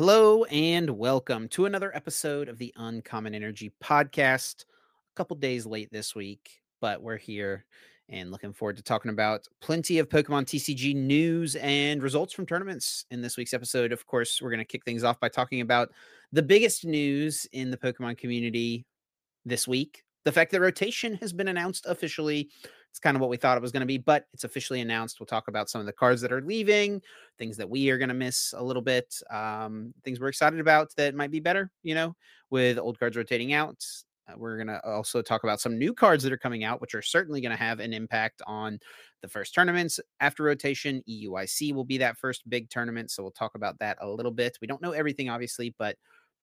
Hello and welcome to another episode of the Uncommon Energy podcast. A couple days late this week, but we're here and looking forward to talking about plenty of Pokemon TCG news and results from tournaments in this week's episode. Of course, we're going to kick things off by talking about the biggest news in the Pokemon community this week the fact that rotation has been announced officially. It's kind of what we thought it was going to be, but it's officially announced. We'll talk about some of the cards that are leaving, things that we are going to miss a little bit, um, things we're excited about that might be better, you know, with old cards rotating out. Uh, we're going to also talk about some new cards that are coming out, which are certainly going to have an impact on the first tournaments after rotation. EUIC will be that first big tournament. So we'll talk about that a little bit. We don't know everything, obviously, but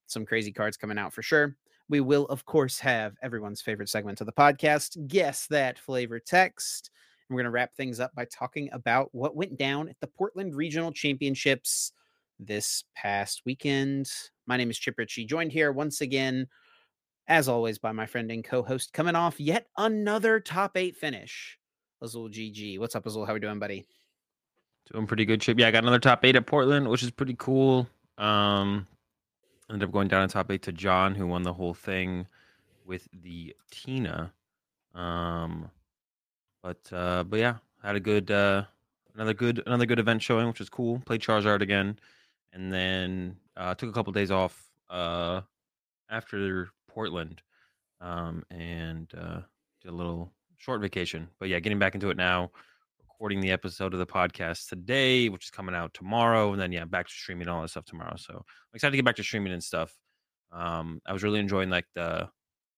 some crazy cards coming out for sure. We will, of course, have everyone's favorite segment of the podcast guess that flavor text. And we're going to wrap things up by talking about what went down at the Portland Regional Championships this past weekend. My name is Chip Ritchie, joined here once again, as always, by my friend and co host, coming off yet another top eight finish. Azul GG. What's up, Azul? How are we doing, buddy? Doing pretty good, Chip. Yeah, I got another top eight at Portland, which is pretty cool. Um, ended up going down in top eight to John, who won the whole thing with the Tina. Um, but uh, but yeah, had a good uh, another good another good event showing, which was cool. Played Charizard again, and then uh, took a couple days off uh, after Portland, um, and uh, did a little short vacation. But yeah, getting back into it now recording the episode of the podcast today, which is coming out tomorrow, and then yeah, back to streaming all that stuff tomorrow. So I'm excited to get back to streaming and stuff. Um, I was really enjoying like the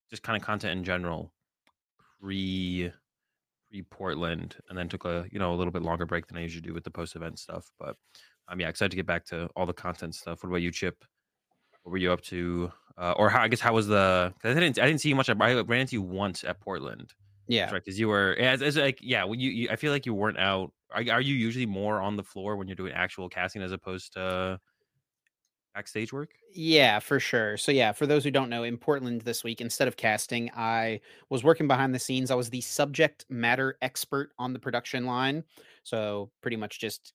just kind of content in general pre pre Portland, and then took a you know a little bit longer break than I usually do with the post event stuff. But um, yeah, excited to get back to all the content stuff. What about you, Chip? What were you up to? Uh, or how I guess how was the? I didn't I didn't see you much. I ran into you once at Portland. Yeah, right. Because you were as, as like yeah. When you, you, I feel like you weren't out. Are, are you usually more on the floor when you're doing actual casting as opposed to backstage work? Yeah, for sure. So yeah, for those who don't know, in Portland this week, instead of casting, I was working behind the scenes. I was the subject matter expert on the production line. So pretty much just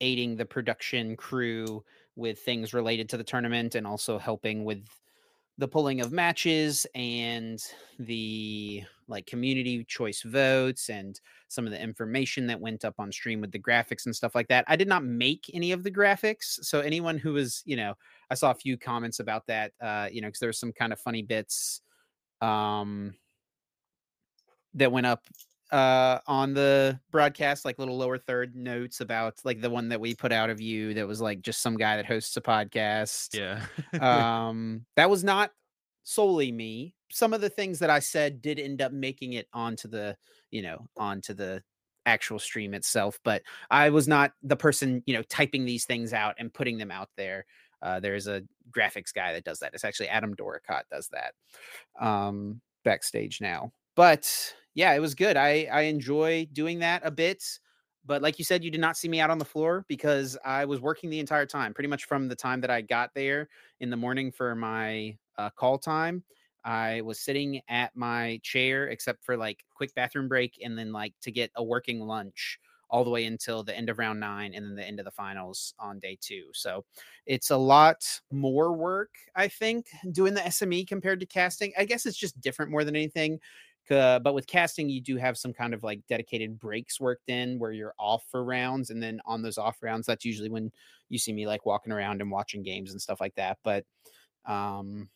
aiding the production crew with things related to the tournament and also helping with the pulling of matches and the like community choice votes and some of the information that went up on stream with the graphics and stuff like that. I did not make any of the graphics. So anyone who was, you know, I saw a few comments about that uh, you know, cuz there's some kind of funny bits um that went up uh on the broadcast like little lower third notes about like the one that we put out of you that was like just some guy that hosts a podcast. Yeah. Um that was not solely me. Some of the things that i said did end up making it onto the you know onto the actual stream itself but i was not the person you know typing these things out and putting them out there. Uh there's a graphics guy that does that. It's actually adam doricott does that um backstage now. But yeah, it was good. I I enjoy doing that a bit. But like you said, you did not see me out on the floor because I was working the entire time, pretty much from the time that I got there in the morning for my uh, call time. I was sitting at my chair, except for like quick bathroom break, and then like to get a working lunch all the way until the end of round nine and then the end of the finals on day two. So it's a lot more work, I think, doing the SME compared to casting. I guess it's just different more than anything. Uh, but with casting, you do have some kind of like dedicated breaks worked in where you're off for rounds. And then on those off rounds, that's usually when you see me like walking around and watching games and stuff like that. But um,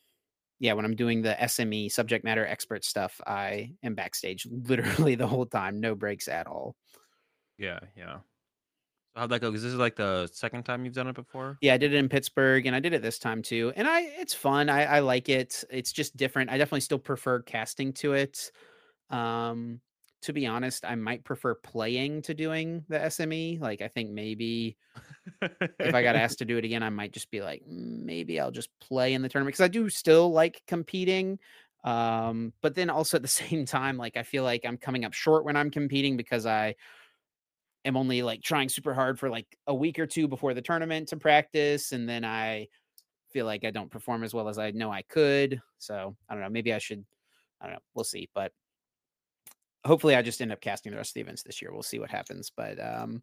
yeah, when I'm doing the SME subject matter expert stuff, I am backstage literally the whole time, no breaks at all. Yeah, yeah. So how'd that go? Because this is like the second time you've done it before. Yeah, I did it in Pittsburgh, and I did it this time too. And I, it's fun. I, I like it. It's just different. I definitely still prefer casting to it. Um, to be honest, I might prefer playing to doing the SME. Like, I think maybe if I got asked to do it again, I might just be like, mm, maybe I'll just play in the tournament because I do still like competing. Um, but then also at the same time, like I feel like I'm coming up short when I'm competing because I am only like trying super hard for like a week or two before the tournament to practice and then I feel like I don't perform as well as I know I could. So, I don't know, maybe I should I don't know, we'll see, but hopefully I just end up casting the rest of the events this year. We'll see what happens, but um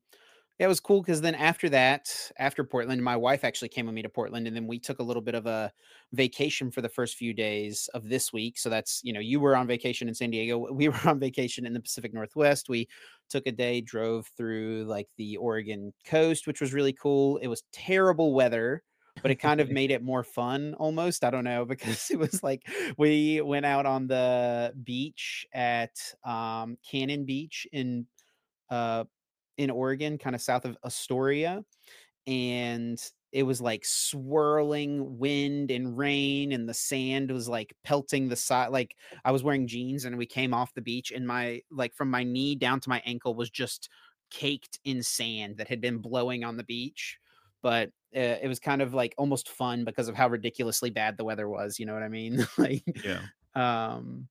Yeah, it was cool because then after that, after Portland, my wife actually came with me to Portland, and then we took a little bit of a vacation for the first few days of this week. So that's you know, you were on vacation in San Diego, we were on vacation in the Pacific Northwest. We took a day, drove through like the Oregon coast, which was really cool. It was terrible weather. But it kind of made it more fun almost. I don't know because it was like we went out on the beach at um, Cannon Beach in uh, in Oregon, kind of south of Astoria. And it was like swirling wind and rain, and the sand was like pelting the side. Like I was wearing jeans, and we came off the beach, and my like from my knee down to my ankle was just caked in sand that had been blowing on the beach. But uh, it was kind of like almost fun because of how ridiculously bad the weather was. You know what I mean? like, Yeah. um,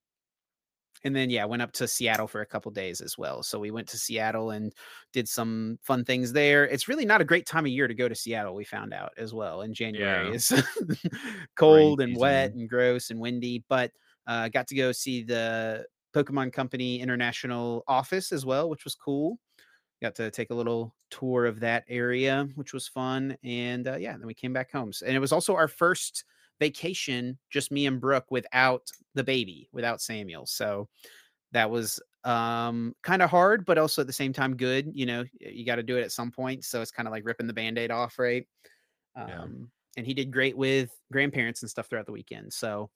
and then yeah, went up to Seattle for a couple days as well. So we went to Seattle and did some fun things there. It's really not a great time of year to go to Seattle. We found out as well in January. Yeah. It's cold and wet and gross and windy, but uh, got to go see the Pokemon Company International office as well, which was cool. Got to take a little tour of that area, which was fun. And uh, yeah, then we came back home. And it was also our first vacation, just me and Brooke without the baby, without Samuel. So that was um kind of hard, but also at the same time good. You know, you got to do it at some point. So it's kind of like ripping the band-aid off, right? Um, Yeah. and he did great with grandparents and stuff throughout the weekend. So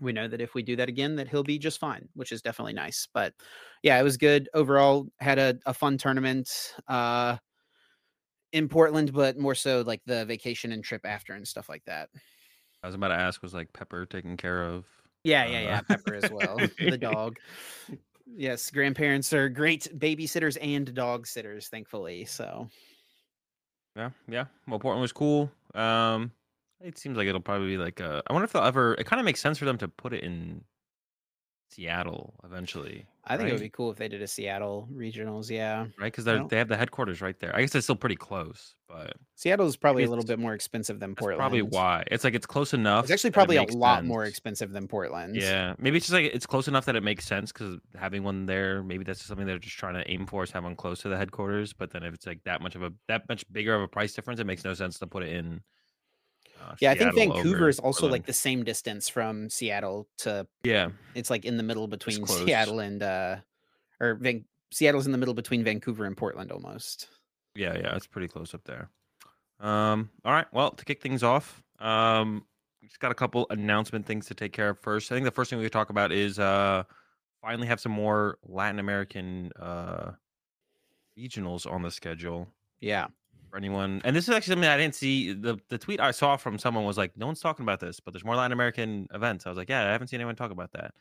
we know that if we do that again that he'll be just fine which is definitely nice but yeah it was good overall had a, a fun tournament uh in portland but more so like the vacation and trip after and stuff like that I was about to ask, was like Pepper taken care of? yeah yeah yeah pepper as well the dog yes grandparents are great babysitters and dog sitters thankfully so Yeah, yeah. Well, Portland was cool. Um, it seems like it'll probably be like uh, I wonder if they'll ever. It kind of makes sense for them to put it in Seattle eventually. i think it would be cool if they did a seattle regionals yeah right because they they have the headquarters right there. I guess it's still pretty close, but Seattle is probably a little bit more expensive than that's portland probably why. It's like it's close enough. it's actually that it probably a lot more expensive than portland Yeah, maybe it's just like it's close enough that it makes sense because having one there, maybe that's something they're just trying to aim for is have one close to the headquarters. But then if it's like that much of a that much bigger of a price difference, it makes no sense to put it in. Uh, Yeah, I think Vancouver is also like the same distance from Seattle to yeah, it's like in the middle between. Seattle and uh or Van- Seattle's in the middle between Vancouver and Portland almost. yeah, yeah. It's pretty close up there. Um, all right. Well, to kick things off, um, we just got a couple announcement things to take care of first. I think the first thing we could talk about is uh, finally have some more Latin American uh regionals on the schedule. Yeah. For anyone. And this is actually something I didn't see. The the tweet I saw from someone was like, "No one's talking about this, but there's more Latin American events." I was like, "Yeah, I haven't seen anyone talk about that."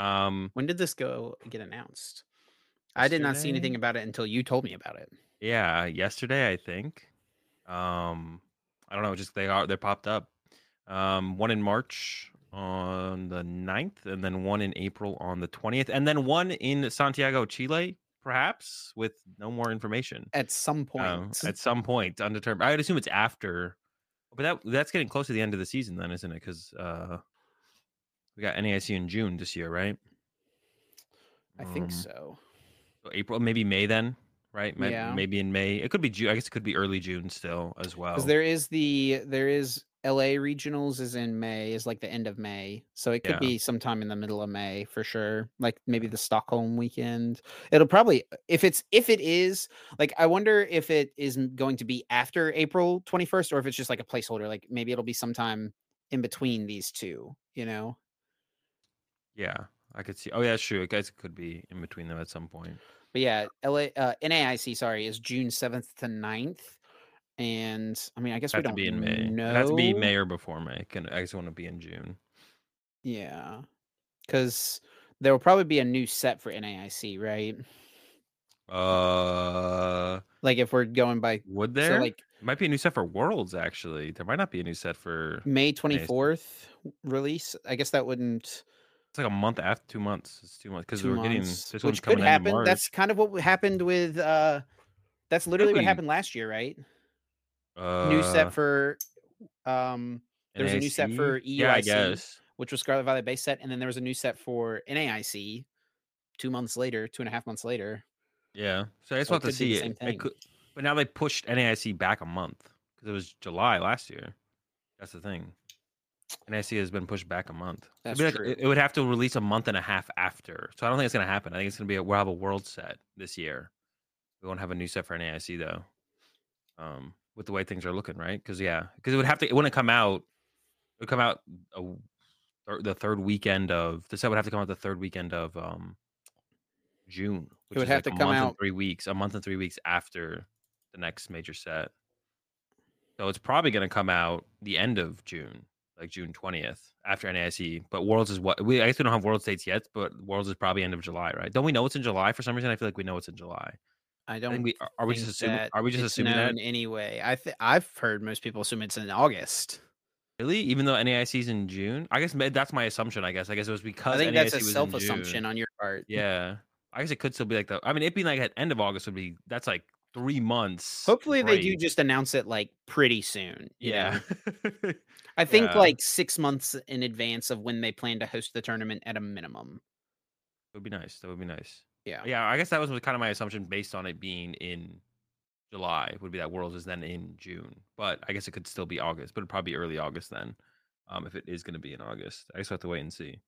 Um, When did this go get announced? I did not see anything about it until you told me about it. yeah, yesterday I think. Um, I don't know, just they are they popped up. Um, one in March on the 9th, and then one in April on the 20th, and then one in Santiago, Chile, perhaps with no more information. At some point. Um, at some point, undetermined. I would assume it's after, but that that's getting close to the end of the season, then, isn't it? Because uh, we got NAIC in June this year, right? I think Um, so. so April, maybe May, then, right? May- Yeah. Maybe in May. It could be June. I guess it could be early June still as well. Because there is the there is LA regionals is in May, is like the end of May. So it could Yeah. be sometime in the middle of May for sure. Like maybe the Stockholm weekend. It'll probably if it's if it is like I wonder if it is going to be after April 21st or if it's just like a placeholder. Like maybe it'll be sometime in between these two, you know? yeah, I could see. Oh yeah, sure. I guess it could be in between them at some point. But yeah, LA uh NAIC, sorry, is June 7th to 9th. And I mean I guess we Have to don't be in May. know. To be May or before May. Can I just want to be in June? Yeah. Because there will probably be a new set for NAIC, right? Uh, Like if we're going by would so there? like might be a new set for Worlds. Actually, there might not be a new set for. May 24th release. I guess that wouldn't It's like a month after two months. It's two months because two we're getting months, this one's which could happen. That's kind of what happened with uh that's literally what happened last year, right? Uh, new set for um there was a new set for Yeah, I EUIC. guess. which was Scarlet Violet base set, and then there was a new set for NAIC two months later, two and a half months later. Yeah. So I just So want to see it. It could, But now they pushed NAIC back a month because it was July last year. That's the thing. NAIC has been pushed back a month. That's be true. like, it it would have to release a month and a half after. So I don't think it's gonna happen. I think it's gonna be a, we'll have a world set this year. We won't have a new set for NAIC though. Um, with the way things are looking, right? Because yeah, because it would have to. It wouldn't come out. It would come out a, the third weekend of the set would have to come out the third weekend of um June. Which would is have like to come out- three weeks. A month and three weeks after the next major set. So it's probably going to come out the end of June, like June twentieth after NAIC. But Worlds is what we I guess we don't have World States yet, but Worlds is probably end of July, right? Don't we know it's in July for some reason? I feel like we know it's in July. I I don't. think we are, we just assuming are we just assuming that anyway? I th- I've heard most people assume it's in August. really even though NAIC is in June? I guess that's my assumption. I guess I guess it was because I think NAIC that's a self assumption on your part. Yeah, I guess it could still be like the. I mean, it being like at end of August would be that's like three months. Hopefully, they do just announce it like pretty soon. Yeah. I think Yeah. like six months in advance of when they plan to host the tournament at a minimum. That would be nice. That would be nice. Yeah. Yeah, I guess that was kind of my assumption based on it being in July. Would be that Worlds is then in June, but I guess it could still be August, but it'd probably be early August then. Um, if it is going to be in August, I just have to wait and see.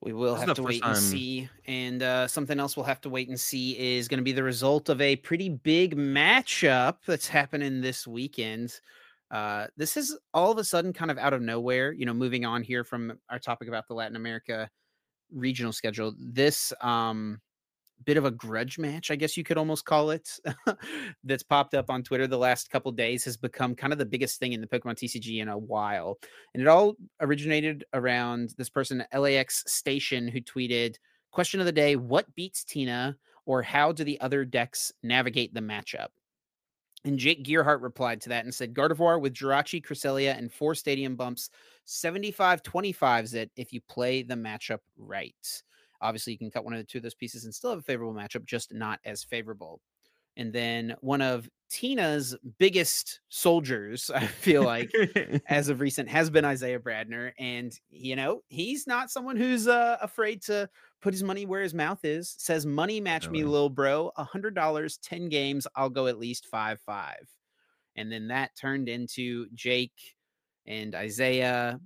We will This have to wait and see. And uh, something else we'll have to wait and see is going to be the result of a pretty big matchup that's happening this weekend. Uh, this is all of a sudden kind of out of nowhere. You know, moving on here from our topic about the Latin America regional schedule. This um, bit of a grudge match, I guess you could almost call it, that's popped up on Twitter the last couple days has become kind of the biggest thing in the Pokemon TCG in a while. And it all originated around this person, LAX Station, who tweeted, Question of the day What beats Tina, or how do the other decks navigate the matchup? And Jake Gearhart replied to that and said, Gardevoir with Jirachi, Cresselia, and four stadium bumps, 75 25s it if you play the matchup right. Obviously, you can cut one of the two of those pieces and still have a favorable matchup, just not as favorable. And then one of Tina's biggest soldiers, I feel like, as of recent has been Isaiah Bradner. And, you know, he's not someone who's uh, afraid to put his money where his mouth is. Says, money match me, Definitely. little bro. A $100, 10 games. I'll go at least 5 5. And then that turned into Jake and Isaiah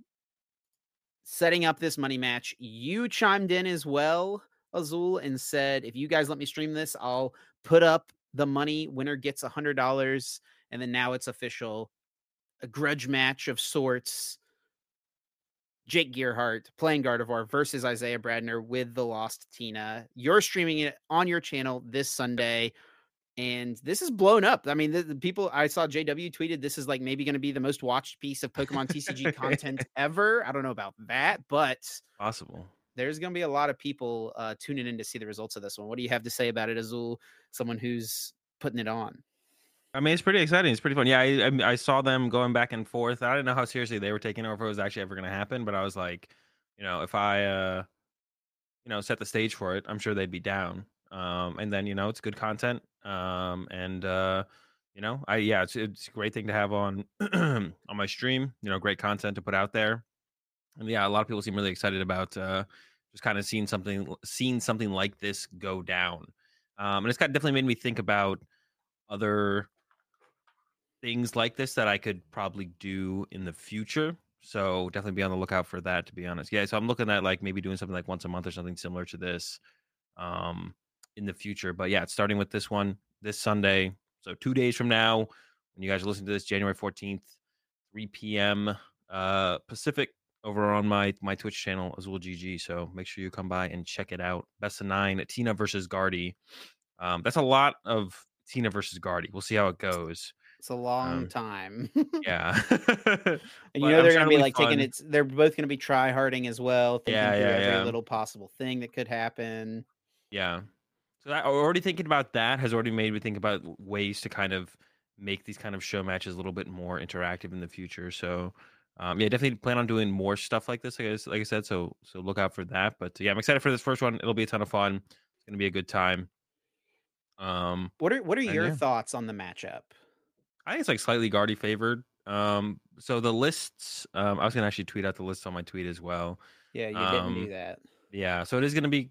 setting up this money match. You chimed in as well, Azul, and said, if you guys let me stream this, I'll put up the money. Winner gets a hundred dollars. And then now it's official. A grudge match of sorts. Jake Gearhart playing Gardevoir versus Isaiah Bradner with the Lost Tina. You're streaming it on your channel this Sunday. And this is blown up. I mean, the, the people I saw JW tweeted this is like maybe going to be the most watched piece of Pokemon TCG content ever. I don't know about that, but Possible. There's going to be a lot of people uh, tuning in to see the results of this one. What do you have to say about it, Azul? Someone who's putting it on. I mean, it's pretty exciting. It's pretty fun. Yeah, I, I, I saw them going back and forth. I didn't know how seriously they were taking if it was actually ever going to happen. But I was like, you know, if I, uh, you know, set the stage for it, I'm sure they'd be down. Um, and then you know, it's good content. Um, and uh, you know, I yeah, it's it's a great thing to have on on my stream. You know, great content to put out there. Yeah, a lot of people seem really excited about uh, just kind of seeing something seeing something like this go down. Um, and it's kind got definitely made me think about other things like this that I could probably do in the future. So definitely be on the lookout for that. To be honest, yeah. So I'm looking at like maybe doing something like once a month or something similar to this, um, in the future. But yeah, it's starting with this one this Sunday. So two days from now, when you guys are listening to this, January 14th, 3 p.m. uh Pacific, over on my my Twitch channel Azul GG. So make sure you come by and check it out. Best of nine, Tina versus Guardy. Um, that's a lot of Tina versus Guardy. We'll see how it goes. It's a long Um, time. Yeah. And you know they're gonna be be like taking it. They're both gonna be try harding as well, thinking Yeah, through yeah, every little possible thing that could happen. Yeah. So I already thinking about that has already made me think about ways to kind of make these kind of show matches a little bit more interactive in the future. So um, yeah, definitely plan on doing more stuff like this. I guess, like I said, so so look out for that. But yeah, I'm excited for this first one. It'll be a ton of fun. It's gonna be a good time. Um, What are what are your yeah. thoughts on the matchup? I think it's like slightly Guardy favored. Um, so the lists, um, I was gonna actually tweet out the list on my tweet as well. Yeah, you didn't do Um, that. Yeah, so it is going to be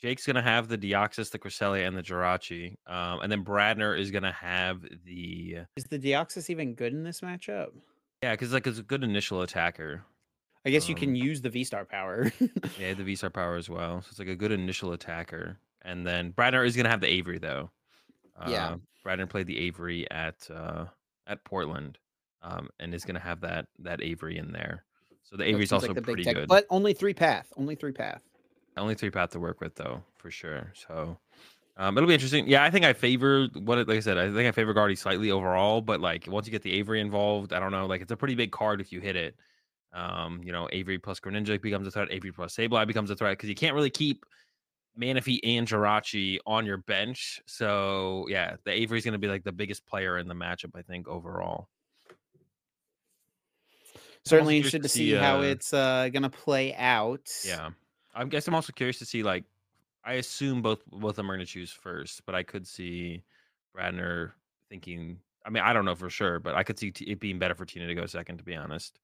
Jake's gonna have the Deoxys, the Cresselia, and the Jirachi, um, and then Bradner is gonna have the Is the Deoxys even good in this matchup? Yeah, because like it's a good initial attacker. I guess you Um, can use the V Star power. Yeah, the V Star power as well. So it's like a good initial attacker. And then Bradner is gonna have the Avery though. Yeah. Uh, Bradner played the Avery at uh, at Portland, um, and is gonna have that that Avery in there. So the Avery's seems also like the pretty good. but only three path. Only three path. Only three path to work with though, for sure. So um, it'll be interesting. Yeah, I think I favor what like I said. I think I favor Guardy slightly overall, but like once you get the Avery involved, I don't know. Like it's a pretty big card if you hit it. Um, you know, Avery plus Greninja becomes a threat. Avery plus Sableye becomes a threat because you can't really keep Manaphy and Jirachi on your bench. So yeah, the Avery's going to be like the biggest player in the matchup. I think overall. Certainly interested to to see see, how uh, it's uh, gonna play out. Yeah, I guess I'm also curious to see like I assume both both of them are going to choose first, but I could see Bradner thinking. I mean, I don't know for sure, but I could see T- it being better for Tina to go second, to be honest.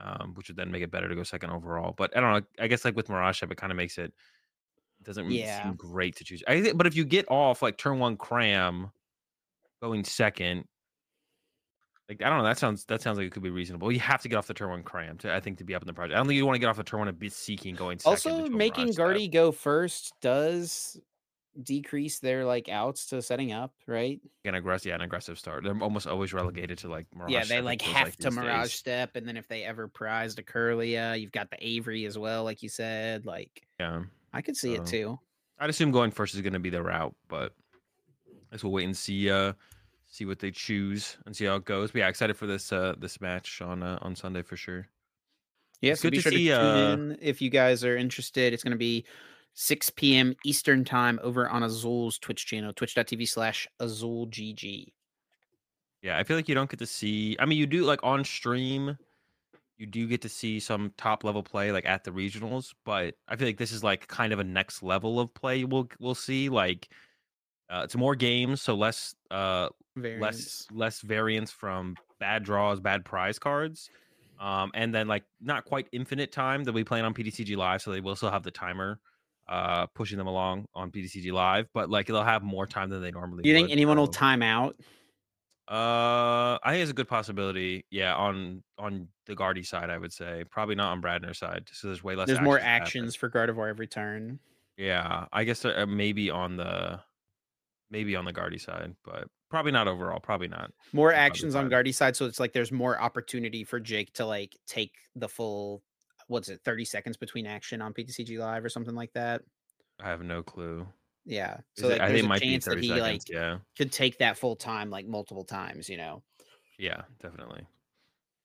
Um, which would then make it better to go second overall. But I don't know. I guess like with Mirage, it kind of makes it doesn't really Yeah. seem great to choose. I think, but if you get off like turn one cram, going second, like I don't know. That sounds that sounds like it could be reasonable. You have to get off the turn one cram to I think to be up in the project. I don't think you want to get off the turn one and be seeking going second. Also, making Guardy go first does decrease their like outs to setting up, right? an aggressive, yeah, an aggressive start. They're almost always relegated to like Mirage. yeah, they like have to these Mirage days. step, and then if they ever prize a Curlia, you've got the Avery as well, like you said. Like Yeah, I could see So- it too. I'd assume going first is going to be the route, but I guess we'll wait and see. Uh, see what they choose and see how it goes. But yeah, excited for this uh this match on uh, on Sunday for sure. Yeah, It's so good be to sure to see, tune uh, in if you guys are interested. It's going to be 6 p.m. Eastern time over on Azul's Twitch channel, twitch.tv slash AzulGG. Yeah, I feel like you don't get to see. I mean, you do like on stream. You do get to see some top level play like at the regionals, but I feel like this is like kind of a next level of play. We'll we'll see like uh, it's more games, so less uh Variants. less less variance from bad draws, bad prize cards. Um, and then like not quite infinite time that we playing on PTCG live, so they will still have the timer uh pushing them along on PTCG live, but like they'll have more time than they normally Do you think would, anyone will time out? uh, I think it's a good possibility. Yeah, on on the Guardy side, I would say probably not on Bradner's side. So there's way less. There's more actions happen. actions for Gardevoir every turn. Yeah, I guess uh, maybe on the maybe on the Guardy side, but probably not overall. Probably not. More Probably actions on. Guardy side, so it's like there's more opportunity for Jake to like take the full what's it, 30 seconds between action on PTCG Live or something like that. I have no clue. Yeah. So it- like, I think a chance that he seconds. like yeah, could take that full time like multiple times, you know. yeah, definitely.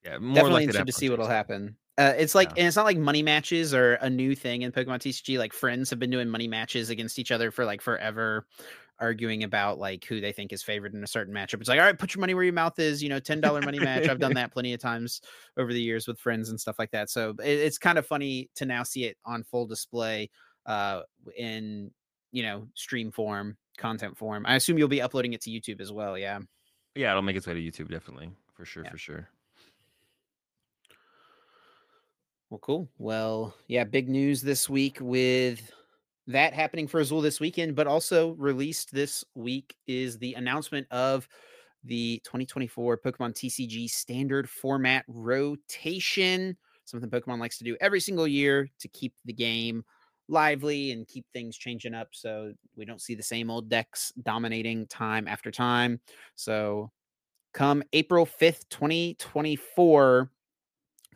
Yeah, more Definitely interested to see what'll happen. Uh, it's like, Yeah. and it's not like money matches are a new thing in Pokemon TCG. Like friends have been doing money matches against each other for like forever, arguing about like who they think is favored in a certain matchup. It's like, all right, put your money where your mouth is. You know, ten dollar money match. I've done that plenty of times over the years with friends and stuff like that. So it, it's kind of funny to now see it on full display, uh, in you know stream form, content form. I assume you'll be uploading it to YouTube as well. Yeah. Yeah, it'll make its way to YouTube definitely for sure, Yeah. for sure. Well, cool. Well, yeah, big news this week with that happening for Azul this weekend, but also released this week is the announcement of the 2024 Pokemon TCG standard format rotation. Something Pokemon likes to do every single year to keep the game lively and keep things changing up so we don't see the same old decks dominating time after time. So, come April 5th, 2024,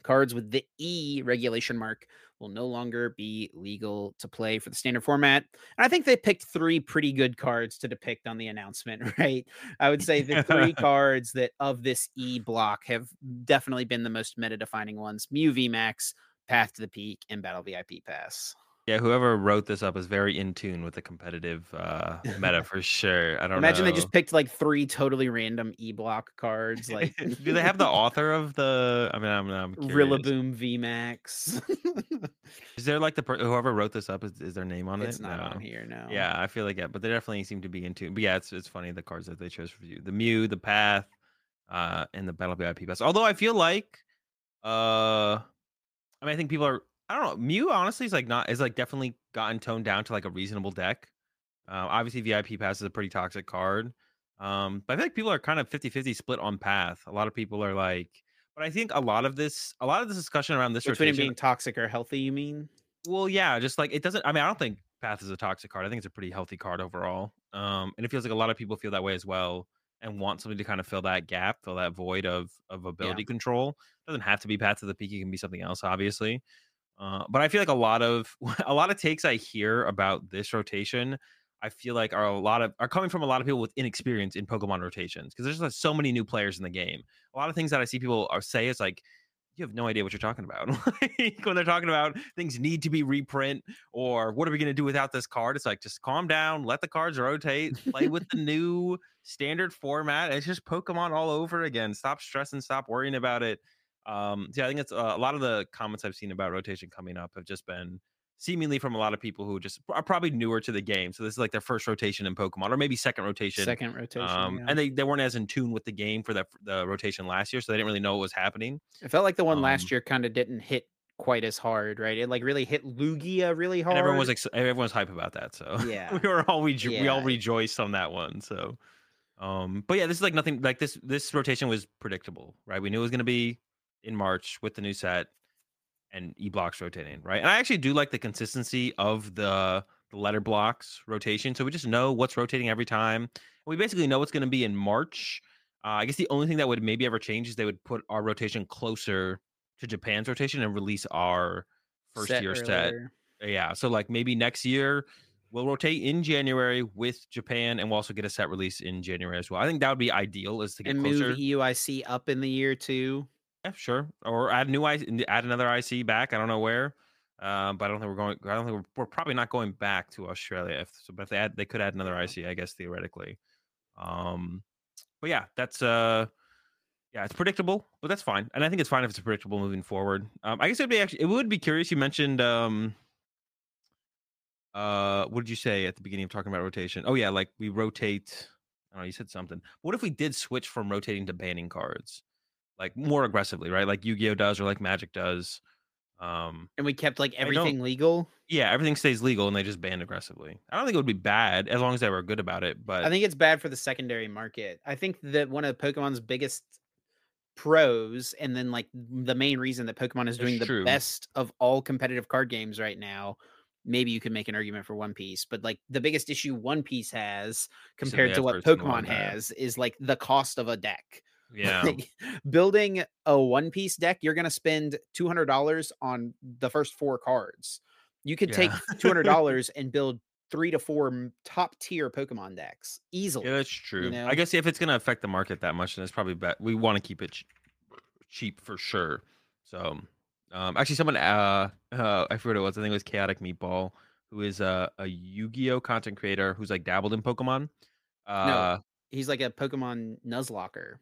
cards with the E regulation mark will no longer be legal to play for the standard format. And I think they picked three pretty good cards to depict on the announcement, right? I would say the three cards that of this E block have definitely been the most meta defining ones Mew VMAX, Path to the Peak, and Battle VIP Pass. Yeah, whoever wrote this up is very in tune with the competitive uh, meta for sure. I don't know. Imagine know. they just picked like three totally random E block cards, like do they have the author of the? I mean, I'm, I'm curious. Rillaboom VMAX. Is there like the per- whoever wrote this up? Is, is their name on it's it? It's not No. on here, no. Yeah, I feel like yeah, but they definitely seem to be in tune. But yeah, it's it's funny the cards that they chose for you: the Mew, the Path, uh, and the Battle VIP Pass. Although I feel like, uh, I mean, I think people are I don't know. Mew honestly is like not is like definitely gotten toned down to like a reasonable deck. Uh, obviously, VIP Pass is a pretty toxic card. Um, but I feel like people are kind of 50-50 split on path. A lot of people are like, but I think a lot of this, a lot of this discussion around this Between being toxic or healthy, you mean? well, yeah, just like it doesn't. I mean, I don't think Path is a toxic card. I think it's a pretty healthy card overall. Um, and it feels like a lot of people feel that way as well and want something to kind of fill that gap, fill that void of of ability control. It doesn't have to be Path to the Peak. It can be something else, obviously. Uh, but I feel like a lot of a lot of takes I hear about this rotation, I feel like are a lot of are coming from a lot of people with inexperience in Pokemon rotations because there's like so many new players in the game. A lot of things that I see people are say is like you have no idea what you're talking about. like when they're talking about things need to be reprint or what are we going to do without this card? It's like just calm down, let the cards rotate, play with the new standard format. It's just Pokemon all over again. Stop stressing, stop worrying about it. Um, yeah, I think it's uh, a lot of the comments I've seen about rotation coming up have just been seemingly from a lot of people who just are probably newer to the game. So this is like their first rotation in Pokemon, or maybe second rotation. Second rotation. Um, yeah. and they, they weren't as in tune with the game for that the rotation last year, so they didn't really know what was happening. it felt like the one um, last year kind of didn't hit quite as hard, right? It like really hit Lugia really hard. And everyone was ex- everyone was hype about that. So Yeah. we were all we, we all rejoiced on that one. So, um, but yeah, this is like nothing like this. This rotation was predictable, right? We knew it was going to be in March with the new set and E blocks rotating, right? And I actually do like the consistency of the the letter blocks rotation. So we just know what's rotating every time. We basically know what's going to be in March. Uh, I guess the only thing that would maybe ever change is they would put our rotation closer to Japan's rotation and release our first set year set yeah so like maybe next year we'll rotate in january with japan and we'll also get a set release in january as well i think that would be ideal is to get and closer move EUIC up in the year too. Yeah sure or add new ic add another ic back i don't know where um, but I don't think we're going. I don't think we're, we're probably not going back to Australia. If so, but if they add, they could add another IC, I guess theoretically. Um, but yeah, that's uh, yeah, it's predictable, but that's fine. And I think it's fine if it's predictable moving forward. Um, I guess it'd be actually, it would be curious. You mentioned um, uh, what did you say at the beginning of talking about rotation? Oh yeah, like we rotate. I don't know. You said something. What if we did switch from rotating to banning cards, like more aggressively, right? Like Yu-Gi-Oh does or like Magic does. Um, And we kept like everything legal. yeah, everything stays legal and they just ban aggressively. I don't think it would be bad as long as they were good about it. But I think it's bad for the secondary market. I think that one of Pokemon's biggest pros, and then like the main reason that Pokemon is doing the true. best of all competitive card games right now. Maybe you could make an argument for One Piece, but like the biggest issue One Piece has compared to what Pokemon has is like the cost of a deck. Yeah, Like, building a One Piece deck, you're gonna spend two hundred dollars on the first four cards. You could take two hundred dollars and build three to four top tier Pokemon decks easily. yeah, that's true. know? I guess if it's gonna affect the market that much, then it's probably bet we want to keep it ch- cheap for sure. So, um, actually, someone uh, uh, I forget what it was. I think it was Chaotic Meatball, who is a, a Yu-Gi-Oh content creator who's like dabbled in Pokemon. Uh, He's like a Pokemon Nuzlocker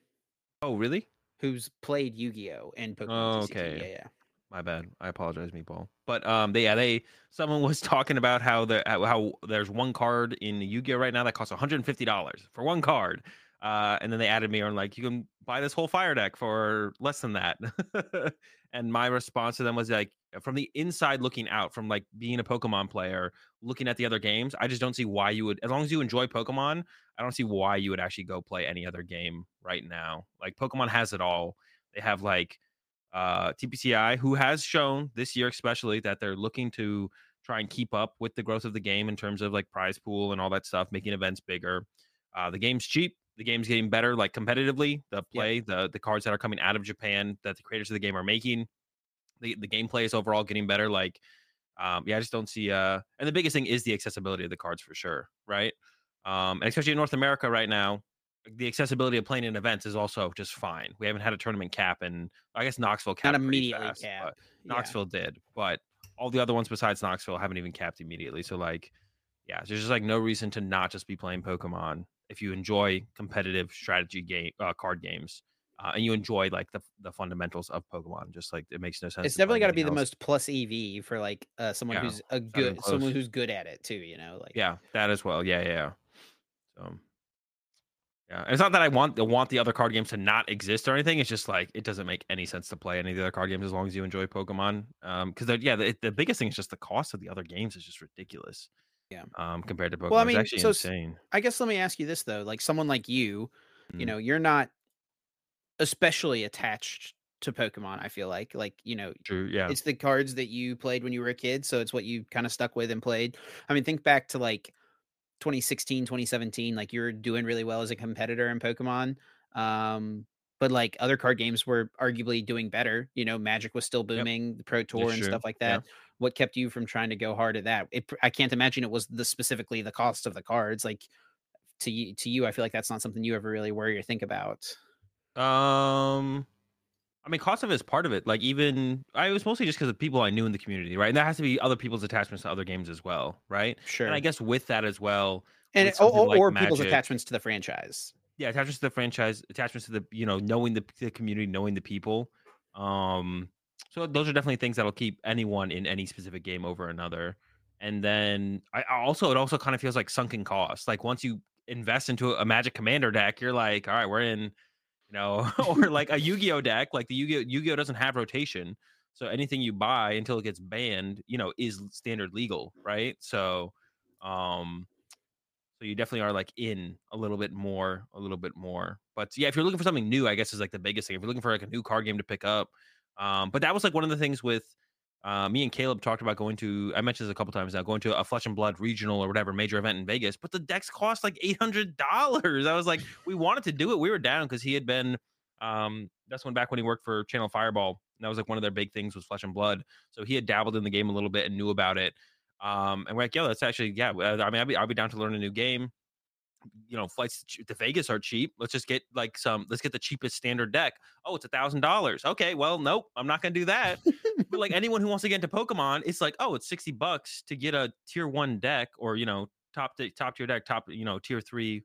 oh, really? who's played Yu-Gi-Oh and Pokemon. Oh, okay. Yeah, yeah. My bad. I apologize, Meatball. But um, they yeah they someone was talking about how the how, how there's one card in Yu-Gi-Oh right now that costs 150 dollars for one card. Uh, and then they added me on like you can buy this whole fire deck for less than that. and my response to them was like from the inside looking out, from like being a Pokemon player, looking at the other games, I just don't see why you would as long as you enjoy Pokemon, I don't see why you would actually go play any other game right now. Like Pokemon has it all. They have like uh, TPCI, who has shown this year, especially, that they're looking to try and keep up with the growth of the game in terms of like prize pool and all that stuff, making events bigger. Uh, the game's cheap. The game's getting better, like competitively. The play, the the cards that are coming out of Japan that the creators of the game are making, the the gameplay is overall getting better. Like, um, yeah, I just don't see. Uh, and the biggest thing is the accessibility of the cards for sure, right? Um, and especially in North America right now, the accessibility of playing in events is also just fine. We haven't had a tournament cap, and I guess Knoxville capped Not immediately fast, cap. but Yeah. Knoxville did, but all the other ones besides Knoxville haven't even capped immediately. So like, yeah, there's just like no reason to not just be playing Pokemon if you enjoy competitive strategy game uh, card games. Uh, and you enjoy like the the fundamentals of Pokemon, just like it makes no sense. It's definitely got to be anything the most plus EV for like uh, someone Yeah, who's a good, someone who's good at it too. You know, like Yeah, that as well. Yeah, yeah. So, Yeah, it's not that I want want the other card games to not exist or anything. It's just like it doesn't make any sense to play any of the other card games as long as you enjoy Pokemon. Um, because yeah, the, the biggest thing is just the cost of the other games is just ridiculous. Yeah. Um, compared to Pokemon, Well, I it's mean, actually so insane. I guess let me ask you this though, like someone like you, you Mm. know, you're not especially attached to Pokemon, I feel like. Like, you know, True. Yeah. it's the cards that you played when you were a kid, so it's what you kind of stuck with and played. I mean, think back to like 2016, 2017, like you're doing really well as a competitor in Pokemon. Um, but like other card games were arguably doing better. You know, Magic was still booming, the Pro Tour and true. stuff like Yeah. that. What kept you from trying to go hard at that? It, I can't imagine it was the specifically the cost of the cards. Like to you, to you, I feel like that's not something you ever really worry or think about. Um, I mean, cost of it is part of it. Like even I was mostly just because of people I knew in the community, right? And that has to be other people's attachments to other games as well, right? Sure, And I guess with that as well, and it- or, like or people's attachments to the franchise. yeah, attachments to the franchise, attachments to the you know knowing the, the community, knowing the people. Um, so those are definitely things that'll keep anyone in any specific game over another. And then I also it also kind of feels like sunken cost. Like once you invest into a Magic Commander deck, you're like, all right, we're in, you know, or like a Yu-Gi-Oh deck. Like the Yu-Gi-Oh Yu-Gi-Oh doesn't have rotation, so anything you buy until it gets banned, you know, is standard legal, right? So, um, so you definitely are like in a little bit more, a little bit more. But yeah, if you're looking for something new, I guess is like the biggest thing. If you're looking for like a new card game to pick up, um, but that was like one of the things with uh, me and Caleb talked about going to. I mentioned this a couple times now, going to a Flesh and Blood regional or whatever major event in Vegas. But the decks cost like eight hundred dollars. I was like, we wanted to do it. We were down because he had been. Um, that's when back when he worked for Channel Fireball. That was like one of their big things was Flesh and Blood. So he had dabbled in the game a little bit and knew about it. Um, and we're like, yeah, that's actually yeah. uh, I mean, I'll be I'll be down to learn a new game. You know, flights to Vegas are cheap. Let's just get like some. Let's get the cheapest standard deck. Oh, it's a thousand dollars. Okay, well, nope, I'm not gonna do that. but like anyone who wants to get into Pokemon, it's like, oh, it's sixty bucks to get a tier one deck, or you know, top t- top tier deck, top you know tier three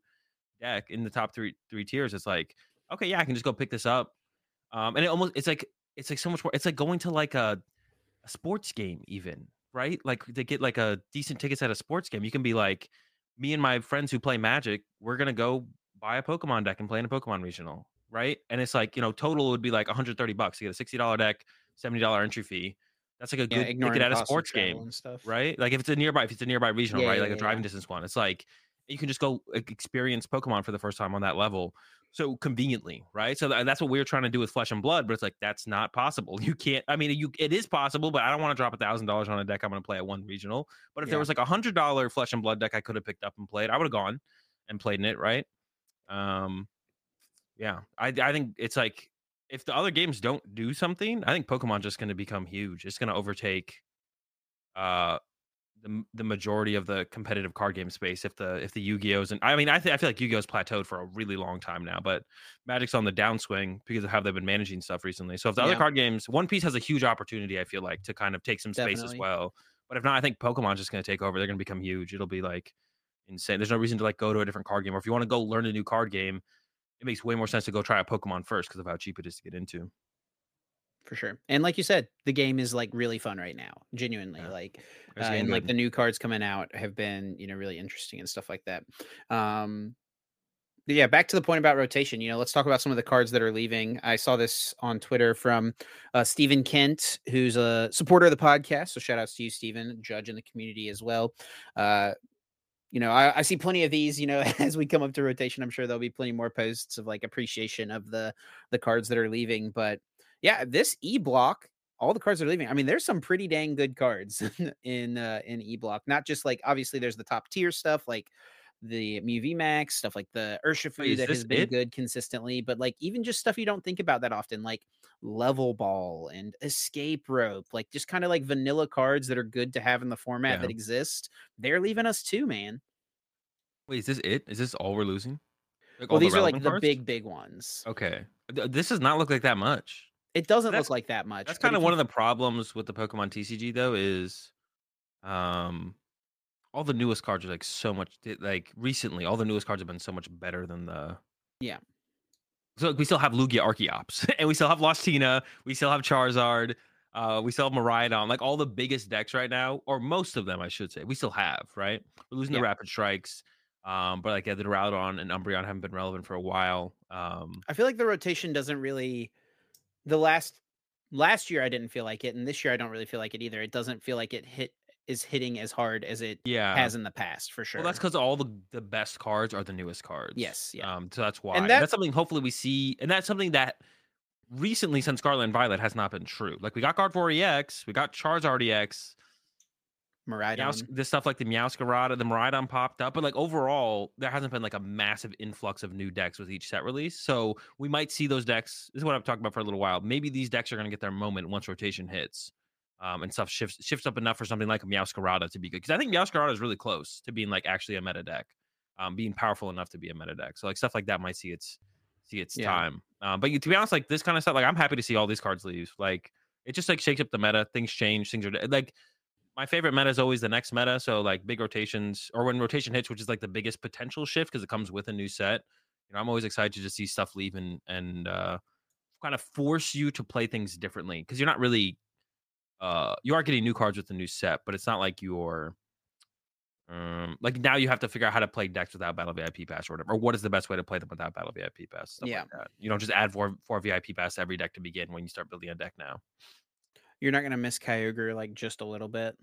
deck in the top three three tiers. It's like, okay, yeah, I can just go pick this up. Um, and it almost it's like it's like so much more. It's like going to like a, a sports game, even right? Like they get like a decent tickets at a sports game, you can be like, me and my friends who play Magic, we're gonna go buy a Pokemon deck and play in a Pokemon regional, right? And it's like you know, total would be like 130 bucks to get a sixty dollar deck, seventy dollar entry fee. That's like a Yeah, good ticket at a sports game, right? Like if it's a nearby, if it's a nearby regional, Yeah, right? yeah, Like a driving distance one, it's like you can just go experience Pokemon for the first time on that level. So conveniently, right? So tha- that's what we are trying to do with Flesh and Blood, but it's like that's not possible. You can't. I mean, you it is possible, but I don't want to drop a thousand dollars on a deck I'm going to play at one regional. But if there was like a hundred dollar Flesh and Blood deck I could have picked up and played, I would have gone and played in it, right? Um, yeah, I I think it's like if the other games don't do something, I think Pokemon's just going to become huge. It's going to overtake uh the the majority of the competitive card game space if the if the Yu-Gi-Ohs and I mean I th- I feel like Yu-Gi-Oh's plateaued for a really long time now, but Magic's on the downswing because of how they've been managing stuff recently. So if the other card games, One Piece has a huge opportunity, I feel like, to kind of take some space as well. But if not, I think Pokemon's just going to take over. They're going to become huge. It'll be like insane. There's no reason to like go to a different card game, or if you want to go learn a new card game, it makes way more sense to go try a Pokemon first because of how cheap it is to get into. For sure. And like you said, the game is like really fun right now. Genuinely, Yeah. like uh, and like the new cards coming out have been you know really interesting and stuff like that. Um, yeah, back to the point about rotation. You know, let's talk about some of the cards that are leaving. I saw this on Twitter from uh, Stephen Kent, who's a supporter of the podcast. So shout outs to you, Stephen, judge in the community as well. Uh, you know, I, I see plenty of these. You know, as we come up to rotation, I'm sure there'll be plenty more posts of like appreciation of the the cards that are leaving. But yeah, this E block, all the cards are leaving. I mean, there's some pretty dang good cards in uh, in E block. Not just like obviously there's the top tier stuff like the Mew Max stuff like the Urshifu that has been it? good consistently, but like even just stuff you don't think about that often, like level ball and escape rope, like just kind of like vanilla cards that are good to have in the format Yeah. that exist. They're leaving us too, man. Wait, is this it? Is this all we're losing? Like, Well, all the these are like the cards? big, big ones. Okay, this does not look like that much. It doesn't That's- look like that much. That's kind of one you of the problems with the Pokemon TCG though is um all the newest cards are like so much like recently all the newest cards have been so much better than the Yeah. So like, we still have Lugia Archeops and we still have Lostina, we still have Charizard, uh we still have Miraidon, like all the biggest decks right now or most of them I should say. We still have, right? We're losing Yeah. the Rapid Strikes. Um, but like yeah, the Duraludon and Umbreon haven't been relevant for a while. Um, I feel like the rotation doesn't really. The last last year I didn't feel like it, and this year I don't really feel like it either. It doesn't feel like it hit is hitting as hard as it yeah, has in the past for sure. Well, that's because all the the best cards are the newest cards. Yes, yeah. Um, so that's why. And And that's something hopefully we see, and that's something that recently since Scarlet and Violet has not been true. Like we got Gardevoir EX, we got Charizard EX, Miraidon. Meows, this stuff like the Meowscarada, the Miraidon popped up, but like overall, there hasn't been like a massive influx of new decks with each set release. So we might see those decks. This is what I've talked about for a little while. Maybe these decks are going to get their moment once rotation hits, um, and stuff shifts shifts up enough for something like a Meowscarada to be good. Because I think Meowscarada is really close to being like actually a meta deck, um, being powerful enough to be a meta deck. So like stuff like that might see its see its Yeah. time. Um, but you, to be honest, like this kind of stuff, like I'm happy to see all these cards leave. Like it just like shakes up the meta. Things change. Things are like my favorite meta is always the next meta. So like big rotations or when rotation hits, which is like the biggest potential shift because it comes with a new set. You know, I'm always excited to just see stuff leave and and uh, kind of force you to play things differently because you're not really uh you are getting new cards with the new set, but it's not like you're um like now you have to figure out how to play decks without battle VIP pass or whatever, or what is the best way to play them without battle VIP pass. Stuff Yeah. like that. You don't just add four four VIP pass to every deck to begin when you start building a deck now. You're not gonna miss Kyogre like just a little bit.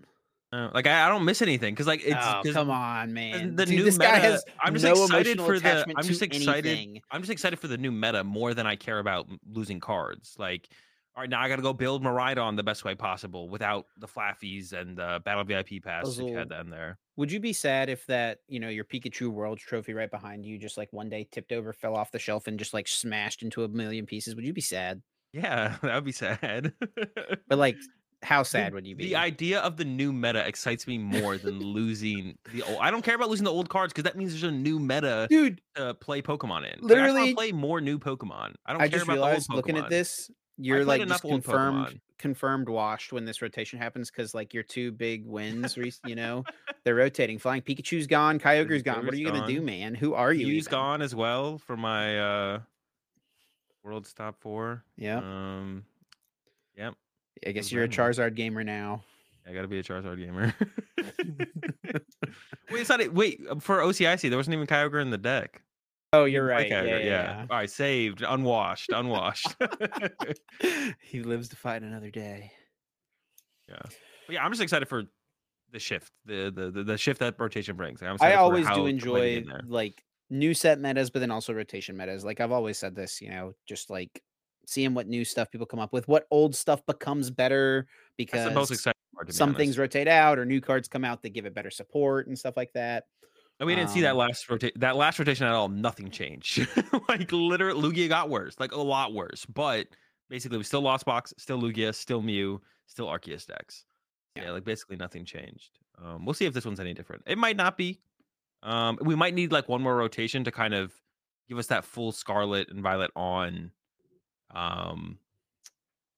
Uh, like I, I don't miss anything because like it's oh come on, man! the Dude, new this meta. guy has I'm just no excited for the. I'm just excited. anything. I'm just excited for the new meta more than I care about losing cards. Like, all right, now I got to go build Miraidon the best way possible without the Flaaffies and the battle VIP pass. If you had that in there. Would you be sad if that, you know, your Pikachu Worlds trophy right behind you just like one day tipped over, fell off the shelf, and just like smashed into a million pieces? Would you be sad? Yeah, that would be sad. But like, how The- sad would you be? The idea of the new meta excites me more than losing the old. I don't care about losing the old cards because that means there's a new meta Dude, to play Pokemon in. Like, Literally- wanna play more new Pokemon. I don't I care just about realized looking at this, you're like enough just confirmed Pokemon. confirmed washed when this rotation happens because like your two big wins, you know, they're rotating. Flying Pikachu's gone, Kyogre's gone. What are you gonna do, man? Who are you? Hughes even? gone as well for my uh world's top four. Yeah, Um Yep. I guess you're a? Charizard gamer now. I gotta be a Charizard gamer. wait, it's not it- wait, uh, for OCIC, there wasn't even Kyogre in the deck. Oh, You you're right. Yeah, Kyogre, yeah, All right, saved, unwashed, unwashed. he lives to fight another day. But yeah, I'm just excited for the shift, the the the, the shift that rotation brings. I'm I always do enjoy like new set metas, but then also rotation metas. Like I've always said this, you know, just like seeing what new stuff people come up with, what old stuff becomes better because That's the most exciting part. Be some honest. things rotate out or new cards come out that give it better support and stuff like that. And we didn't see that Um, last rotation. That last rotation at all. Nothing changed. like literally, Lugia got worse. Like a lot worse. But basically, we still lost box. Still Lugia. Still Mew. Still Arceus decks. Yeah. Yeah. like basically nothing changed. Um, we'll see if this one's any different. It might not be. Um, we might need like one more rotation to kind of give us that full Scarlet and Violet on um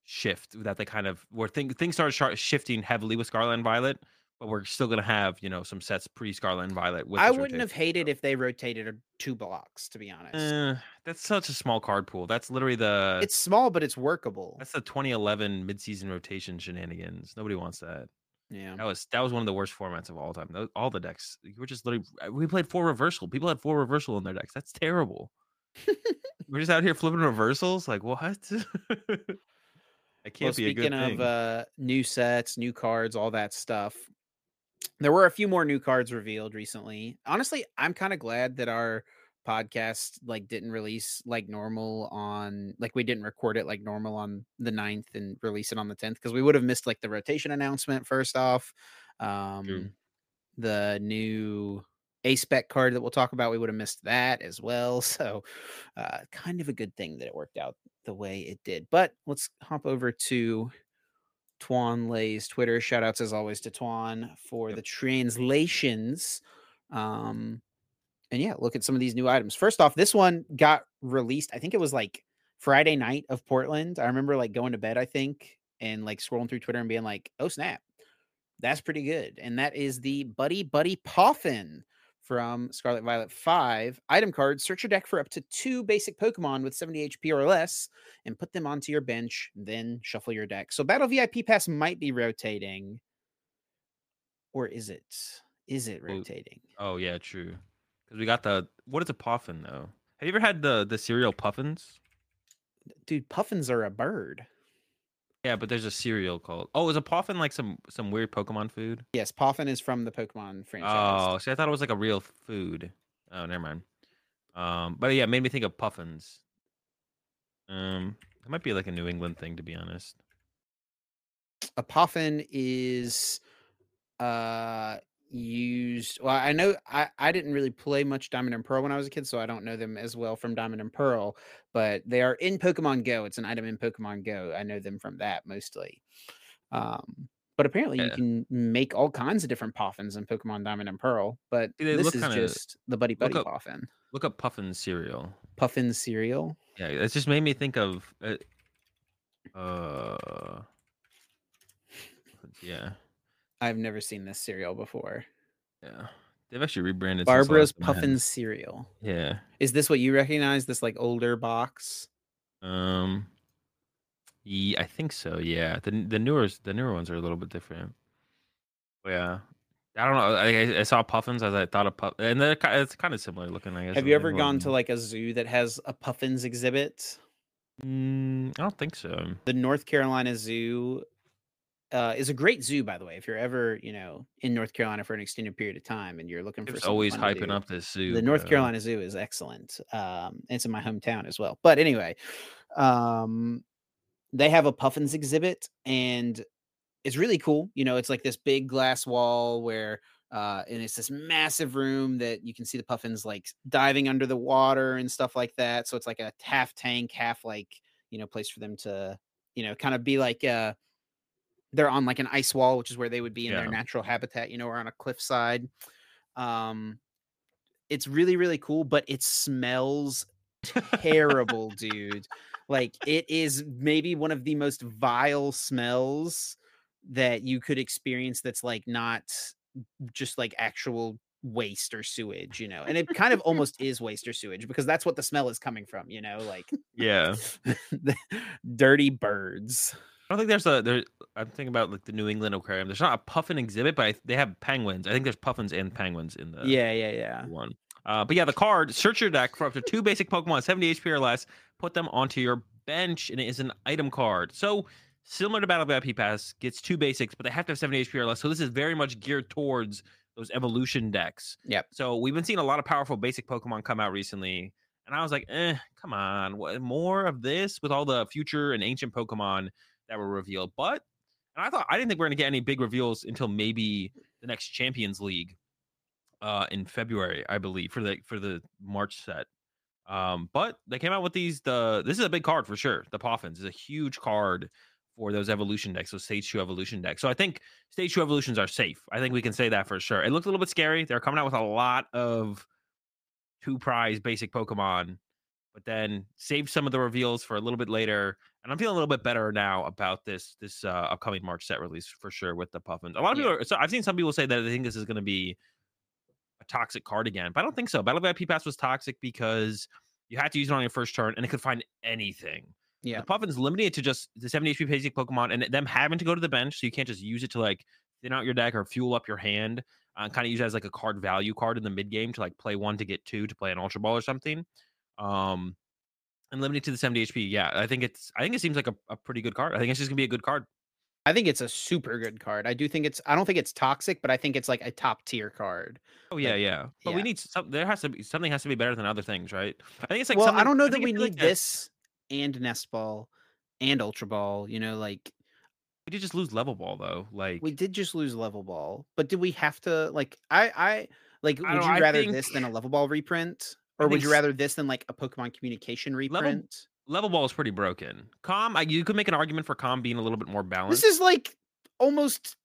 shift that they kind of where thing, things started shifting heavily with Scarlet and Violet, but we're still gonna have you know some sets pre Scarlet and Violet. With I wouldn't have rotation. hated if they rotated a- two blocks, to be honest. Eh, that's such a small card pool. That's literally the it's small, but it's workable. that's the 2011 midseason rotation shenanigans. Nobody wants that. Yeah. That was that was one of the worst formats of all time. Tho- All the decks you were just literally we played four reversal. People had four reversal in their decks. That's terrible. we're just out here flipping reversals. Like what? That can't well, be speaking of uh, new sets, new cards, all that stuff, there were a few more new cards revealed recently. Honestly, I'm kind of glad that our podcast like didn't release like normal on like we didn't record it like normal on the 9th and release it on the 10th because we would have missed like the rotation announcement first off um the new a spec card that we'll talk about we would have missed that as well so uh kind of a good thing that it worked out the way it did but let's hop over to Twan Lay's Twitter. Shout outs as always to Twan for the translations. Um, and yeah, look at some of these new items. First off, this one got released. I think it was like Friday night of Portland. I remember like going to bed, I think, and like scrolling through Twitter and being like, oh snap, that's pretty good. And that is the Buddy Buddy Poffin from Scarlet Violet 5 item card. Search your deck for up to two basic Pokemon with 70 HP or less and put them onto your bench, then shuffle your deck. So Battle VIP Pass might be rotating. Or is it? Is it rotating? oh yeah, true. Because we got the what is a puffin though? Have you ever had the the cereal puffins? Dude, puffins are a bird. Yeah, but there's a cereal called. Oh, is a puffin like some some weird Pokemon food? Yes, puffin is from the Pokemon franchise. Oh, see, I thought it was like a real food. Oh, never mind. Um, but yeah, it made me think of puffins. Um, it might be like a New England thing, to be honest. a puffin is uh used well i know i i didn't really play much diamond and pearl when i was a kid so i don't know them as well from diamond and pearl but they are in pokemon go it's an item in pokemon go i know them from that mostly um but apparently you can make all kinds of different puffins in pokemon diamond and pearl but See, they this is just the buddy look buddy up- puffin Look up puffin cereal. puffin cereal Yeah, it just made me think of. Uh, uh yeah, i've never seen this cereal before yeah. They've actually rebranded. since barbara's last one I had. puffin cereal Yeah. is this what you recognize this like older box Um. Yeah, I think so. Yeah, the the newer the newer ones are a little bit different. But yeah, I don't know. I, I saw puffins as I thought of puff, and they're ki- it's kind of similar looking. I guess. Have you ever gone to like a zoo that has a puffins exhibit? Mm, I don't think so. The North Carolina Zoo uh, is a great zoo, by the way. If you're ever, you know, in North Carolina for an extended period of time and you're looking for It's always hyping do, up this zoo. the North. Carolina Zoo is excellent. Um, it's in my hometown as well. But anyway, um, they have a puffins exhibit and it's really cool. You know, it's like this big glass wall where uh and it's this massive room that you can see the puffins like diving under the water and stuff like that. So it's like a half tank, half like, you know, place for them to, you know, kind of be like uh they're on like an ice wall, which is where they would be in their natural habitat, you know, or on a cliffside. Um it's really, really cool, but it smells terrible, dude. Like it is maybe one of the most vile smells that you could experience that's like not just like actual waste or sewage, you know. And it kind of almost is waste or sewage because that's what the smell is coming from, you know, like Yeah, dirty birds. I don't think there's a there. I'm thinking about like the New England Aquarium. There's not a puffin exhibit, but I, they have penguins. I think there's puffins and penguins in the yeah, yeah, yeah. one. Uh, but yeah, the card search your deck for up to two basic Pokemon, 70 HP or less. Put them onto your bench, and it is an item card. So similar to Battle VIP Pass, gets two basics, but they have to have 70 HP or less. So this is very much geared towards those evolution decks. Yep. So we've been seeing a lot of powerful basic Pokemon come out recently, and I was like, eh, come on, what more of this with all the future and ancient Pokemon that were revealed? But and I thought I didn't think we are gonna get any big reveals until maybe the next Champions League uh in February, I believe, for the for the March set. Um, but they came out with these. The this is a big card for sure. The Poffins is a huge card for those evolution decks, those stage two evolution decks. So I think stage two evolutions are safe. I think we can say that for sure. It looks a little bit scary. They're coming out with a lot of two prize basic Pokemon, but then save some of the reveals for a little bit later. And I'm feeling a little bit better now about this this uh, upcoming March set release for sure with the Poffins. A lot of Yeah. people are, so I've seen some people say that they think this is going to be a toxic card again, but I don't think so. Battle VIP Pass was toxic because you had to use it on your first turn and it could find anything. Yeah. The Poffin's limited to just the 70 HP basic Pokemon and them having to go to the bench, so you can't just use it to like thin out your deck or fuel up your hand. Uh, kind of use it as like a card value card in the mid game to like play one to get two to play an Ultra Ball or something. Um, and limited to the 70 HP. Yeah, I think it's I think it seems like a, a pretty good card. I think it's just gonna be a good card. I think it's a super good card. I do think it's I don't think it's toxic, but I think it's like a top tier card. Oh yeah, Like, yeah. But we need some. There has to be something has to be better than other things, right? I think it's like well, I don't know that we like need a- this and Nest Ball and Ultra Ball. You know, like We did just lose level ball though. Like we did just lose Level Ball, but did we have to like I I like would don't you rather think- this than a Level Ball reprint? Or would you rather this than like a Pokemon Communication reprint? level ball is pretty broken. Calm, I, you could make an argument for calm being a little bit more balanced. This is like almost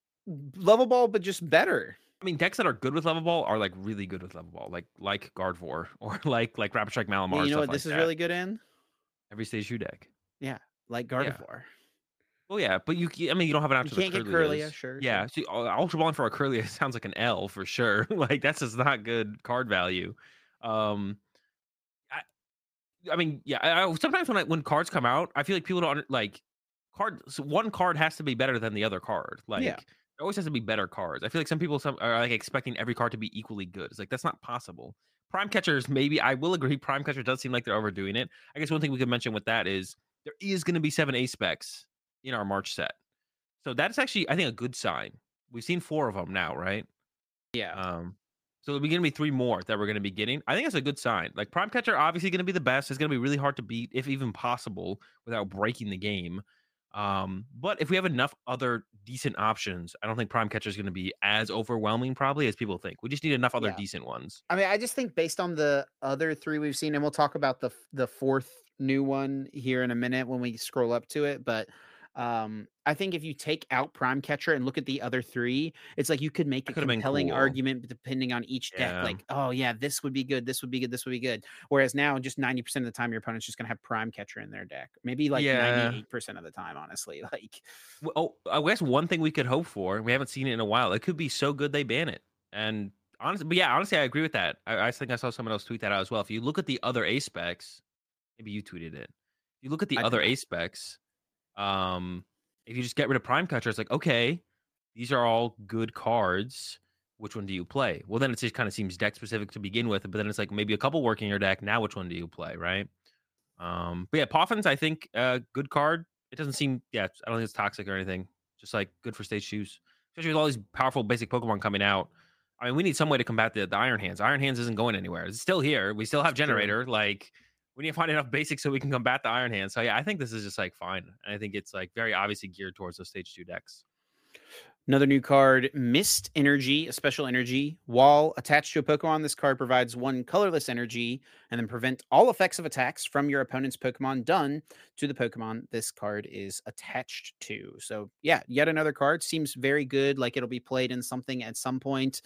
Level Ball, but just better. I mean, decks that are good with level ball are like really good with level ball, like like Gardevoir or like like Rapid Strike Malamar. Yeah, you know what like this is that. really good in? every stage two deck. Yeah, like Yeah. Gardevoir. Well, yeah, but you I mean you don't have an You option. can't get Kirlia, sure. Yeah, see, uh, Ultra Ball for a Kirlia sounds like an L for sure. like that's just not good card value. Um, I mean, yeah. I, sometimes when I, when cards come out, I feel like people don't like card. One card has to be better than the other card. Like Yeah. there always has to be better cards. I feel like some people some are like expecting every card to be equally good. It's like that's not possible. Prime catchers, maybe I will agree. Prime catcher does seem like they're overdoing it. I guess one thing we could mention with that is there is going to be seven A specs in our March set, so that's actually I think a good sign. We've seen four of them now, right? Yeah. Um, so there'll be going to be three more that we're going to be getting. I think that's a good sign. Like prime catcher, obviously going to be the best. It's going to be really hard to beat, if even possible, without breaking the game. Um, but if we have enough other decent options, I don't think prime catcher is going to be as overwhelming probably as people think. We just need enough other Yeah. decent ones. I mean, I just think based on the other three we've seen, and we'll talk about the the fourth new one here in a minute when we scroll up to it. But um, I think if you take out Prime Catcher and look at the other three, it's like you could make That a compelling cool. argument depending on each deck. Yeah. Like, oh yeah, this would be good, this would be good, this would be good. Whereas now, just ninety percent of the time, your opponent's just gonna have Prime Catcher in their deck. Maybe like ninety eight percent of the time, honestly. Like, oh, I guess one thing we could hope for, we haven't seen it in a while. It could be so good they ban it. And honestly, but yeah, honestly, I agree with that. I, I think I saw someone else tweet that out as well. If you look at the other A specs, maybe you tweeted it. If you look at the I other. A specs, um, if you just get rid of Prime Catcher, it's like, okay, these are all good cards. Which one do you play? Well, then it just kind of seems deck specific to begin with, but then it's like maybe a couple work in your deck. Now, which one do you play, right? Um, but yeah, Poffins, I think, uh, good card. It doesn't seem, yeah, I don't think it's toxic or anything. Just like good for stage shoes, especially with all these powerful basic Pokemon coming out. I mean, we need some way to combat the, the Iron Hands. Iron Hands isn't going anywhere. It's still here. We still have. Generator. Like, we need to find enough basics so we can combat the Iron Hand. So yeah, I think this is just like fine. And I think it's like very obviously geared towards those stage two decks. Another new card, Mist Energy, a special energy. Wall attached to a Pokemon, this card provides one colorless energy and then prevent all effects of attacks from your opponent's Pokemon done to the Pokemon this card is attached to. So, yeah, yet another card. Seems very good, like it'll be played in something at some point.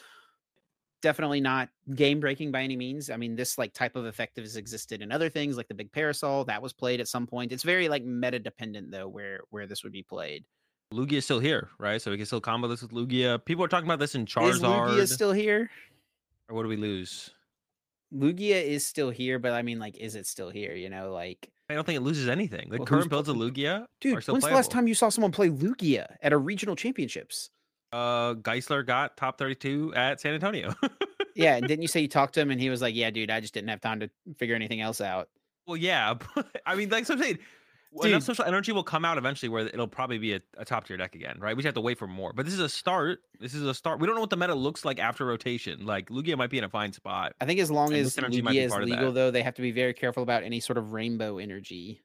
Definitely not game breaking by any means. I mean, this like type of effect has existed in other things, like the big parasol that was played at some point. It's very like meta dependent though, where where this would be played. Lugia is still here, right? So we can still combo this with Lugia. People are talking about this in Charizard. Is. Lugia still here? or what do we lose? Lugia is still here, but I mean, like, is it still here? You know, like, I don't think it loses anything. The Well, current builds of Lugia dude, when's still the last time you saw someone play Lugia at a regional championships? Uh Geisler got top 32 at San Antonio. Yeah, and didn't you say you talked to him and he was like, "Yeah, dude, I just didn't have time to figure anything else out." well, yeah, but I mean, like so I'm saying, w- enough social energy will come out eventually where it'll probably be a, a top tier deck again, right? We just have to wait for more. But this is a start. This is a start. We don't know what the meta looks like after rotation. Like Lugia might be in a fine spot. I think as long And as Mist Energy might be Lugia is legal, though, they have to be very careful about any sort of rainbow energy.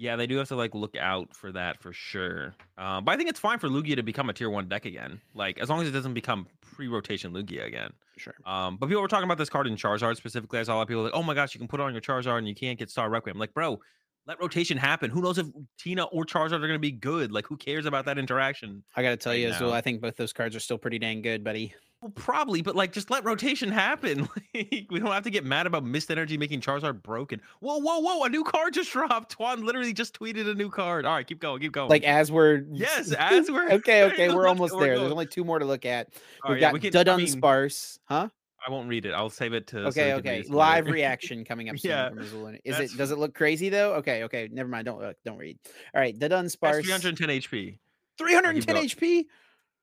Yeah, they do have to like look out for that for sure. Um, but I think it's fine for Lugia to become a tier one deck again. Like as long as it doesn't become pre-rotation Lugia again. Sure. Um, but people were talking about this card in Charizard specifically. I saw a lot of people like, oh my gosh, you can put it on your Charizard and you can't get Star Requiem. I'm like, bro, let rotation happen. Who knows if Tina or Charizard are gonna be good? Like, who cares about that interaction? I got to tell Right you as well. I think both those cards are still pretty dang good, buddy. Well, probably, but like, just let rotation happen. Like, we don't have to get mad about Mist Energy making Charizard broken. Whoa, whoa, whoa! A new card just dropped. Twan literally just tweeted a new card. All right, keep going, keep going. Like as we're yes, as we're okay, okay, we're almost there. There's only two more to look at. We've right, yeah, got we can- I mean, Sparse, huh? I won't read it. I'll save it to. Okay, read okay. Live reaction coming up soon Yeah, from Azul. Is it? Does it look crazy though? Okay, okay. Never mind. Don't look. Don't read. All right. Dudunsparce. 310 HP. 310 going. HP.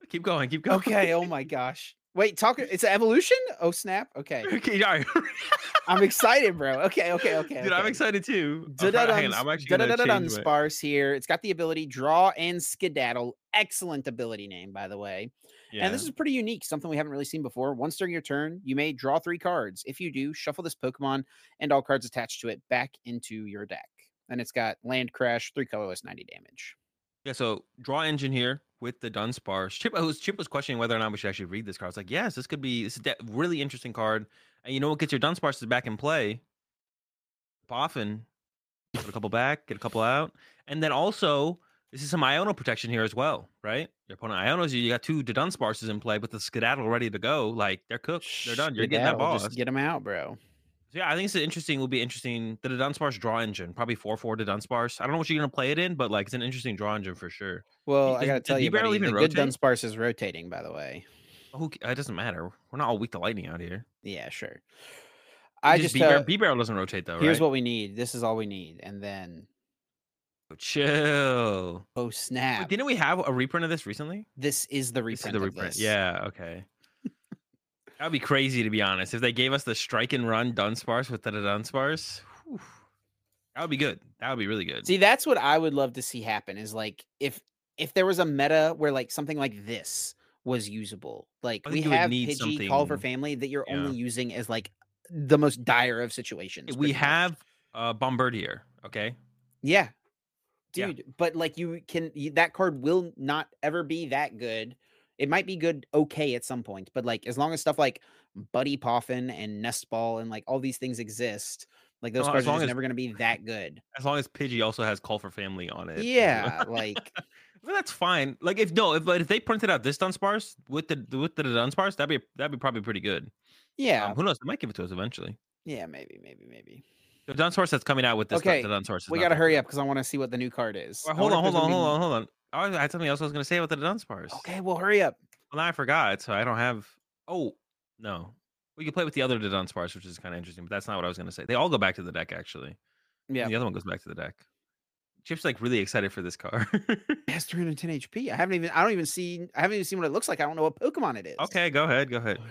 Keep going, keep going. Okay. Oh my gosh. Wait. Talk. It's an evolution. Oh snap. Okay. okay, right. I'm excited, bro. Okay. Okay. Okay. Dude, I'm excited too. I'm try- on, I'm actually gonna change Sparse here. It's got the ability draw and skedaddle. Excellent ability name, by the way. And this is pretty unique, something we haven't really seen before. Once during your turn, you may draw three cards. If you do, shuffle this Pokemon and all cards attached to it back into your deck. And it's got Land Crash, three colorless, 90 damage. Yeah, so draw engine here with the Dunsparce. Chip was Chip was questioning whether or not we should actually read this card. I was like, yes, this could be this is a really interesting card. And you know what gets your Dunsparces back in play? Often put a couple back, get a couple out. And then also this is some Iono protection here as well, right? Your opponent Ionos you, you got two Dunsparces in play with the skedaddle ready to go. Like they're cooked. They're done. You're getting that Skedaddle, boss. Just get them out, bro. Yeah, I think it's interesting. Will be interesting. The Dunsparce draw engine, probably four four to Dunsparce. I don't know what you're gonna play it in, but like it's an interesting draw engine for sure. Well, does- I gotta tell you, buddy, the even good rotate? Dunsparce is rotating, by the way. Who it doesn't matter. We're not all weak to lightning out here. Yeah, sure. I just B uh, barrel doesn't rotate though. here's right? what we need. This is all we need, and then Chill. oh Wait, snap! didn't we have a reprint of this recently? This is the This is reprint. the reprint. Yeah. Okay. That'd be crazy to be honest. If they gave us the strike and run Dunsparce with the Dunsparce, whew, that would be good. That would be really good. See, that's what I would love to see happen is like if if there was a meta where like something like this was usable. Like we think you would have need Pidgey Call for Family that you're yeah. only using as like the most dire of situations. we much. have uh Bombirdier, okay? Yeah. Yeah. Dude, but like you can you, that card will not ever be that good. It might be good okay at some point, but like as long as stuff like Buddy Poffin and Nest Ball and like all these things exist, like those Well, cards are as- never going to be that good. As long as Pidgey also has Call for Family on it. Yeah, like Well, that's fine. Like if no, if but if they printed out this Dunsparce with the with the Dunsparce, that'd be that'd be probably pretty good. yeah, Um, who knows? They might give it to us eventually. yeah, maybe, maybe, maybe. The Dunsparce that's coming out with this Okay, the Dunsparce. We got to hurry up because I want to see what the new card is. Well, hold on, hold on, hold on, hold on. Oh, I had something else I was gonna say about the Dunsparce. Okay, well, hurry up. Well, now I forgot, so I don't have. Oh no, we can play with the other Dunsparce, which is kind of interesting, but that's not what I was gonna say. They all go back to the deck actually. Yeah, And the other one goes back to the deck. Chip's like really excited for this car. it has 310 HP. I haven't even. I don't even see. I haven't even seen what it looks like. I don't know what Pokemon it is. okay, go ahead, go ahead.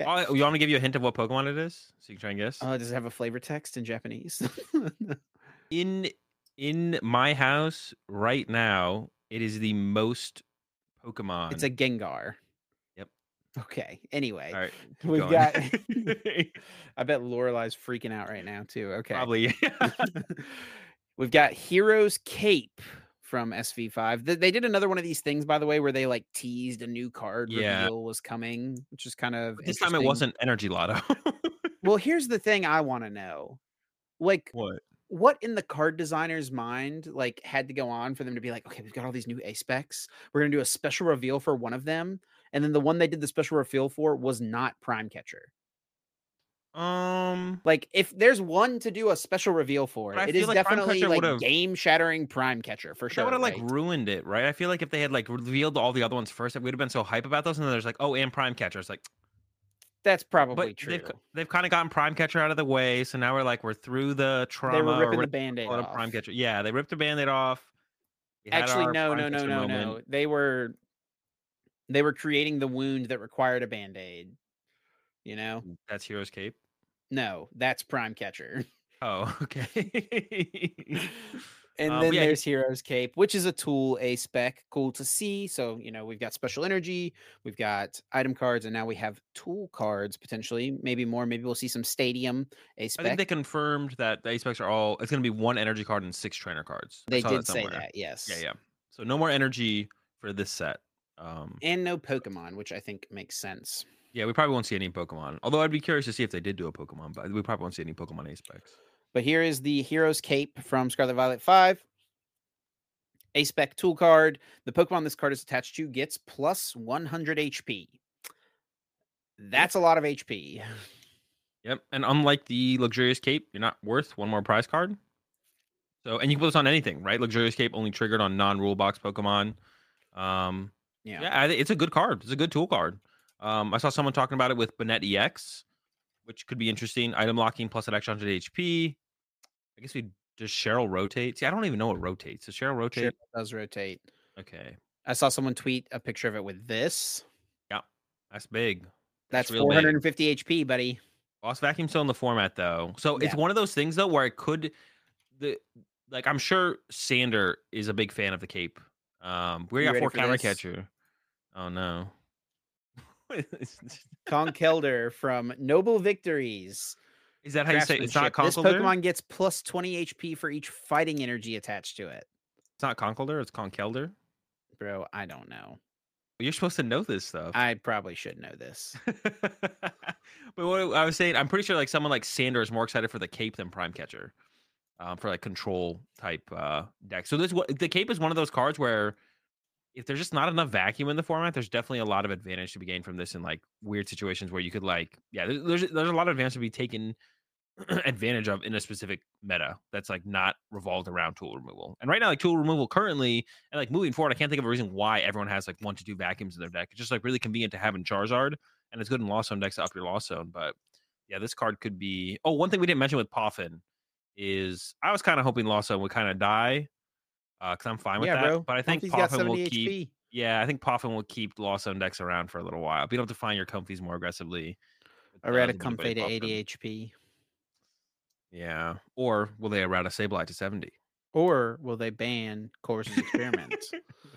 Okay. Oh, you want me to give you a hint of what Pokemon it is, so you can try and guess? Uh, does it have a flavor text in Japanese? in in my house right now, it is the most Pokemon. it's a Gengar. Yep. Okay. Anyway, all right. keep we've going. got. I bet Lorelai's freaking out right now too. Okay. probably. We've got Hero's Cape from SV5. They did another one of these things, by the way, where they like teased a new card Yeah. reveal was coming, which is kind of But this time it wasn't Energy Lotto. Well, here's the thing I want to know. Like, what? What in the card designer's mind like had to go on for them to be like, okay, we've got all these new A specs. We're gonna do a special reveal for one of them, and then the one they did the special reveal for was not Prime Catcher. Um. Like, if there's one to do a special reveal for, it is like definitely like game shattering Prime Catcher for That sure. would have like ruined it, right? I feel like if they had like revealed all the other ones first, we'd have been so hype about those. And then there's like, oh, and Prime Catcher. It's like, That's probably but true. they've they've kind of gotten Prime Catcher out of the way, so now we're like we're through the trauma. They were ripping the whatever band-aid you off. Prime Catcher. Yeah, they ripped the band-aid off. Actually, no, Prime no, no, no, moment. no. They were they were creating the wound that required a band-aid. You know? That's Hero's Cape. No, that's Prime Catcher. Oh, okay. And Um, then yeah, he- there's Hero's Cape, which is a tool, a spec, cool to see. So, you know, we've got special energy, we've got item cards, and now we have tool cards potentially. Maybe more. Maybe we'll see some stadium, a I spec. I think they confirmed that the A specs are all. It's going to be one energy card and six trainer cards. They did say that, yes. Yeah, yeah. So no more energy for this set. Um, And no Pokemon, which I think makes sense. yeah, we probably won't see any Pokemon. Although I'd be curious to see if they did do a Pokemon, but we probably won't see any Pokemon A specs. But here is the Hero's Cape from Scarlet Violet 5. A spec tool card. The Pokemon this card is attached to gets plus 100 HP. That's a lot of HP. Yep. And unlike the luxurious cape, you're not worth one more prize card. So and you can put this on anything, right? Luxurious cape only triggered on non-rule box Pokemon. Um, Yeah. yeah, it's a good card. It's a good tool card. Um, I saw someone talking about it with Banette EX, which could be interesting. Item locking plus an extra 100 HP. I guess we does Cheryl rotate. See, I don't even know what rotates. Does Cheryl rotate? It does rotate. Okay, I saw someone tweet a picture of it with this. Yeah, that's big. That's big. 450 HP, buddy. Lost vacuum still in the format though, so it's one of those things though where it could the like I'm sure Sander is a big fan of the cape. Um, we You got four camera this? catcher. Oh no. Conkeldurr from Noble Victories. Is that how you say it? it's not Craftsmanship. This Pokemon gets plus 20 HP for each fighting energy attached to it. It's not Conkeldurr. It's Conkeldurr. Bro, I don't know. You're supposed to know this stuff. I probably should know this. but what I was saying, I'm pretty sure like someone like Sander is more excited for the cape than Prime Catcher, um, for like control type uh deck. So this what the cape is one of those cards where if there's just not enough vacuum in the format, there's definitely a lot of advantage to be gained from this in like weird situations where you could like yeah, there's there's, there's a lot of advantage to be taken advantage of in a specific meta that's like not revolved around tool removal. And right now, like tool removal currently and like moving forward, I can't think of a reason why everyone has like one to two vacuums in their deck. It's just like really convenient to have in Charizard, and it's good in Lost Zone decks to up your Lost Zone. But yeah, this card could be. Oh, one thing we didn't mention with Poffin is I was kind of hoping Lost Zone would kind of die because I'm fine with yeah, that. bro. But I think Pumpkin's Poffin will 70 keep. Yeah, I think Poffin will keep Lost Zone decks around for a little while. But able to find your Comfeys more aggressively. uh, Errata the Motivated Comfey to Puffin. 80 HP. Yeah. Or will they errata Sableye to 70? Or will they ban Colress's experiments?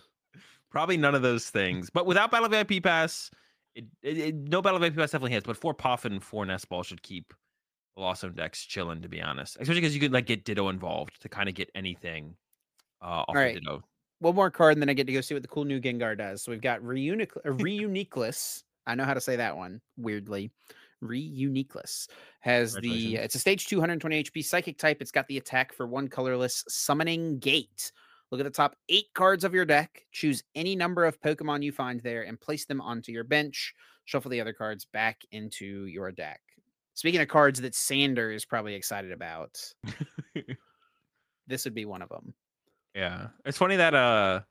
Probably none of those things. But without Battle VIP Pass, it, it, it- no Battle VIP Pass definitely hits. But four Poffin, four Nest Ball should keep Zone decks chilling, to be honest. Especially because you could like get Ditto involved to kind of get anything uh, off of Alright. Ditto. One more card, and then I get to go see what the cool new Gengar does. So we've got Reunic- uh, Reuniclus. I know how to say that one weirdly. Reuniclus has the it's a stage 220 HP psychic type. It's got the attack for one colorless summoning gate. Look at the top eight cards of your deck. Choose any number of Pokemon you find there and place them onto your bench. Shuffle the other cards back into your deck. Speaking of cards that Sander is probably excited about, this would be one of them. Yeah, it's funny that uh,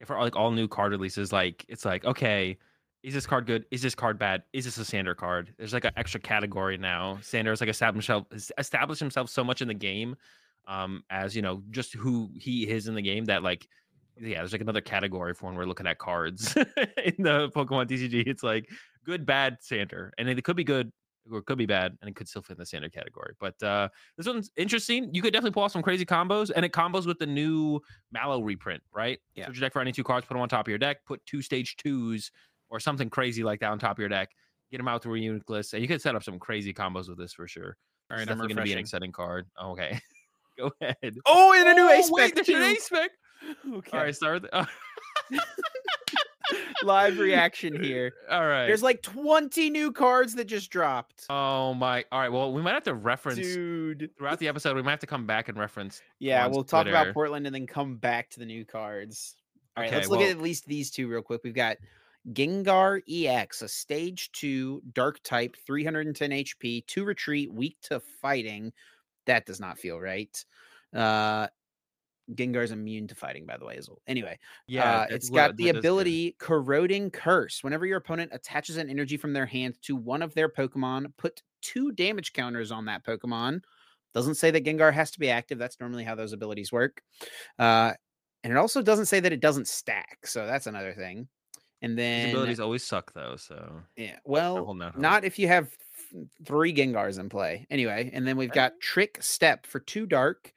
if for like all new card releases, like it's like okay, is this card good? Is this card bad? Is this a Sander card? There's like an extra category now. Sander has like established himself established himself so much in the game, um, as you know, just who he is in the game that like. Yeah, there's like another category for when we're looking at cards in the Pokemon TCG. It's like good, bad, Sander, and it could be good or it could be bad, and it could still fit in the Sander category. But uh, this one's interesting. You could definitely pull off some crazy combos, and it combos with the new Mallow reprint, right? Yeah. Search your deck for any two cards, put them on top of your deck, put two stage twos or something crazy like that on top of your deck. Get them out through a Reuniclus, and you can set up some crazy combos with this for sure. All right, It's I'm definitely gonna be an exciting card. Oh, okay, go ahead. Oh, and a new oh, ace wait, spec there's an ace spec. Okay. All right, start. With, Live reaction here. All right. There's like 20 new cards that just dropped. oh my. All right. Well, we might have to reference Dude. throughout the episode. We might have to come back and reference. Yeah, we'll talk about Portland and then come back to the new cards. All right, Okay, let's look well- at at least these two real quick. We've got Gengar EX, a stage two dark type, 310 HP, two retreat, weak to fighting. That does not feel right. Uh Gengar's immune to fighting, by the way, as well. Anyway, Yeah, uh, it's got the that does good. ability corroding curse. Whenever your opponent attaches an energy from their hand to one of their Pokemon, put two damage counters on that Pokemon. Doesn't say that Gengar has to be active. That's normally how those abilities work. Uh, and it also doesn't say that it doesn't stack. So that's another thing. And then, abilities always suck though. So yeah, well, holding out hope. not if you have three Gengars in play. Anyway, and then we've got Trick Step for two dark,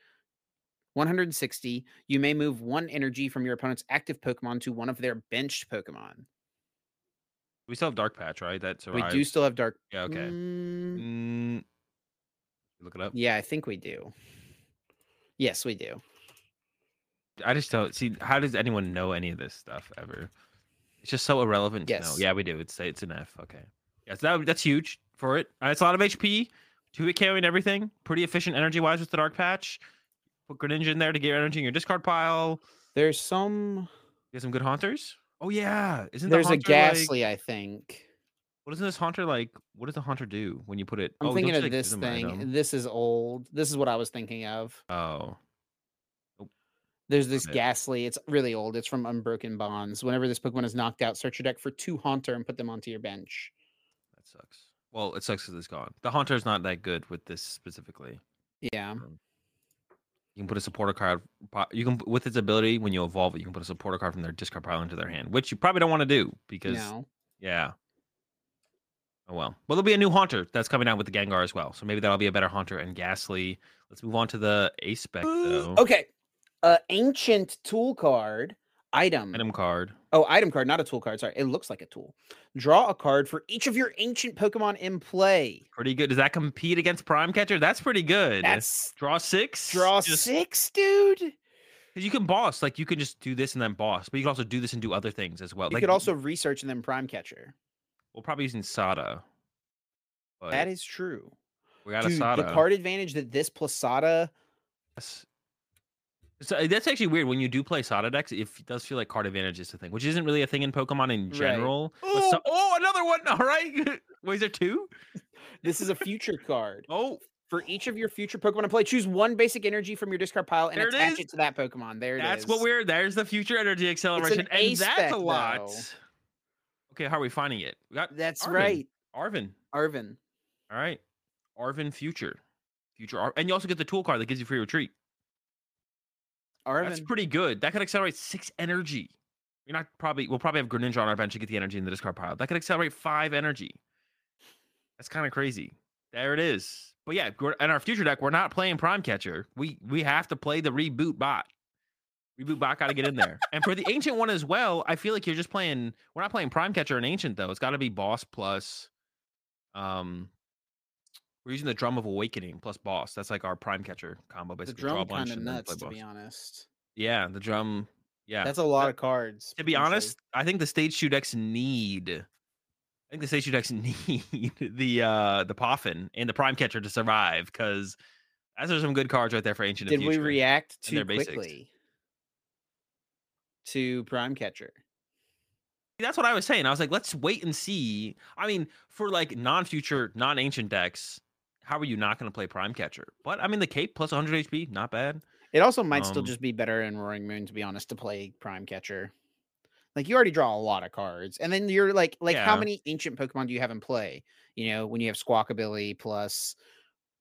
160. You may move one energy from your opponent's active Pokemon to one of their benched Pokemon. we still have Dark Patch, right? That We do still have dark. Yeah. Okay. Mm, Mm, look it up. yeah, I think we do. Yes, we do. I just don't see how does anyone know any of this stuff ever. It's just so irrelevant. Yes. Yeah, we do. It's it's an F. Okay. Yes, that that's huge for it. Uh, it's a lot of HP, two hit KO and everything. Pretty efficient energy wise with the Dark Patch. Put Greninja in there to get energy in your discard pile. There's some. You have some good haunters. Oh yeah, isn't There's the a haunter, like- Gastly, I think. what doesn't this haunter like? What does the haunter do when you put it? I'm oh, thinking of this thing. item? This is old. This is what I was thinking of. Oh, There's this. Gastly. It's really old. It's from Unbroken Bonds. Whenever this Pokemon is knocked out, search your deck for two Haunter and put them onto your bench. that sucks. Well, it sucks because it's gone. The haunter's not that good with this specifically. Yeah. Um, you can put a supporter card. You can with its ability when you evolve it, you can put a supporter card from their discard pile into their hand, which you probably don't want to do because No. yeah. Oh well. Well, there'll be a new haunter that's coming out with the Gengar as well, so maybe that'll be a better haunter and Gastly. Let's move on to the ace spec though. Okay. Uh, ancient tool card item. Item card. Oh, item card, not a tool card. Sorry, it looks like a tool. Draw a card for each of your ancient Pokemon in play. Pretty good. Does that compete against Prime Catcher? That's pretty good. That's draw six. draw Just- six, dude. you can boss. Like you can just do this and then boss, but you can also do this and do other things as well. You like could also research and then Prime Catcher. We'll probably using Sada. But That is true. we got Dude, a Sada. the card advantage that this Plasada. So uh, that's actually weird when you do play Sada decks. It does feel like card advantage is the thing, which isn't really a thing in Pokemon in general. but Oh! so- oh, another one! All right, wait, is there two? This is a future card. Oh, For each of your future Pokemon in play, choose one basic energy from your discard pile and There attach is. it to that Pokemon. There it is. that's what we're. There's the future energy acceleration, and that's spec, a lot. though. Okay, how are we finding it? We got That's Arven. right, Arven. Arven. All right, Arven future, future, and you also get the tool card that gives you free retreat. Arven. That's pretty good. That could accelerate six energy. You're not probably we'll probably have Greninja on our bench to get the energy in the discard pile. That could accelerate five energy. That's kind of crazy. There it is. But yeah, in our future deck, we're not playing Prime Catcher. We we have to play the reboot bot. Reboot bot got to get in there. and for the ancient one as well, I feel like you're just playing. We're not playing Prime Catcher and ancient though. It's got to be boss plus. Um, we're using the Drum of Awakening plus boss. That's like our Prime Catcher combo. Basically, the drum kind of nuts to be honest. Yeah, the drum. Yeah, that's a lot of cards. To be honest, I think the stage two decks need. I think the stage two decks need the uh the Poffin and the Prime Catcher to survive because those are some good cards right there for ancient. Did we react too quickly? To Prime Catcher. That's what I was saying. I was like, let's wait and see. I mean, for like non-future, non-ancient decks, how are you not going to play Prime Catcher? But I mean, the Cape plus 100 HP, not bad. It also might um, still just be better in Roaring Moon, to be honest, to play Prime Catcher. Like you already draw a lot of cards, and then you're like, like yeah. how many ancient Pokemon do you have in play? You know, when you have Squawkabilly plus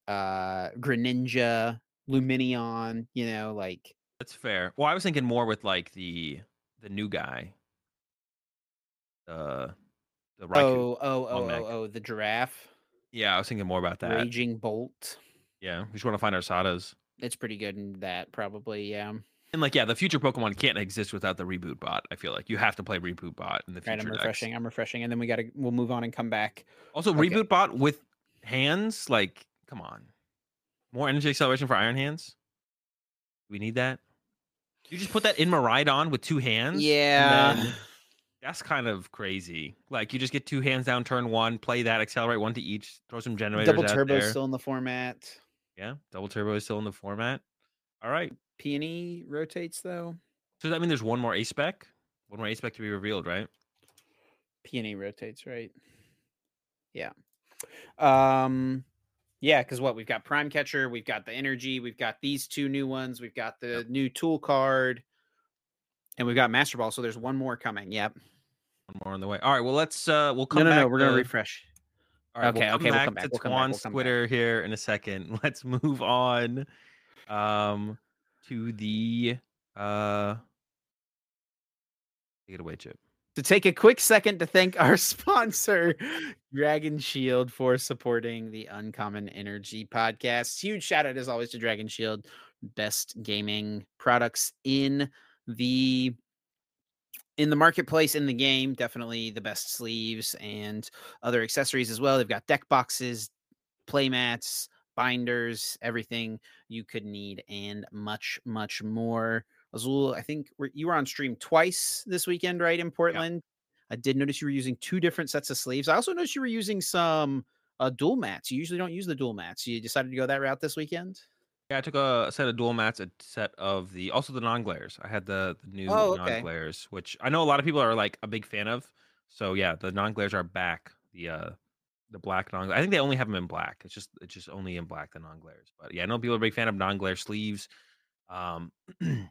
uh Greninja, Lumineon, you know, like that's fair. Well, I was thinking more with like the the new guy. Uh the Raikou, oh, oh, oh, oh, oh, the giraffe. Yeah, I was thinking more about that. Raging Bolt. Yeah, we just want to find our Sadas. It's pretty good in that, probably. Yeah. And like, yeah, the future Pokemon can't exist without the reboot bot. I feel like you have to play reboot bot in the future. Right, I'm refreshing. Decks. I'm refreshing, and then we got to we'll move on and come back. Also, okay. reboot bot with hands. Like, come on, more energy acceleration for Iron Hands. We need that. You just put that in Miraidon with two hands. Yeah. That's kind of crazy. Like you just get two hands down, turn one, play that, accelerate one to each, throw some generators. Double turbo is still in the format. Yeah, double turbo is still in the format. All right. Peony rotates though. So does that mean there's one more ace spec? One more ace spec to be revealed, right? Peony rotates, right? Yeah. Um yeah, because what we've got Prime Catcher, we've got the energy, we've got these two new ones, we've got the new tool card, and we've got Master Ball. So there's one more coming. Yep. One more on the way. All right. Well, let's uh we'll come no, no, back. No, we're to... gonna refresh. All right. Okay. We'll okay. We'll come back to we'll Twan Squitter here in a second. Let's move on um to the uh take it away, Chip to take a quick second to thank our sponsor, Dragon Shield, for supporting the Uncommon Energy podcast. Huge shout out, as always, to Dragon Shield, best gaming products in the in the marketplace in the game definitely the best sleeves and other accessories as well they've got deck boxes play mats binders everything you could need and much much more Azul, I think you were on stream twice this weekend, right? In Portland. I did notice you were using two different sets of sleeves. I also noticed you were using some uh, dual mats. You usually don't use the dual mats. You decided to go that route this weekend. Yeah, I took a set of dual mats, a set of the also the non glares. I had the, the new oh, okay. non glares, which I know a lot of people are like a big fan of. So yeah, the non glares are back. The uh the black non. I think they only have them in black. It's just it's just only in black the non glares. But yeah, I know people are a big fan of non glare sleeves. Um,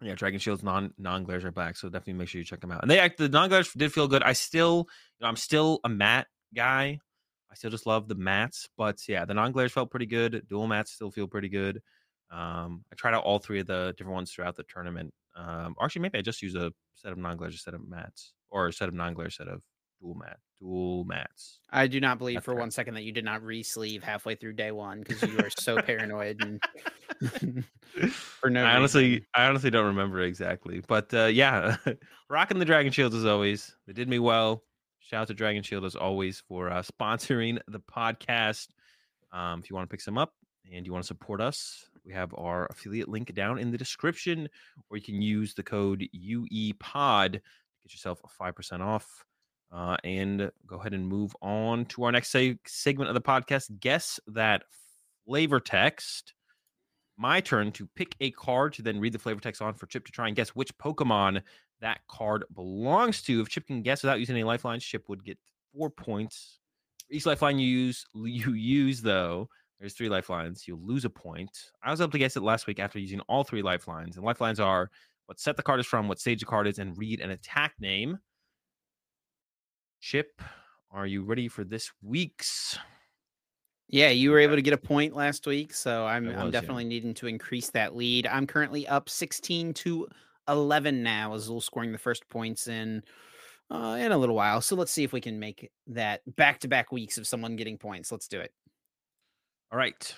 Yeah, Dragon Shield's non non glares are back, so definitely make sure you check them out. And they act the non glares did feel good. I still, you know, I'm still a matte guy. I still just love the mats, but yeah, the non glares felt pretty good. Dual mats still feel pretty good. Um, I tried out all three of the different ones throughout the tournament. Um, actually, maybe I just use a set of non glares, a set of mats, or a set of non glares, set of dual mat, dual mats. I do not believe That's for one second that you did not re-sleeve halfway through day one because you are so paranoid and for no. I honestly, I honestly don't remember exactly, but uh, yeah, rocking the Dragon Shields as always. They did me well. Shout out to Dragon Shield as always for uh, sponsoring the podcast. Um, if you want to pick some up and you want to support us, we have our affiliate link down in the description, or you can use the code UEPOD to get yourself a five percent off. Uh, and go ahead and move on to our next seg- segment of the podcast. Guess that flavor text. My turn to pick a card to then read the flavor text on for Chip to try and guess which Pokemon that card belongs to. If Chip can guess without using any lifelines, Chip would get four points. each lifeline you use, you use though, there's three lifelines. You'll lose a point. I was able to guess it last week after using all three lifelines. And lifelines are what set the card is from, what stage the card is, and read an attack name. Chip, are you ready for this week's? Yeah, you were able to get a point last week, so I'm was, I'm definitely yeah. needing to increase that lead. I'm currently up 16 to 11 now. Azul scoring the first points in uh, in a little while. So let's see if we can make that back to back weeks of someone getting points. Let's do it. All right.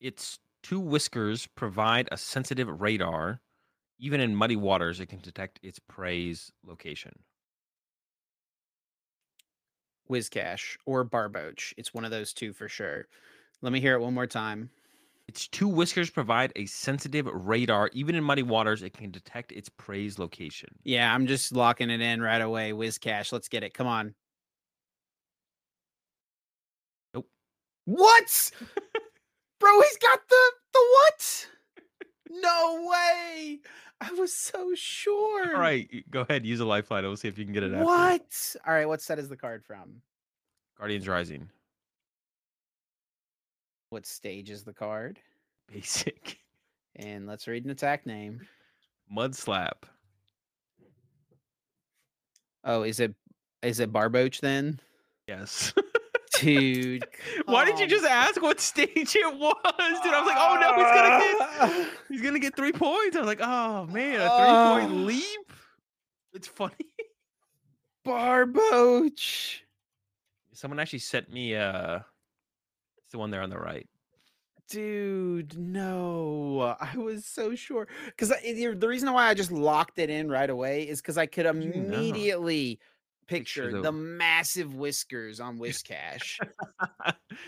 Its two whiskers provide a sensitive radar. Even in muddy waters, it can detect its prey's location. Whiscash or Barboach. It's one of those two for sure. Let me hear it one more time. Its two whiskers provide a sensitive radar. Even in muddy waters, it can detect its prey's location. Yeah, I'm just locking it in right away. Whiscash. Let's get it. Come on. Nope. What? Bro, he's got the the what? No way. I was so sure. All right, go ahead. Use a lifeline. We'll see if you can get it. out. What? All right, what set is the card from? Guardians Rising. What stage is the card? Basic. And let's read an attack name. Mud slap. Oh, is it is it Barboach then? Yes. Dude. Why did you just ask what stage it was, dude? I was like, oh no, he's gonna get get he's gonna get three points. I was like, oh man, a three Oh. point leap. It's funny. Barboach. Someone actually sent me uh it's the one there on the right. Dude, no. I was so sure. Because eh, the reason why I just locked it in right away is because I could immediately Picture picture the- the massive whiskers on Whiscash.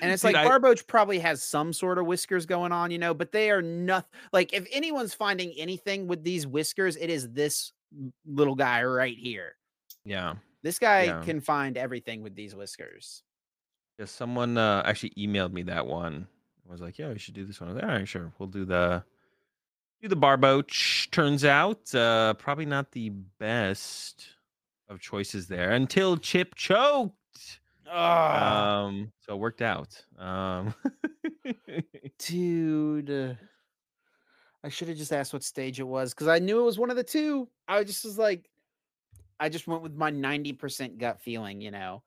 and it's like Barboach probably has some sort of whiskers going on, you know, but they are nothing. Like if anyone's finding anything with these whiskers, it is this little guy right here. yeah. This guy Yeah. can find everything with these whiskers. Someone uh, actually emailed me that one. I was like, "Yeah, we should do this one." I was like, "All right, sure, we'll do the do the barboach." Turns out, uh, probably not the best of choices there until Chip choked. Oh, Um, so it worked out. Um, dude. uh, I should have just asked what stage it was because I knew it was one of the two. I just was like, I just went with my 90% gut feeling, you know.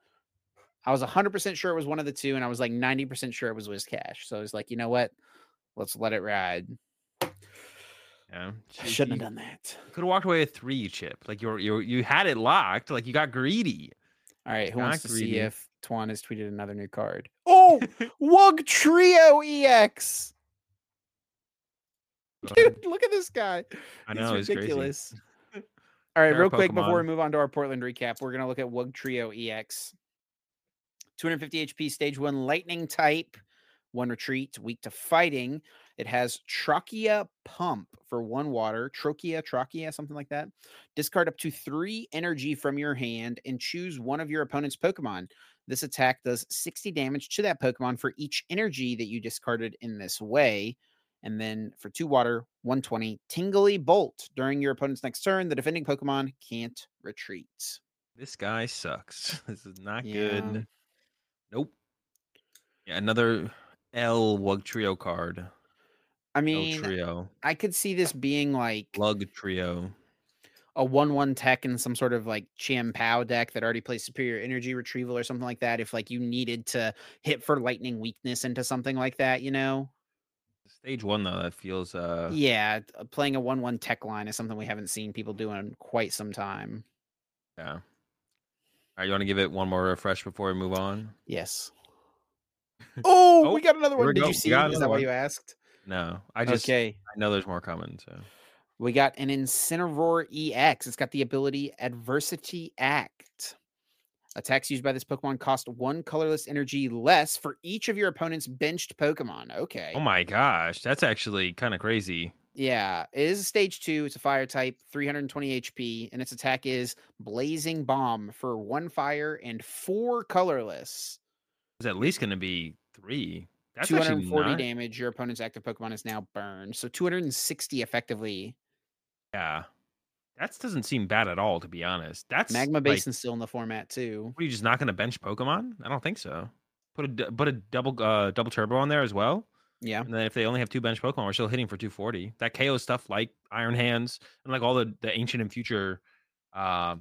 I was 100% sure it was one of the two, and I was like 90% sure it was Whiscash. So I was like, you know what? Let's let it ride. yeah, I shouldn't have done that. Could have walked away with three, Chip. Like you, were, you, were- you had it locked. Like you got greedy. All right, who Not wants to see greedy. if Twan has tweeted another new card? Oh, Wugtrio EX. Dude, look at this guy. I know He's it's ridiculous. All right, Rare real quick before we move on to our Portland recap, we're gonna look at Wugtrio EX. 250 HP, stage one, lightning type, one retreat, weak to fighting. It has Trachea Pump for one water, Trochea, Trachea, something like that. Discard up to three energy from your hand and choose one of your opponent's Pokemon. This attack does 60 damage to that Pokemon for each energy that you discarded in this way. And then for two water, 120, Tingly Bolt. During your opponent's next turn, the defending Pokemon can't retreat. This guy sucks. This is not Yeah. good. Nope. Yeah, another L Wugtrio card. I mean, Trio. I could see this being like Lug Trio. a one-one tech in some sort of like Chien-Pao deck that already plays superior energy retrieval or something like that. If like you needed to hit for lightning weakness into something like that, you know? Stage one though, that feels uh yeah, playing a one-one tech line is something we haven't seen people do in quite some time. yeah. All right, you want to give it one more refresh before we move on? Yes. Oh, Oh, we got another one. Did go. you see? got it? Is another that why you asked? No, I just okay. I know there's more coming. So We got an Incineroar EX. It's got the ability Adversity Act. Attacks used by this Pokemon cost one colorless energy less for each of your opponent's benched Pokemon. Oh okay. oh my gosh, that's actually kind of crazy. Yeah, it is a stage two. It's a fire type, 320 HP, and its attack is Blazing Bomb for one fire and four colorless. It's at least going to be three. That's actually 240 not, damage. Your opponent's active Pokemon is now burned. So 260 effectively. Yeah, that doesn't seem bad at all, to be honest. That's Magma like, still in the format too. What, are you just not going to bench Pokemon? I don't think so. Put a put a double uh double turbo on there as well, Yeah. and then if they only have two bench Pokemon, we're still hitting for 240. That KO stuff like Iron Hands and like all the the ancient and future, uh,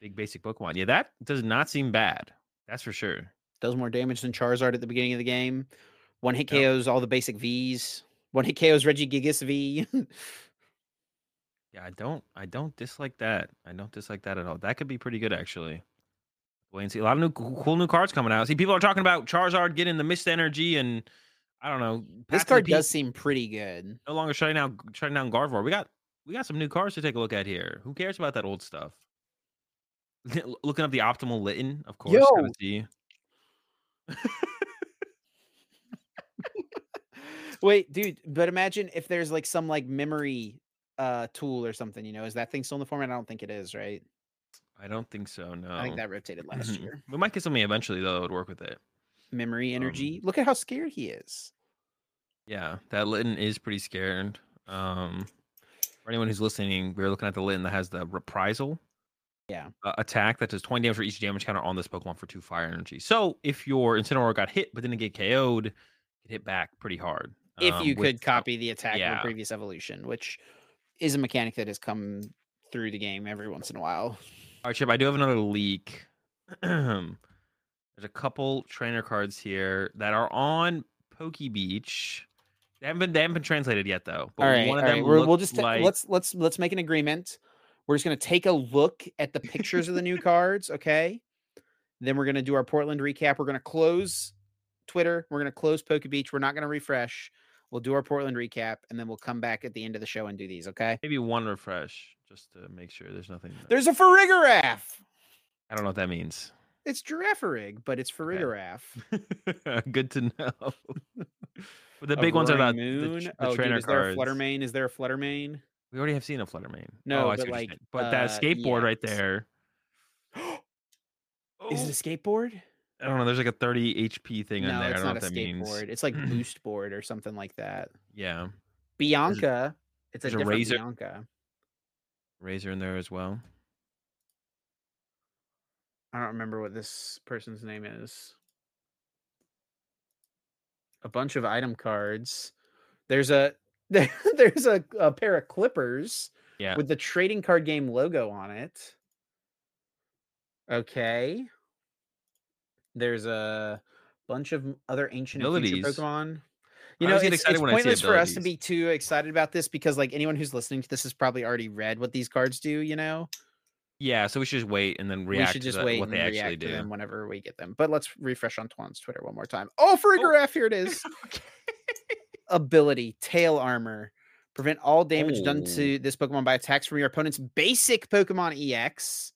big basic Pokemon. Yeah, that does not seem bad. That's for sure. does more damage than Charizard at the beginning of the game. One hit. KOs all the basic Vs. One hit KOs Regigigas V. Yeah, I don't I don't dislike that. I don't dislike that at all. That could be pretty good actually. Wait and see. A lot of new cool new cards coming out. See, people are talking about Charizard getting the mist energy and I don't know. This card does seem pretty good. No longer shutting down shutting down Gardevoir. We got we got some new cards to take a look at here. Who cares about that old stuff? Looking up the optimal Litten, of course. Yo. See. Wait, dude, but imagine if there's like some like memory uh tool or something, you know, is that thing still in the format? I don't think it is, right? I don't think so. No. I think that rotated last Mhm. year. We might get something eventually though that would work with it. Memory Um, energy. Look at how scared he is. Yeah, that Litten is pretty scared. Um, for anyone who's listening, we're looking at the Litten that has the reprisal. Yeah. Uh, attack that does 20 damage for each damage counter on this Pokemon for two fire energy. So if your Incineroar got hit but didn't get KO'd, it hit back pretty hard. If um, you with- could copy the attack of yeah. a previous evolution, which is a mechanic that has come through the game every once in a while. All right, Chip, I do have another leak. There's a couple trainer cards here that are on Poke Beach. They haven't been they haven't been translated yet though. But all right, one of right. them We're, we'll just like let's let's let's make an agreement. We're just gonna take a look at the pictures of the new cards, okay? Then we're gonna do our Portland recap. We're gonna close Twitter. We're gonna close Poke Beach. We're not gonna refresh. We'll do our Portland recap, and then we'll come back at the end of the show and do these. Okay? maybe one refresh just to make sure there's nothing. that- There's a Farigiraf. I don't know what that means. It's Girafarig, but it's Farigiraf. Good to know. but the A big ones are the, the, Moon. tr- the oh, trainer dude, is there a cards. Flutter Mane? Is there a Flutter Mane? We already have seen a Flutter Mane. No, oh, I but see what you're like, but that uh, skateboard right there. Is it a skateboard? I don't know. There's like a 30 HP thing no, on there. it's I don't not know a what that means. skateboard. It's like boost board or something like that. Yeah, Bianca. It's a there's a different razor. Bianca. Razor in there as well. I don't remember what this person's name is. A bunch of item cards. There's a there's a, a pair of clippers Yeah. with the trading card game logo on it. Okay. There's a bunch of other ancient and future Abilities. Pokemon. You know, it's, it's when I see pointless for us to be too excited about this because, like, anyone who's listening to this has probably already read what these cards do. You know, Yeah, so we should just wait and then react we should to just the- wait what and they actually to do. them whenever we get them. But let's refresh on Twan's Twitter one more time. Oh, Farigiraf, oh, here it is. Ability, tail armor. Prevent all damage done Oh. to this Pokemon by attacks from your opponent's basic Pokemon EX.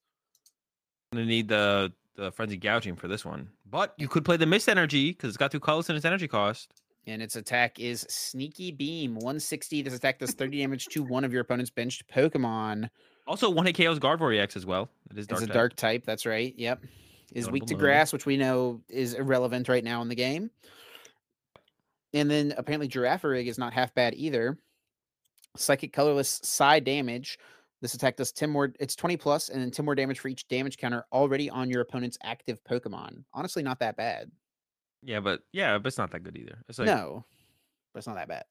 I'm gonna need the the Frenzied Gouging for this one, but you could play the mist energy because it's got two colors and its energy cost. And its attack is Sneaky Beam 160. This attack does 30 damage to one of your opponent's benched Pokemon. Also, one hit KO's Gardevoir EX as well. It is dark. It's a type. dark type. That's right. Yep. Is weak to grass, which we know is irrelevant right now in the game. And then apparently Girafarig is not half bad either. Psychic colorless side damage. This attack does 10 more, it's 20 plus, and then 10 more damage for each damage counter already on your opponent's active Pokemon. Honestly, not that bad. Yeah, but yeah, but it's not that good either. It's like no, but it's not that bad.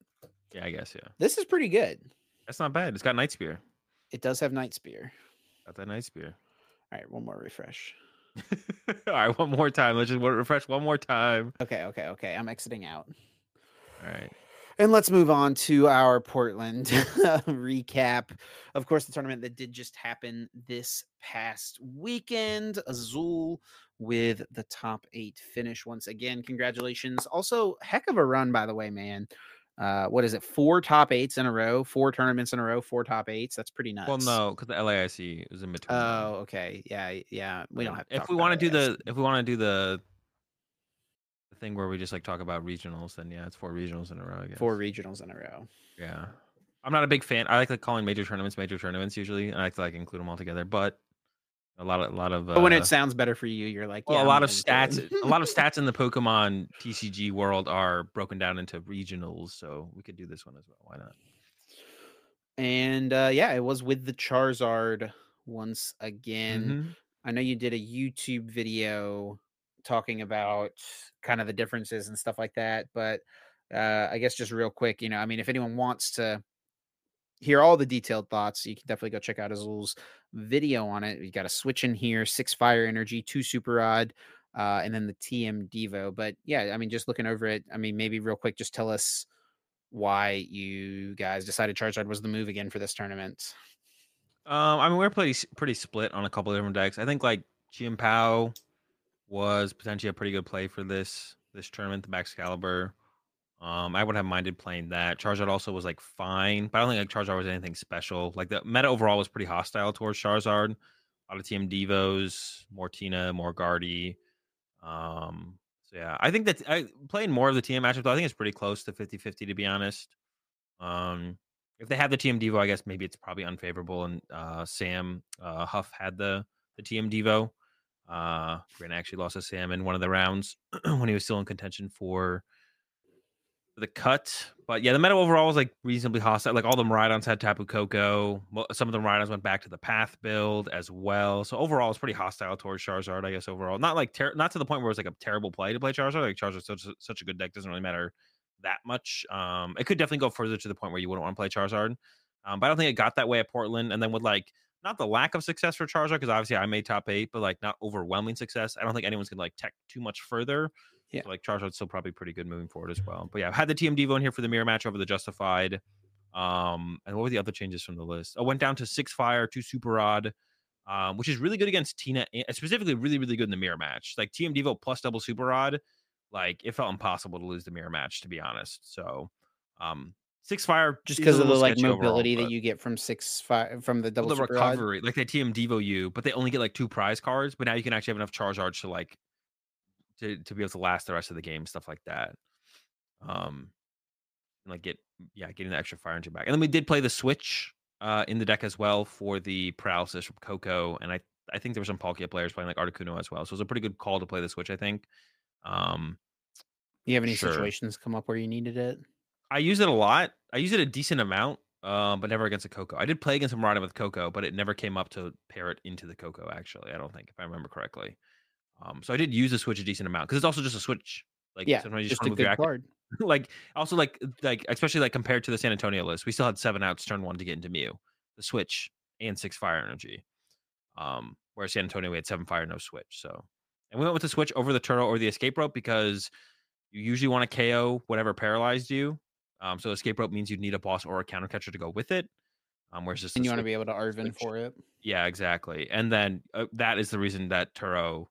yeah, I guess yeah. This is pretty good. That's not bad. It's got Night Spear. It does have Night Spear. Got that Night Spear. All right, one more refresh. All right, one more time. Let's just refresh one more time. Okay, okay, okay. I'm exiting out. All right. And let's move on to our Portland recap. Of course, the tournament that did just happen this past weekend. Azul with the top eight finish once again. Congratulations. Also, heck of a run, by the way, man. Uh, what is it? Four top eights in a row, four tournaments in a row, four top eights. That's pretty nuts. Well, no, because the LAIC was in between. Oh, okay. Yeah, yeah. We don't have to If we want to do the, if we want to do the, the thing where we just like talk about regionals, then yeah, it's four regionals in a row. I guess. four regionals in a row. Yeah. I'm not a big fan. I like like calling major tournaments major tournaments usually, and I like to like include them all together. But a lot of a lot of uh, But when it sounds better for you, you're like, well, yeah, a I'm lot of stats, a lot of stats in the Pokemon TCG world are broken down into regionals, so we could do this one as well. Why not? And uh, yeah, it was with the Charizard once again. Mhm. I know you did a YouTube video talking about kind of the differences and stuff like that, but uh, I guess just real quick, you know, I mean, if anyone wants to hear all the detailed thoughts, you can definitely go check out Azul's video on it. You got a switch in here, six fire energy, two super rod, uh, and then the TM Devo. But yeah, I mean, just looking over it, I mean, maybe real quick, just tell us why you guys decided Charizard was the move again for this tournament. Um, I mean, we're pretty pretty split on a couple of different decks. I think like Chien-Pao was potentially a pretty good play for this this tournament, the Baxcalibur. Um, I would have minded playing that. Charizard also was like fine, but I don't think like Charizard was anything special. Like the meta overall was pretty hostile towards Charizard. A lot of TM Devos, more Tina, more Guardy. Um, so yeah, I think that I playing more of the TM matchup, though, I think it's pretty close to 50-50 to be honest. Um, if they have the TM Devo, I guess maybe it's probably unfavorable. And uh, Sam uh, Huff had the the TM Devo. Uh, Grant actually lost to Sam in one of the rounds when he was still in contention for the cut. But yeah, the meta overall was like reasonably hostile. Like all the Miraidons had Tapu Koko. Some of the Miraidons went back to the Path build as well. So overall, it's pretty hostile towards Charizard. I guess overall, not like ter- not to the point where it's like a terrible play to play Charizard. Like Charizard's such such a good deck doesn't really matter that much. Um, it could definitely go further to the point where you wouldn't want to play Charizard. Um, but I don't think it got that way at Portland. And then with like not the lack of success for Charizard, because obviously I made top eight, but like not overwhelming success. I don't think anyone's gonna like tech too much further. Yeah. So like Charizard's still probably pretty good moving forward as well. But yeah, I've had the TM Devo in here for the mirror match over the Justified. Um, and what were the other changes from the list? I went down to six fire, two super rod, um, which is really good against Tina, specifically really, really good in the mirror match. Like TM Devo plus double super rod, like it felt impossible to lose the mirror match, to be honest. So um Six Fire just because of the like mobility overall, that you get from six five from the double the recovery, like they TM Devo you, but they only get like two prize cards. But now you can actually have enough charge Charizards to like to to be able to last the rest of the game, stuff like that. Um, and like get yeah, getting the extra fire into your back. And then we did play the switch uh in the deck as well for the paralysis from Koko, and I I think there were some Palkia players playing like Articuno as well. So it was a pretty good call to play the switch. I think. Um, you have any sure. situations come up where you needed it? I use it a lot. I use it a decent amount, um, but never against a Koko. I did play against a Miraidon with Koko, but it never came up to pair it into the Koko, Actually, I don't think if I remember correctly. Um, so I did use the switch a decent amount because it's also just a switch. Like yeah, sometimes you just, just want to move your card. like also like like especially like compared to the San Antonio list, we still had seven outs turn one to get into Mew, the switch and six fire energy. Um, whereas San Antonio we had seven fire, no switch. So and we went with the switch over the Turo or the escape rope because you usually want to KO whatever paralyzed you. Um, so escape rope means you'd need a boss or a counter catcher to go with it. Um, whereas just and you want to be able to Arven for it. Yeah, exactly. And then uh, that is the reason that Turo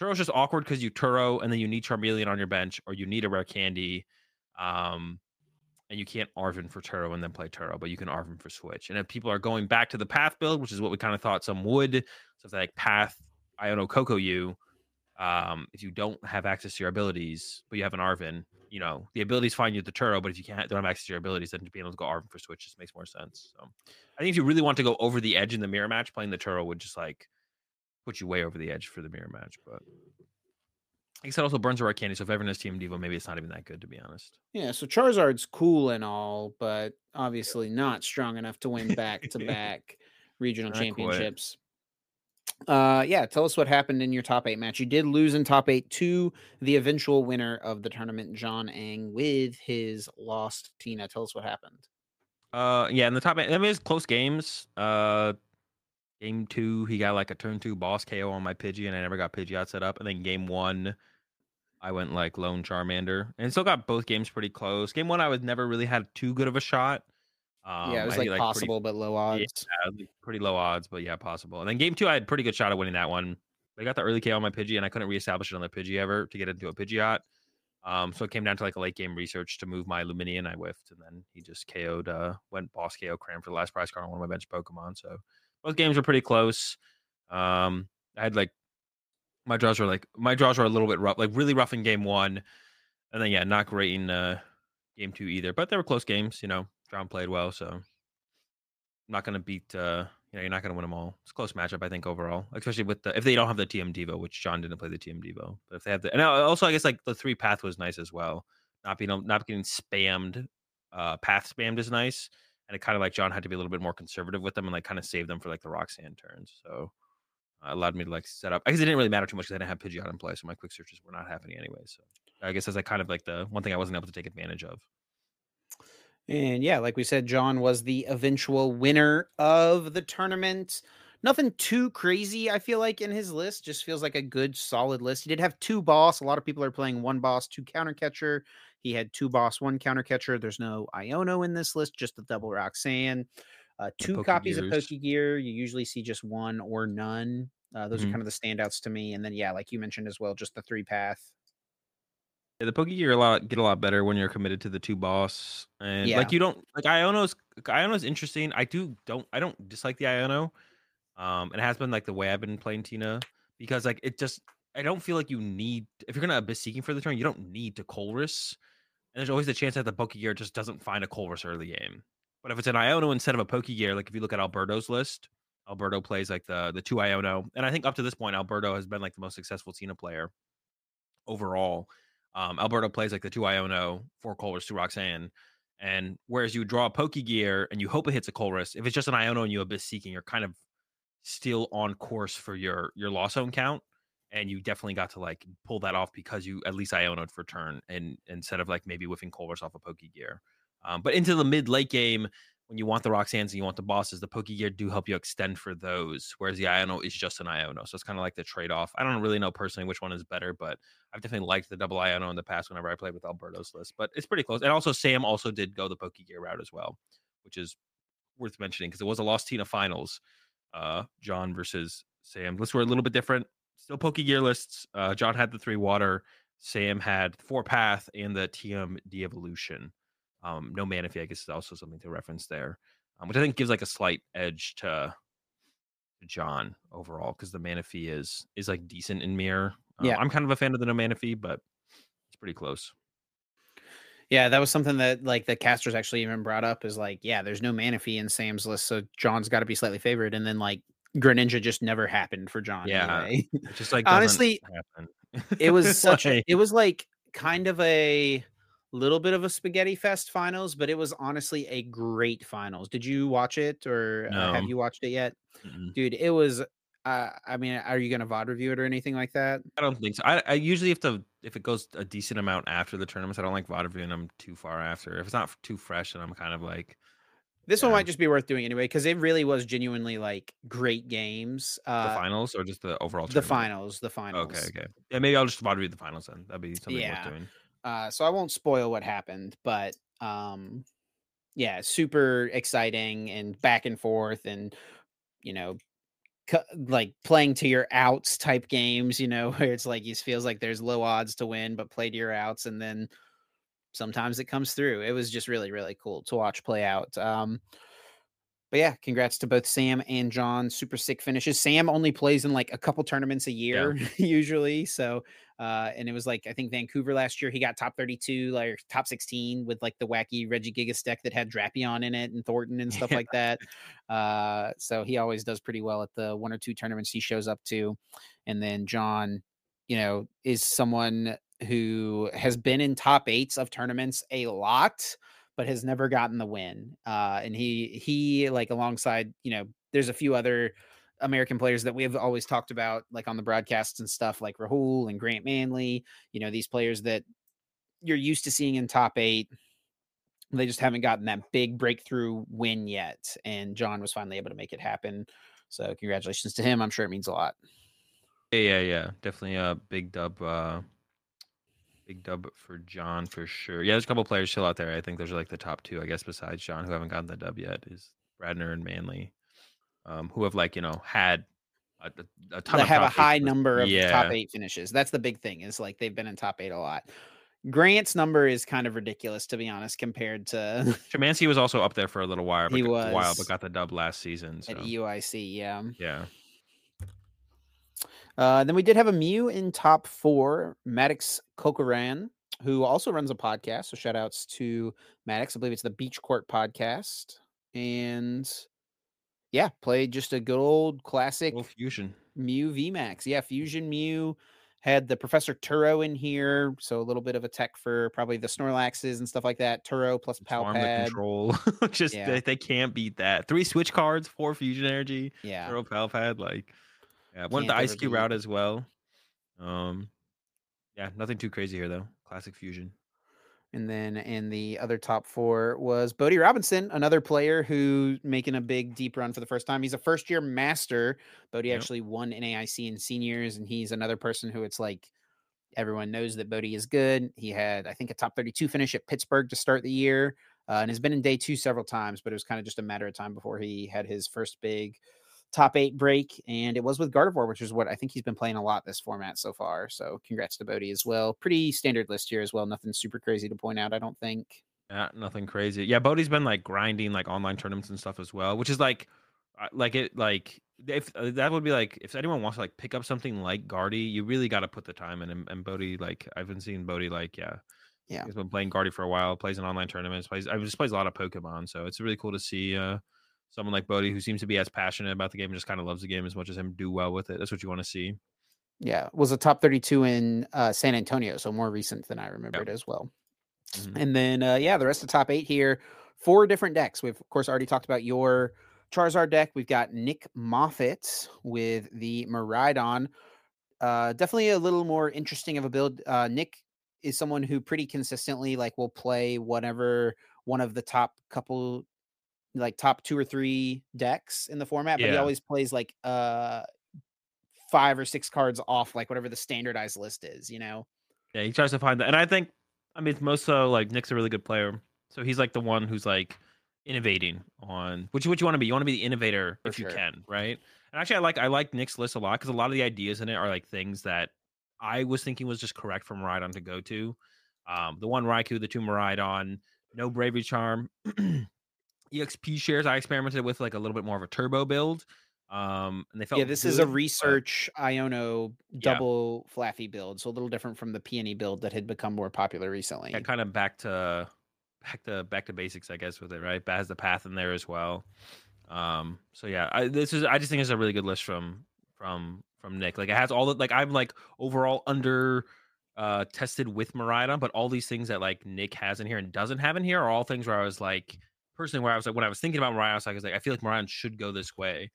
Turo's just awkward because you Turo and then you need Charmeleon on your bench or you need a rare candy. Um, and you can't Arven for Turo and then play Turo, but you can Arven for Switch. And if people are going back to the Path build, which is what we kind of thought some would, so if they like Path, Iono Koko you, um, if you don't have access to your abilities, but you have an Arven, you know, the abilities find you the Turo, but if you can't don't have access to your abilities, then being able to go Arven for Switch just makes more sense. So I think if you really want to go over the edge in the mirror match, playing the Turo would just like put you way over the edge for the mirror match. But I said, also burns a candy. So if everyone has TM Devo, maybe it's not even that good to be honest. Yeah, so Charizard's cool and all, but obviously not strong enough to win back to back regional not championships. Quite. Uh, yeah, tell us what happened in your top eight match. You did lose in top eight to the eventual winner of the tournament, John Ang, with his lost Tina. Tell us what happened. Uh, yeah, in the top eight, I mean, it's close games. Uh, game two, he got like a turn two boss KO on my Pidgey, and I never got Pidgeot set up. And then game one, I went like lone Charmander, and still got both games pretty close. Game one, I was never really had too good of a shot. Um, yeah, it was like, like possible pretty, but low odds. Yeah, pretty low odds, but yeah, possible. And then game two, I had pretty good shot of winning that one. I got the early KO on my Pidgey, and I couldn't reestablish it on the Pidgey ever to get into a Pidgeot. Um, so it came down to like a late game research to move my Lumineon. I whiffed, and then he just KO'd, uh, went boss KO Cram for the last prize card on one of my bench Pokemon. So both games were pretty close. Um, I had like my draws were like my draws were a little bit rough, like really rough in game one, and then yeah, not great in uh, game two either. But they were close games, you know. John played well, so I'm not to beat. Uh, you know, you're not to win them all. It's a close matchup, I think, overall. Especially with the if they don't have the TM Devo, which John didn't play the TM Devo, but if they have the, and also I guess like the three path was nice as well. Not being not getting spammed, uh, path spammed is nice, and it kind of like John had to be a little bit more conservative with them and like kind of save them for like the Roxanne turns. So uh, allowed me to like set up. I guess it didn't really matter too much because I didn't have Pidgeot in play, so my quick searches were not happening anyway. So I guess that's like kind of like the one thing I wasn't able to take advantage of. And yeah, like we said, John was the eventual winner of the tournament. Nothing too crazy, I feel like, in his list. Just feels like a good, solid list. He did have two boss. A lot of people are playing one boss, two counter catcher. He had two boss, one counter catcher. There's no Iono in this list, just the double Roxanne. Uh, two copies of Gears. Poke Gear. You usually see just one or none. Uh, those are Mhm. kind of the standouts to me. And then yeah, like you mentioned as well, just the three path. Yeah, the Poke Gear a lot get a lot better when you're committed to the two boss, and Yeah. like you don't like Iono's. Iono's interesting. I do don't I don't dislike the Iono, um, and it has been like the way I've been playing Tina because like it just I don't feel like you need if you're gonna abyss seeking for the turn, you don't need to Colress, and there's always the chance that the Poke Gear just doesn't find a Colress early game. But if it's an Iono instead of a Poke Gear, like if you look at Alberto's list, Alberto plays like the the two Iono, and I think up to this point, Alberto has been like the most successful Tina player overall. Um, Alberto plays like the two Iono, four Colress, two Roxanne. And whereas you draw a Poke Gear and you hope it hits a Colress, if it's just an Iono and you Abyss Seeking, you're kind of still on course for your your loss zone count. And you definitely got to like pull that off because you at least Ionoed for turn and instead of like maybe whiffing Colress off a Poke Gear. Um, but into the mid late game, when you want the Roxannes and you want the bosses, the Poke Gear do help you extend for those, whereas the Iono is just an Iono. So it's kind of like the trade off. I don't really know personally which one is better, but I've definitely liked the double Iono in the past whenever I played with Alberto's list, but it's pretty close. And also, Sam also did go the Poke Gear route as well, which is worth mentioning because it was a Lost Tina finals. Uh, John versus Sam. Lists were a little bit different. Still Poke Gear lists. Uh, John had the three water. Sam had four path and the TM de evolution. Um, no Manaphy, I guess, is also something to reference there, um, which I think gives like a slight edge to, to John overall because the mana fee is is like decent in mirror. Um, Yeah. I'm kind of a fan of the no Manaphy, but it's pretty close. Yeah, that was something that like the casters actually even brought up is like, yeah, there's no Manaphy in Sam's list, so John's got to be slightly favored. And then like Greninja just never happened for John. Yeah. anyway. It just like Honestly, it was such a, Like, it was like kind of a little bit of a spaghetti fest finals, but it was honestly a great finals. Did you watch it or uh, have you watched it yet? mm-mm. Dude, it was uh, I mean, are you gonna VOD review it or anything like that? I don't think so. I, I usually have to if it goes a decent amount after the tournaments. I don't like VOD reviewing them too far after. If it's not too fresh, and I'm kind of like This one might just be worth doing anyway because it really was genuinely like great games. Uh, the finals or just the overall. the finals, the finals. Okay, okay. Yeah, maybe I'll just VOD review the finals then. That'd be something Yeah. worth doing. Uh, so I won't spoil what happened, but um, yeah, super exciting and back and forth, and you know, cu- like playing to your outs type games. You know, where it's like it feels like there's low odds to win, but play to your outs, and then sometimes it comes through. It was just really, really cool to watch play out. Um, but yeah, congrats to both Sam and John. Super sick finishes. Sam only plays in like a couple tournaments a year usually. So, uh, and it was like I think Vancouver last year he got top 32, like top 16 with like the wacky Regigigas deck that had Drapion in it and Thornton and stuff Yeah. like that. Uh, so he always does pretty well at the one or two tournaments he shows up to. And then John, you know, is someone who has been in top eights of tournaments a lot but has never gotten the win. Uh, and he he like alongside you know there's a few other American players that we have always talked about like on the broadcasts and stuff like Rahul and Grant Manley. You know these players that you're used to seeing in top eight. They just haven't gotten that big breakthrough win yet, and John was finally able to make it happen. So congratulations to him. I'm sure it means a lot. Yeah, yeah, yeah. Definitely a big dub. Uh, big dub for John for sure. Yeah, there's a couple players still out there. I think those are like the top two, I guess, besides John, who haven't gotten the dub yet. Is Bradner and Manley, um, who have like you know had a, a, ton They of have a high number of yeah. top eight finishes. That's the big thing. Is like they've been in top eight a lot. Grant's number is kind of ridiculous to be honest, compared to Chemansky was also up there for a little while, but He got- a while, but got the dub last season. So at UIC, Yeah. yeah, Uh, then we did have a Mew in top four, Maddox Kokoran, who also runs a podcast. So shout outs to Maddox. I believe it's the Beach Court podcast. And yeah, played just a good old classic fusion. Mew VMAX. Yeah, Fusion Mew had the Professor Turo in here. So a little bit of a tech for probably the Snorlaxes and stuff like that. Turo plus Palpad. control. Just Yeah. they, they can't beat that. Three switch cards, four fusion energy. Yeah. Turo Palpad, like yeah, one of the ice cube route as well. Um, yeah, nothing too crazy here though. Classic fusion. And then in the other top four was Bodie Robinson, another player who making a big deep run for the first time. He's a first year master. Bodie Yep. actually won NAIC in seniors, and he's another person who it's like everyone knows that Bodie is good. He had, I think, a top 32 finish at Pittsburgh to start the year. uh, and has been in day two several times, but it was kind of just a matter of time before he had his first big top eight break. And it was with Gardevoir, which is what I think he's been playing a lot this format so far. So congrats to Bodie as well. Pretty standard list here as well. Nothing super crazy to point out, I don't think. Yeah, nothing crazy. Yeah, Bodie's been like grinding like online tournaments and stuff as well, which is like, like it like if uh, that would be like if anyone wants to like pick up something like Guardy, you really got to put the time in. And, and Bodie, like I've been seeing Bodie, like yeah, Yeah. he's been playing Guardy for a while, plays in online tournaments, plays. I just plays a lot of Pokemon, so it's really cool to see uh someone like Bodie who seems to be as passionate about the game and just kind of loves the game as much as him do well with it. That's what you want to see. Yeah. Was a top 32 in uh, San Antonio. So more recent than I remembered as well. Mhm. And then, uh, yeah, the rest of the top eight here, four different decks. We've, of course, already talked about your Charizard deck. We've got Nick Moffat with the Miraidon. Uh, definitely a little more interesting of a build. Uh, Nick is someone who pretty consistently like will play whatever one of the top couple like top two or three decks in the format, but he always plays like uh five or six cards off like whatever the standardized list is, you know. Yeah, he tries to find that, and I think, I mean, it's most so like Nick's a really good player, so he's like the one who's like innovating on which what you want to be. You want to be the innovator For if you can, right? And actually, I like I like Nick's list a lot because a lot of the ideas in it are like things that I was thinking was just correct from Rhydon to go to. Um, the one Raikou, the two Miraidon, no Bravery Charm, EXP shares. I experimented with like a little bit more of a turbo build. Um, and they felt yeah, this is a good, but- research Iono Yeah. double Flaaffy build, so a little different from the peony build that had become more popular recently. yeah, kind of back to back to back to basics, I guess, with it, right? But has the path in there as well. Um, so yeah, I, this is I just think it's a really good list from from from Nick. Like it has all the like I'm like overall under uh tested with Miraidon, but all these things that like Nick has in here and doesn't have in here are all things where I was like personally where I was like when I was thinking about Miraidon, I was like, I was like I feel like Miraidon should go this way.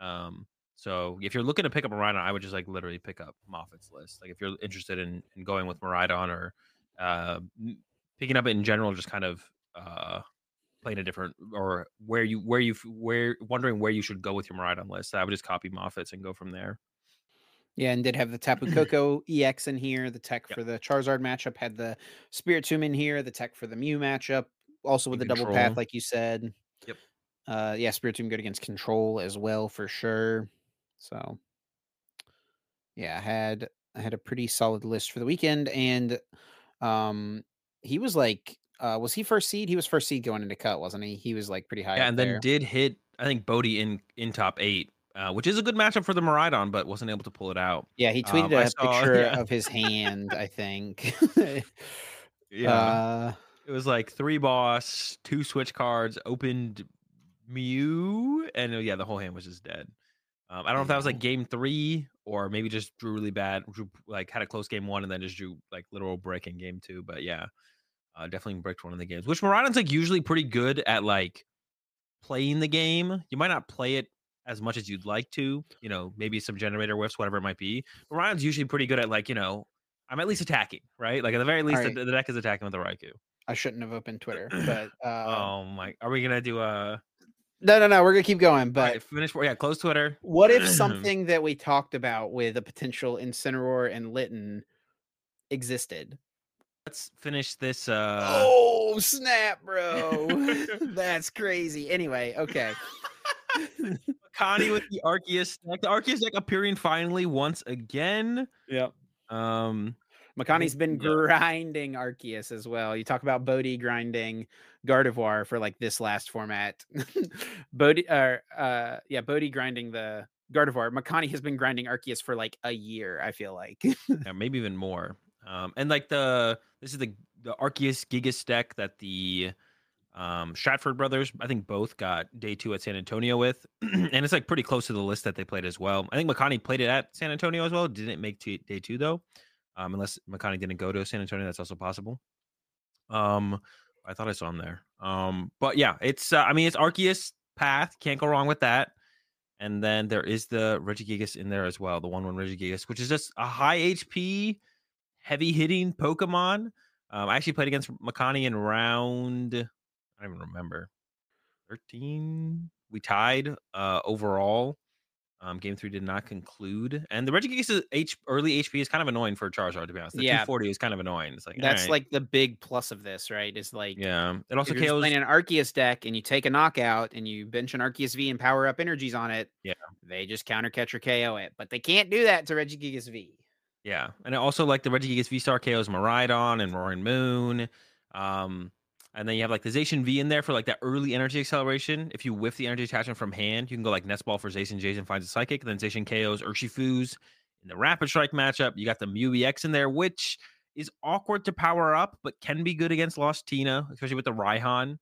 Um so if you're looking to pick up Miraidon, I would just like literally pick up Moffat's list. Like if you're interested in, in going with Miraidon or uh picking up it in general, just kind of uh playing a different or where you where you where wondering where you should go with your Miraidon list. I would just copy Moffat's and go from there. Yeah, and did have the Tapu Koko EX in here. The tech Yep. for the Charizard matchup had the Spiritomb in here. The tech for the Mew matchup, also with And the double path, like you said. Yep. Uh, yeah, Spiritomb good against Control as well for sure. So, yeah, I had I had a pretty solid list for the weekend, and um, he was like, uh, was he first seed? He was first seed going into cut, wasn't he? He was like pretty high. yeah, and there. then did hit I think Bodie in in top eight, uh, which is a good matchup for the Miraidon, but wasn't able to pull it out. yeah, he um, tweeted I a saw- picture yeah. of his hand. I think. Yeah, Uh, it was like three boss, two switch cards, opened Mew, and uh, yeah, the whole hand was just dead. Um, I don't know if that was like game three or maybe just drew really bad, drew, like had a close game one and then just drew like literal brick in game two. But yeah, uh, definitely bricked one of the games. Which Miraidon's like usually pretty good at like playing the game. You might not play it as much as you'd like to. You know, maybe some generator whiffs, whatever it might be. Miraidon's usually pretty good at like you know. I'm at least attacking, right? Like at the very least, Alright. the, the deck is attacking with the Raikou. I shouldn't have opened Twitter, but uh, oh my! Are we gonna do a? no, no, no. We're gonna keep going. But But finish. Yeah, close Twitter. what if something that we talked about with a potential Incineroar and Litten existed? Let's finish this. Uh, oh snap, bro! That's crazy. Anyway, okay. Connie with the Arceus deck. The Arceus deck appearing finally once again. Yep. Um, Makani's been Yeah. grinding Arceus as well. You talk about Bodhi grinding Gardevoir for like this last format. Bodhi, uh, uh, yeah, Bodhi grinding the Gardevoir. Makani has been grinding Arceus for like a year. I feel like. yeah, maybe even more. Um, and like the this is the the Arceus Gigas deck that the um Stratford brothers, I think both got day two at San Antonio with, and it's like pretty close to the list that they played as well. I think Makani played it at San Antonio as well. Didn't make to day two though, um, unless Makani didn't go to San Antonio. That's also possible. Um, I thought I saw him there. Um, but yeah, it's uh, I mean it's Arceus path. Can't go wrong with that. And then there is the Regigigas in there as well, the one one Regigigas, which is just a high HP, heavy hitting Pokemon. Um, I actually played against Makani in round, I don't even remember, thirteen. We tied uh, overall. Um, game three did not conclude, and the Regigigas H early HP is kind of annoying for Charizard to be honest. The Yeah. 240 is kind of annoying. It's like That's alright. like the big plus of this, right? Is like yeah. It also KOs. playing an Arceus deck and you take a knockout and you bench an Arceus V and power up energies on it, Yeah. they just counter catch or KO it. But they can't do that to Regigigas V. Yeah, and it also like the Regigigas V Star KOs Miraidon and Roaring Moon. Um, and then you have like the Zacian V in there for like that early energy acceleration. If you whiff the energy attachment from hand, you can go like Nest Ball for Zacian. Jason finds a Psychic. Then Zacian KOs Urshifu's in the Rapid Strike matchup. You got the Mew EX in there, which is awkward to power up, but can be good against Lost Tina, especially with the Raihan.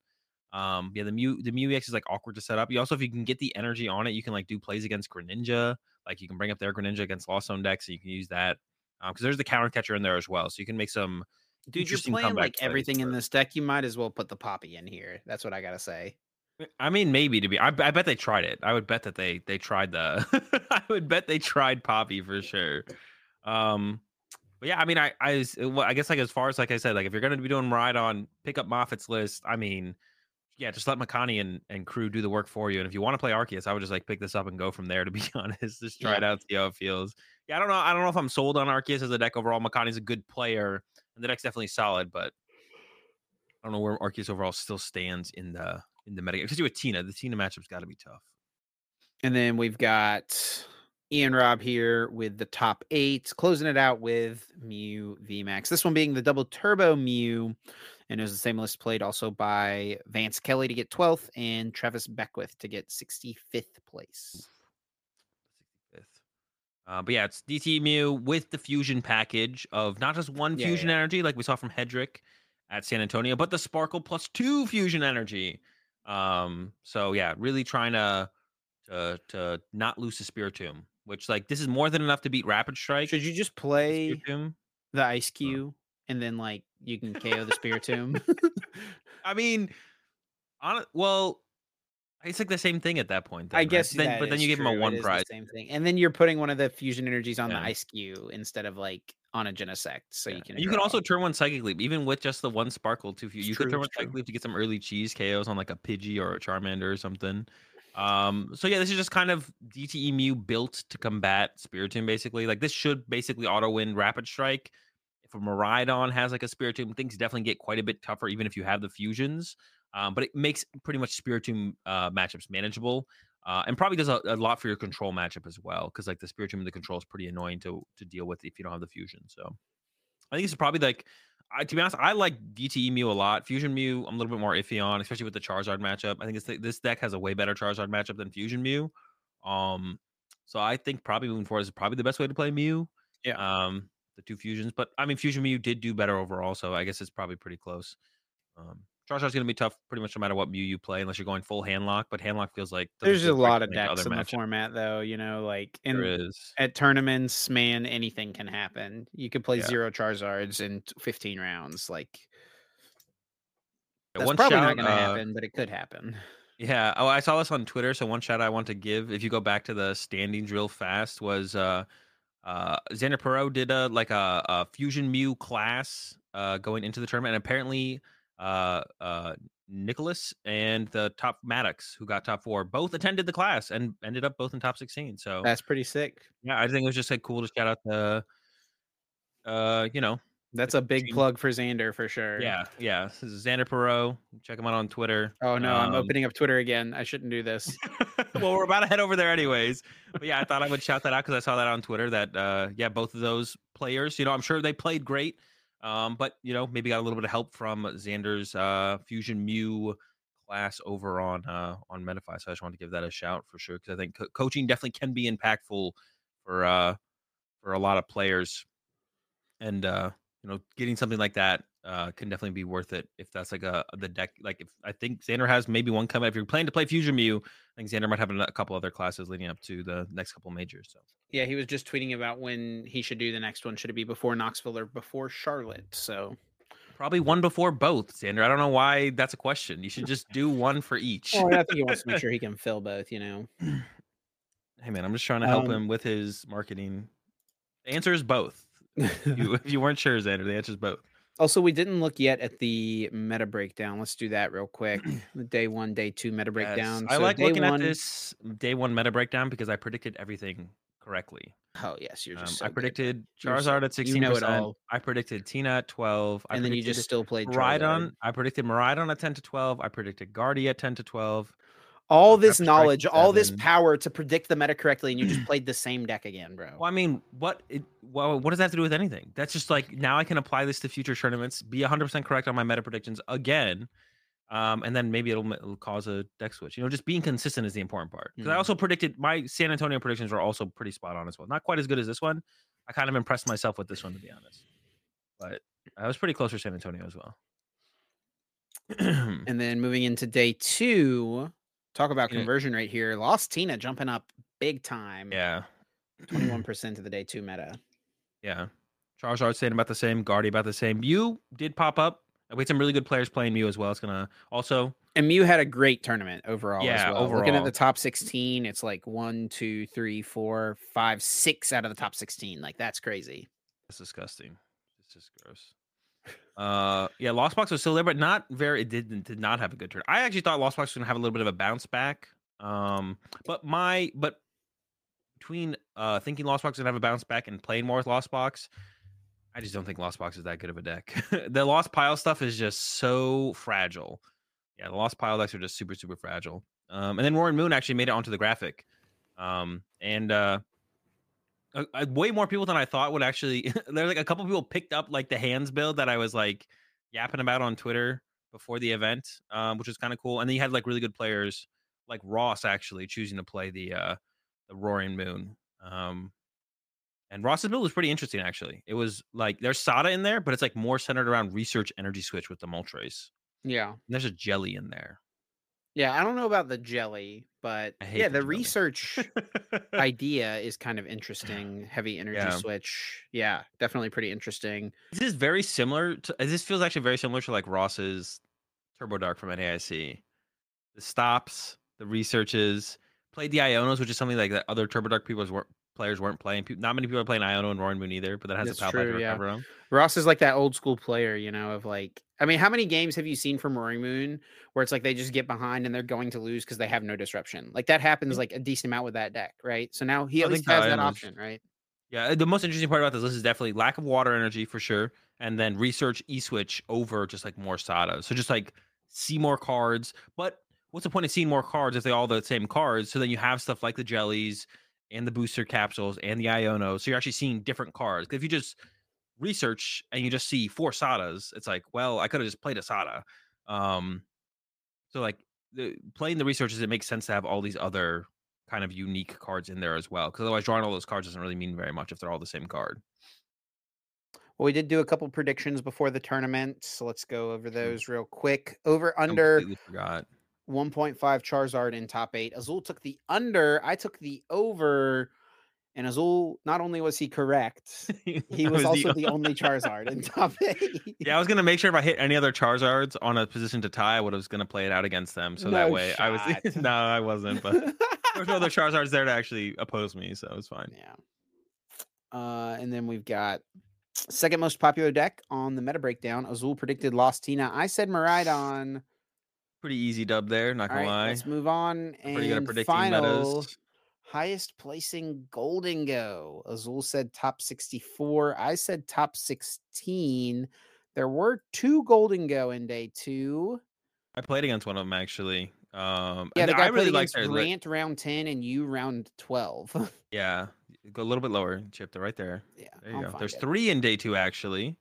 Um, yeah, the Mew the Mew EX is like awkward to set up. You also, if you can get the energy on it, you can like do plays against Greninja. Like you can bring up their Greninja against Lost Zone decks, so you can use that. because there's the counter catcher in there as well, so you can make some. Dude, you're playing like plays, everything in this deck. You might as well put the Poppy in here. That's what I gotta say. I mean, maybe to be. I, I bet they tried it. I would bet that they they tried the. I would bet they tried Poppy for sure. Um, but yeah, I mean, I I well, I guess like as far as like I said, like if you're gonna be doing ride on, pick up Moffat's list. I mean, yeah, just let Makani and and crew do the work for you. And if you want to play Arceus, I would just like pick this up and go from there. To be honest, just try Yeah. it out, see how it feels. Yeah, I don't know. I don't know if I'm sold on Arceus as a deck overall. Makani's a good player, and the deck's definitely solid, but I don't know where Arceus overall still stands in the in the meta, especially with Tina. The Tina matchup's got to be tough. And then we've got Ian Rob here with the top eight, closing it out with Mew VMAX. This one being the double turbo Mew. And it was the same list played also by Vance Kelly to get 12th and Travis Beckwith to get 65th place. 65th. Uh, but yeah, it's DT Mew with the fusion package of not just one Yeah, fusion yeah. energy like we saw from Hedrick at San Antonio, but the Sparkle plus two fusion energy. Um, so yeah, really trying to to to not lose the Spiritomb, which like this is more than enough to beat Rapid Strike. Should you just play Spiritomb. the Ice Cube and then like you can KO the Spiritomb? I mean, on well, it's like the same thing at that point. I right? guess Then, but then you give him a one prize. Same thing. And then you're putting one of the fusion energies on Yeah. the Ice Cube instead of like on a Genesect. So Yeah, you can you can also turn one psychic leap, even with just the one sparkle too. You, you could turn one true. psychic leap to get some early cheese KOs on like a Pidgey or a Charmander or something. Um, so yeah, this is just kind of DTE Mew built to combat Spiritomb, basically. Like this should basically auto win Rapid Strike. If a Miraidon has like a Spiritomb, things definitely get quite a bit tougher, even if you have the fusions. Um, but it makes pretty much Spiritomb uh, matchups manageable. Uh, and probably does a, a lot for your control matchup as well, because like the Spiritomb and the control is pretty annoying to to deal with if you don't have the fusion. So I think it's probably like, I, to be honest, I like DTE Mew a lot. Fusion Mew, I'm a little bit more iffy on, especially with the Charizard matchup. I think it's, this deck has a way better Charizard matchup than Fusion Mew. Um, so I think probably moving forward is probably the best way to play Mew. Yeah. Um, the two fusions, but I mean Fusion Mew did do better overall, so I guess it's probably pretty close. Um, Charizard's gonna be tough pretty much no matter what Mew you play, unless you're going full handlock. But handlock feels like There's a feel lot of decks in the format, though. You know, like in at tournaments, man, anything can happen. You could play Yeah. zero Charizards in 15 rounds. Like that's one probably shout, not going to uh, happen, but it could happen. Yeah. Oh, I saw this on Twitter. So one shout I want to give, if you go back to the standing drill fast, was uh uh Xander Pero did a like a, a fusion Mew class uh going into the tournament, and apparently uh uh Nicholas and the top Maddox, who got top four, both attended the class and ended up both in top sixteen. So That's pretty sick. yeah, I think it was just like cool to shout out the uh you know That's a big Gene- plug for Xander for sure. yeah yeah this is Xander Pero. Check him out on Twitter. Oh no, I'm Um, opening up Twitter again. I shouldn't do this. well, we're about to head over there anyways. But yeah, I thought I would shout that out because I saw that on Twitter that uh yeah, both of those players, you know, I'm sure they played great. Um, but you know, maybe got a little bit of help from Xander's uh Fusion Mew class over on uh on Metafy. So I just wanted to give that a shout for sure because I think co- coaching definitely can be impactful for uh for a lot of players. And uh you know, getting something like that uh, can definitely be worth it if that's like a the deck. Like if I think Xander has maybe one coming. If you're planning to play Fusion Mew, I think Xander might have a couple other classes leading up to the next couple majors. So yeah, he was just tweeting about when he should do the next one. Should it be before Knoxville or before Charlotte? So probably one before both, Xander. I don't know why that's a question. You should just do one for each. well, I think he wants to make sure he can fill both. You know. hey man, I'm just trying to help Um, him with his marketing. The answer is both. If you, if you weren't sure, Xander, the answer is both. Also, we didn't look yet at the meta breakdown. Let's do that real quick. Day one, day two meta Yes, breakdown. I So like looking one, at this day one meta breakdown because I predicted everything correctly. Oh yes, you're Um, just. So I good. predicted so- Charizard at you know it percent. all. I predicted Tina at twelve. I and then you just still played Charizard. I predicted Miraidon at ten to twelve. I predicted Guardia at ten to twelve. All this knowledge, all this power to predict the meta correctly, and you just played the same deck again, bro. Well, I mean, what? It, well, what does that have to do with anything? That's just like now I can apply this to future tournaments, be 100 percent correct on my meta predictions again, um, and then maybe it'll, it'll cause a deck switch. You know, just being consistent is the important part. Because I Mhm. also predicted my San Antonio predictions were also pretty spot on as well. Not quite as good as this one. I kind of impressed myself with this one to be honest, but I was pretty close for San Antonio as well. And then moving into day two, talk about conversion rate here. Lost Tina jumping up big time. yeah, 21% of the day two meta. yeah. Charizard staying about the same. Guardy about the same. Mew did pop up. We had some really good players playing Mew as well. It's gonna also And Mew had a great tournament overall. as Yeah, well. Looking at the top 16, it's like one, two, three, four, five, six out of the top 16. Like that's crazy. That's disgusting. It's just gross. Uh, yeah, Lost Box was still there, but not very. It did did not have a good turn. I actually thought Lost Box was gonna have a little bit of a bounce back. Um, but my but between uh thinking Lost Box was gonna have a bounce back and playing more with Lost Box, I just don't think Lost Box is that good of a deck. the Lost Pile stuff is just so fragile. Yeah, the Lost Pile decks are just super super fragile. Um, and then Roaring Moon actually made it onto the graphic. Um, and uh uh, uh, way more people than I thought would actually. There's like a couple people picked up like the hands build that I was like yapping about on Twitter before the event, um, which was kind of cool. And then you had like really good players like Ross actually choosing to play the uh, the Roaring Moon. Um, and Ross's build was pretty interesting actually. It was like there's Sada in there, but it's like more centered around research energy switch with the Moltres. Yeah. And there's a jelly in there. Yeah. I don't know about the jelly, but yeah, the the research idea is kind of interesting. Heavy energy Yeah. switch. Yeah. Definitely pretty interesting. This is very similar to this feels actually very similar to like Ross's Turbo Dark from NAIC. The stops, the researches, played the Ionos, which is something like that other Turbo Dark people weren't players weren't playing. Not many people are playing Iono and Roaring Moon either, but that has That's a Palpatine true, to yeah. Ross is like that old school player, you know, of like, I mean, how many games have you seen from Roaring Moon where it's like they just get behind and they're going to lose because they have no disruption? Like that happens like a decent amount with that deck, right? So now he I at least has that option, right? Yeah, the most interesting part about this list is definitely lack of water energy for sure, and then research E switch over just like more Sada. So just like see more cards, but what's the point of seeing more cards if they all the same cards? So then you have stuff like the jellies and the booster capsules and the Iono. So you're actually seeing different cards. If you just research and you just see four Sadas, it's like, well, I could have just played a Sada. Um, so like the, playing the researches, it makes sense to have all these other kind of unique cards in there as well. Because otherwise, drawing all those cards doesn't really mean very much if they're all the same card. Well, we did do a couple predictions before the tournament, so let's go over those real quick. Over under 1.5 Charizard in top eight. Azul took the under. I took the over. And Azul, not only was he correct, he I was, also the only Charizard in top eight. yeah, I was gonna make sure if I hit any other Charizards on a position to tie, I would was gonna play it out against them. So that No way, I was no, I wasn't. But there's no other Charizards there to actually oppose me, so it was fine. Yeah. Uh, and then we've got second most popular deck on the meta breakdown. Azul predicted Lost Tina. I said Miraidon. Pretty easy dub there. Not gonna right, lie. let's move on. I'm pretty good at And predicting final, metas. Highest placing Gholdengo. Azul said top 64. I said top 16. There were two Gholdengo in day two. I played against one of them actually. Um, Yeah, the guy I really like their Grant round 10 and you round 12. Yeah, go a little bit lower, Chip. They're right there. yeah, There you I'll go. There's it. three in day two actually,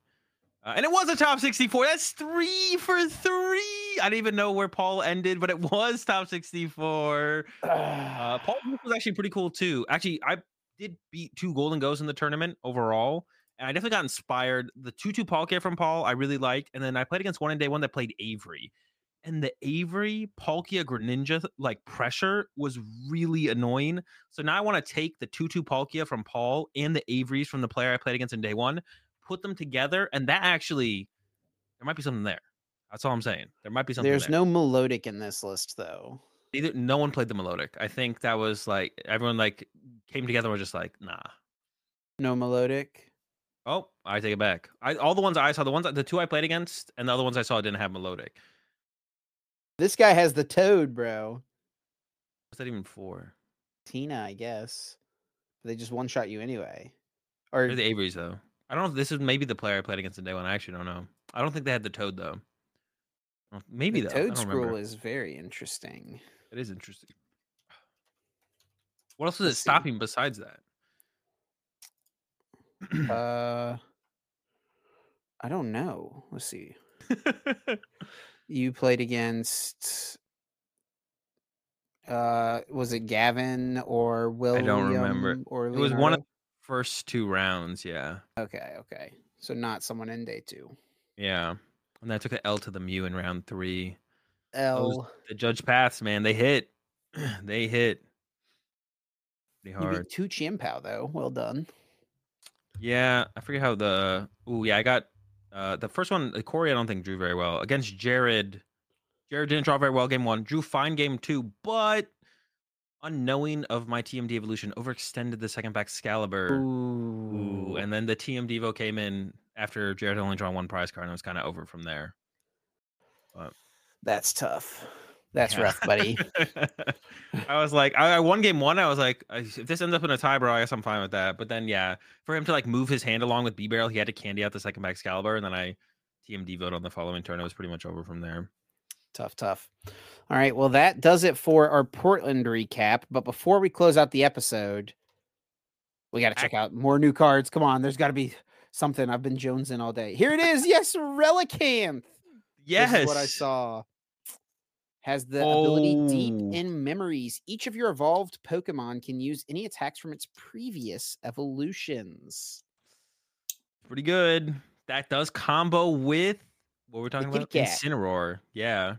uh, and it was a top 64. That's three for three. I didn't even know where Paul ended, but it was top 64. Uh, Paul was actually pretty cool too. Actually, I did beat two Gholdengos in the tournament overall, and I definitely got inspired. The two-two Palkia from Paul I really liked, and then I played against one in day one that played Avery, and the Avery Palkia Greninja like pressure was really annoying. So now I want to take the two-two Palkia from Paul and the Averys from the player I played against in day one, put them together, and that actually there might be something there. That's all I'm saying. There might be something. There's there. no melodic in this list though. Neither no one played the melodic. I think that was like everyone like came together and was just like, nah. No melodic. Oh, I take it back. I all the ones I saw, the ones the two I played against, and the other ones I saw didn't have melodic. This guy has the toad, bro. What's that even for? Tina, I guess. They just one shot you anyway. Or They're the Averys though. I don't know if this is maybe the player I played against the day one. I actually don't know. I don't think they had the toad though. Maybe the though. Toedscruel is very interesting. It is interesting. What else is it Let's see. stopping besides that? uh I don't know. Let's see. You played against uh was it Gavin or William I don't remember. or it was one of Leonardo? the first two rounds. Yeah, Okay, okay. So not someone in day two. yeah. And then I took an L to the Mew in round three. Those- L The judge paths, man, they hit. they hit. Pretty you hard. beat two Chien-Pao though. Well done. Yeah, I forget how the. Oh yeah, I got uh the first one. The Corey, I don't think drew very well against Jared. Jared didn't draw very well game one. Drew fine game two, but unknowing of my TM Devolution, overextended the second Baxcalibur. Ooh, and then the TM Devo came in after Jared had only drawn one prize card, and it was kind of over from there. That's tough. That's Yeah. rough, buddy. I was like, I, I won game one. I was like, if this ends up in a tie, bro, I guess I'm fine with that. But then, yeah, for him to like move his hand along with Bibarel, he had to candy out the second Baxcalibur, and then I TM Devo on the following turn. It was pretty much over from there. Tough, tough. All right. Well, that does it for our Portland recap. But before we close out the episode, we got to check out more new cards. Come on. There's got to be something. I've been jonesing all day. Here it is. Yes, Relicanth. Yes, what I saw. Has the ability Deep Oh. in Memories. Each of your evolved Pokemon can use any attacks from its previous evolutions. Pretty good. That does combo with what we're talking about. Incineroar. Yeah.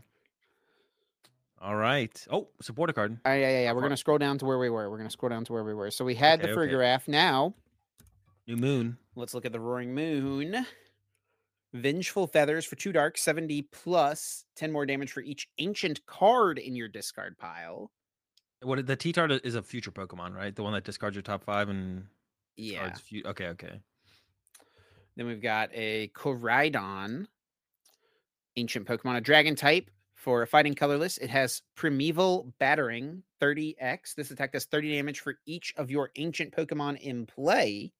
All right. Oh, supporter card. Oh, yeah, yeah, yeah. We're going to scroll down to where we were. We're going to scroll down to where we were. So we had Okay, the okay. Now New Moon. Let's look at the Roaring Moon. Vengeful Feathers for two dark, 70 plus, 10 more damage for each ancient card in your discard pile. What the T Tart is a future Pokemon, right? The one that discards your top five and Yeah. fu- okay, okay. Then we've got a Koraidon, ancient Pokemon, a dragon type for a fighting colorless. It has Primeval Battering 30x. This attack does 30 damage for each of your ancient Pokemon in play.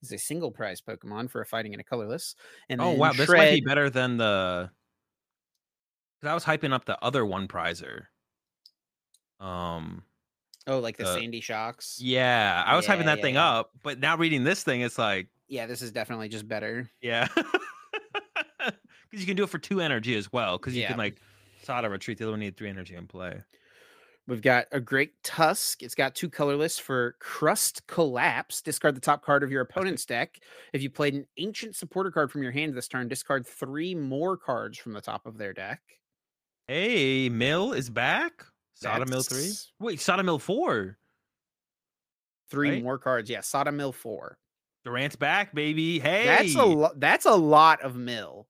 It's a single prize Pokemon for a fighting and a colorless. And Oh wow, this might be better than the. Because I was hyping up the other one prizer. Um. Oh, like the Sandy Shocks. Yeah, I was Yeah, hyping that yeah, thing yeah. up, but now reading this thing, it's like, Yeah, this is definitely just better. yeah, because you can do it for two energy as well. Because you Yeah. can like Sada retreat. The other one needed three energy in play. We've got a great tusk. It's got two colorless for crust collapse. Discard the top card of your opponent's deck. If you played an ancient supporter card from your hand this turn, discard three more cards from the top of their deck. Hey, Mill is back. Sada Mill three. Wait, Sada Mill four. Three Right? more cards. Yeah, Sada Mill four. Durant's back, baby. Hey, That's a lot. That's a lot of mill.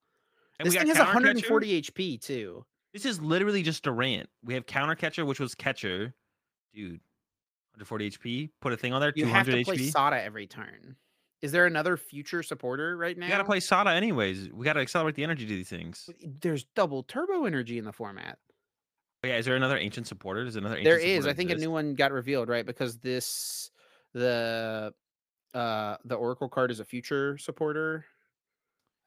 And this thing has Counter Catcher. 140 HP too. This is literally just Durant. We have counter catcher, which was catcher, dude. 140 HP. Put a thing on there. You have 200 to play HP. Sada every turn. Is there another future supporter right now? We gotta play Sada anyways. We gotta accelerate the energy to these things. There's double turbo energy in the format. But yeah, is there another ancient supporter? Is another? There is. I think a new one got revealed, right? Because this the uh the Oracle card is a future supporter.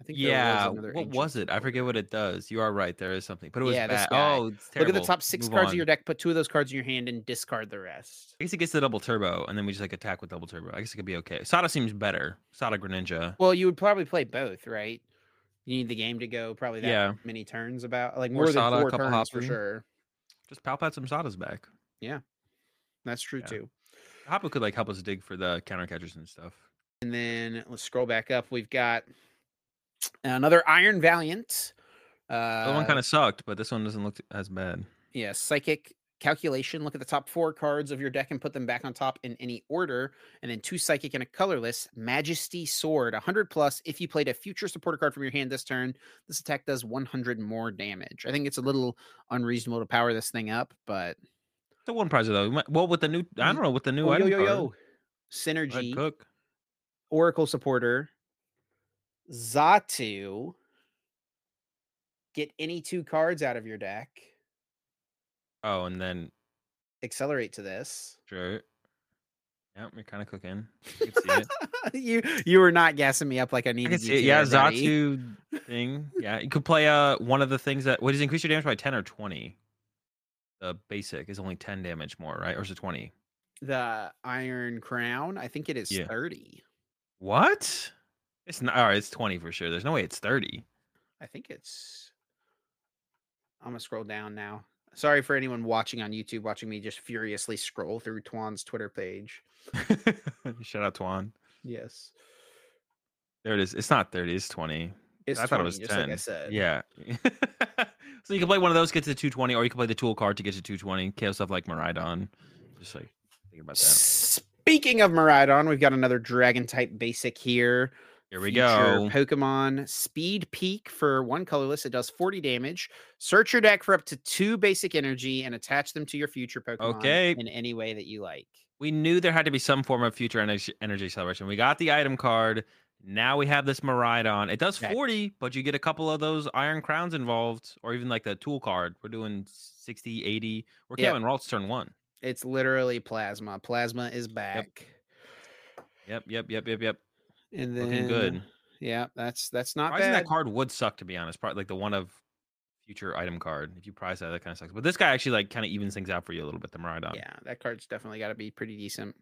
I think Yeah. another What was it? I forget what it does. You are right. There is something, but it was Yeah, bad. Oh, it's Look at the top six Move cards on. of your deck. Put two of those cards in your hand and discard the rest. I guess it gets the double turbo, and then we just like attack with double turbo. I guess it could be okay. Sada seems better. Sada Greninja. Well, you would probably play both, right? You need the game to go probably that Yeah. many turns about like Or more than Sada, a four turns for sure. Just palpat some Sadas back. Yeah, that's true Yeah. too. Hapu could like help us dig for the counter catchers and stuff. And then let's scroll back up. We've got another Iron Valiant. Uh, other one kind of sucked, but this one doesn't look as bad. Yeah, psychic calculation. Look at the top four cards of your deck and put them back on top in any order. And then two psychic and a colorless. Majesty Sword, 100 plus. If you played a future supporter card from your hand this turn, this attack does 100 more damage. I think it's a little unreasonable to power this thing up, but The one prize though. we Well, with the new, I don't know, with the new Oh, yo item yo card. yo, synergy Cook. Oracle supporter Xatu. Get any two cards out of your deck. Oh, and then Accelerate to this. sure. Yeah, you're kind of cooking. You can see it. you you were not gassing me up like I I needed can you see it. Yeah. Zatu thing. Yeah, you could play uh one of the things that what does increase your damage by ten or twenty? The basic is only ten damage more, right? Or is it twenty? The Iron Crown. I think it is Yeah. 30. What? It's not. All right, it's twenty for sure. There's no way it's thirty. I think it's. I'm gonna scroll down now. Sorry for anyone watching on YouTube, watching me just furiously scroll through Tuan's Twitter page. Shout out Tuan. Yes, There it is. It's not thirty. It's twenty. it's I thought it was just like I 10. said. Yeah. so you can play one of those, get to the 220, or you can play the tool card to get to 220. KO stuff like Miraidon. Just like think about that. Speaking of Miraidon, we've got another Dragon type basic here. Here we go. Pokemon Speed Peak for one colorless. It does 40 damage. Search your deck for up to two basic energy and attach them to your future Pokemon Okay. in any way that you like. We knew there had to be some form of future energy, energy acceleration. We got the item card. Now we have this Miraidon. It does Okay. 40, but you get a couple of those Iron Crowns involved, or even like the tool card. We're doing 60, 80. We're Yep. killing Ralt's turn one. It's literally Plasma. Plasma is back. Yep, yep, yep, yep, yep. And then Looking good. Yeah, that's that's not Prizing bad. that card would suck to be honest. Probably like the one of future item card. If you prize that, that kind of sucks. But this guy actually like kind of evens things out for you a little bit. The Miraidon. Yeah, that card's definitely got to be pretty decent.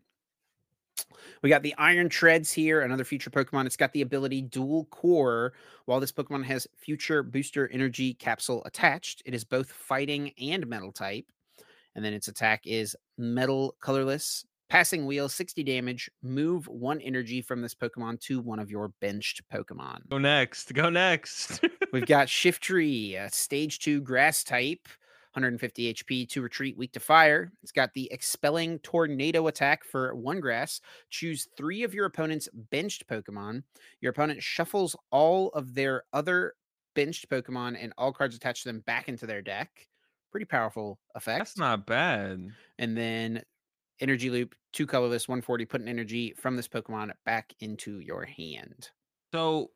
We got the Iron Treads here, another future Pokemon. It's got the ability Dual Core. While this Pokemon has Future Booster Energy Capsule attached, it is both fighting and metal type. And then its attack is Metal Colorless. Passing Wheel, 60 damage. Move one energy from this Pokemon to one of your benched Pokemon. Go next. Go next. We've got Shiftry, a stage two grass type, 150 HP to retreat, weak to fire. It's got the expelling tornado attack for one grass. Choose three of your opponent's benched Pokemon. Your opponent shuffles all of their other benched Pokemon and all cards attached to them back into their deck. Pretty powerful effect. That's not bad. and then energy loop, two colorless, 140, put an energy from this Pokemon back into your hand. So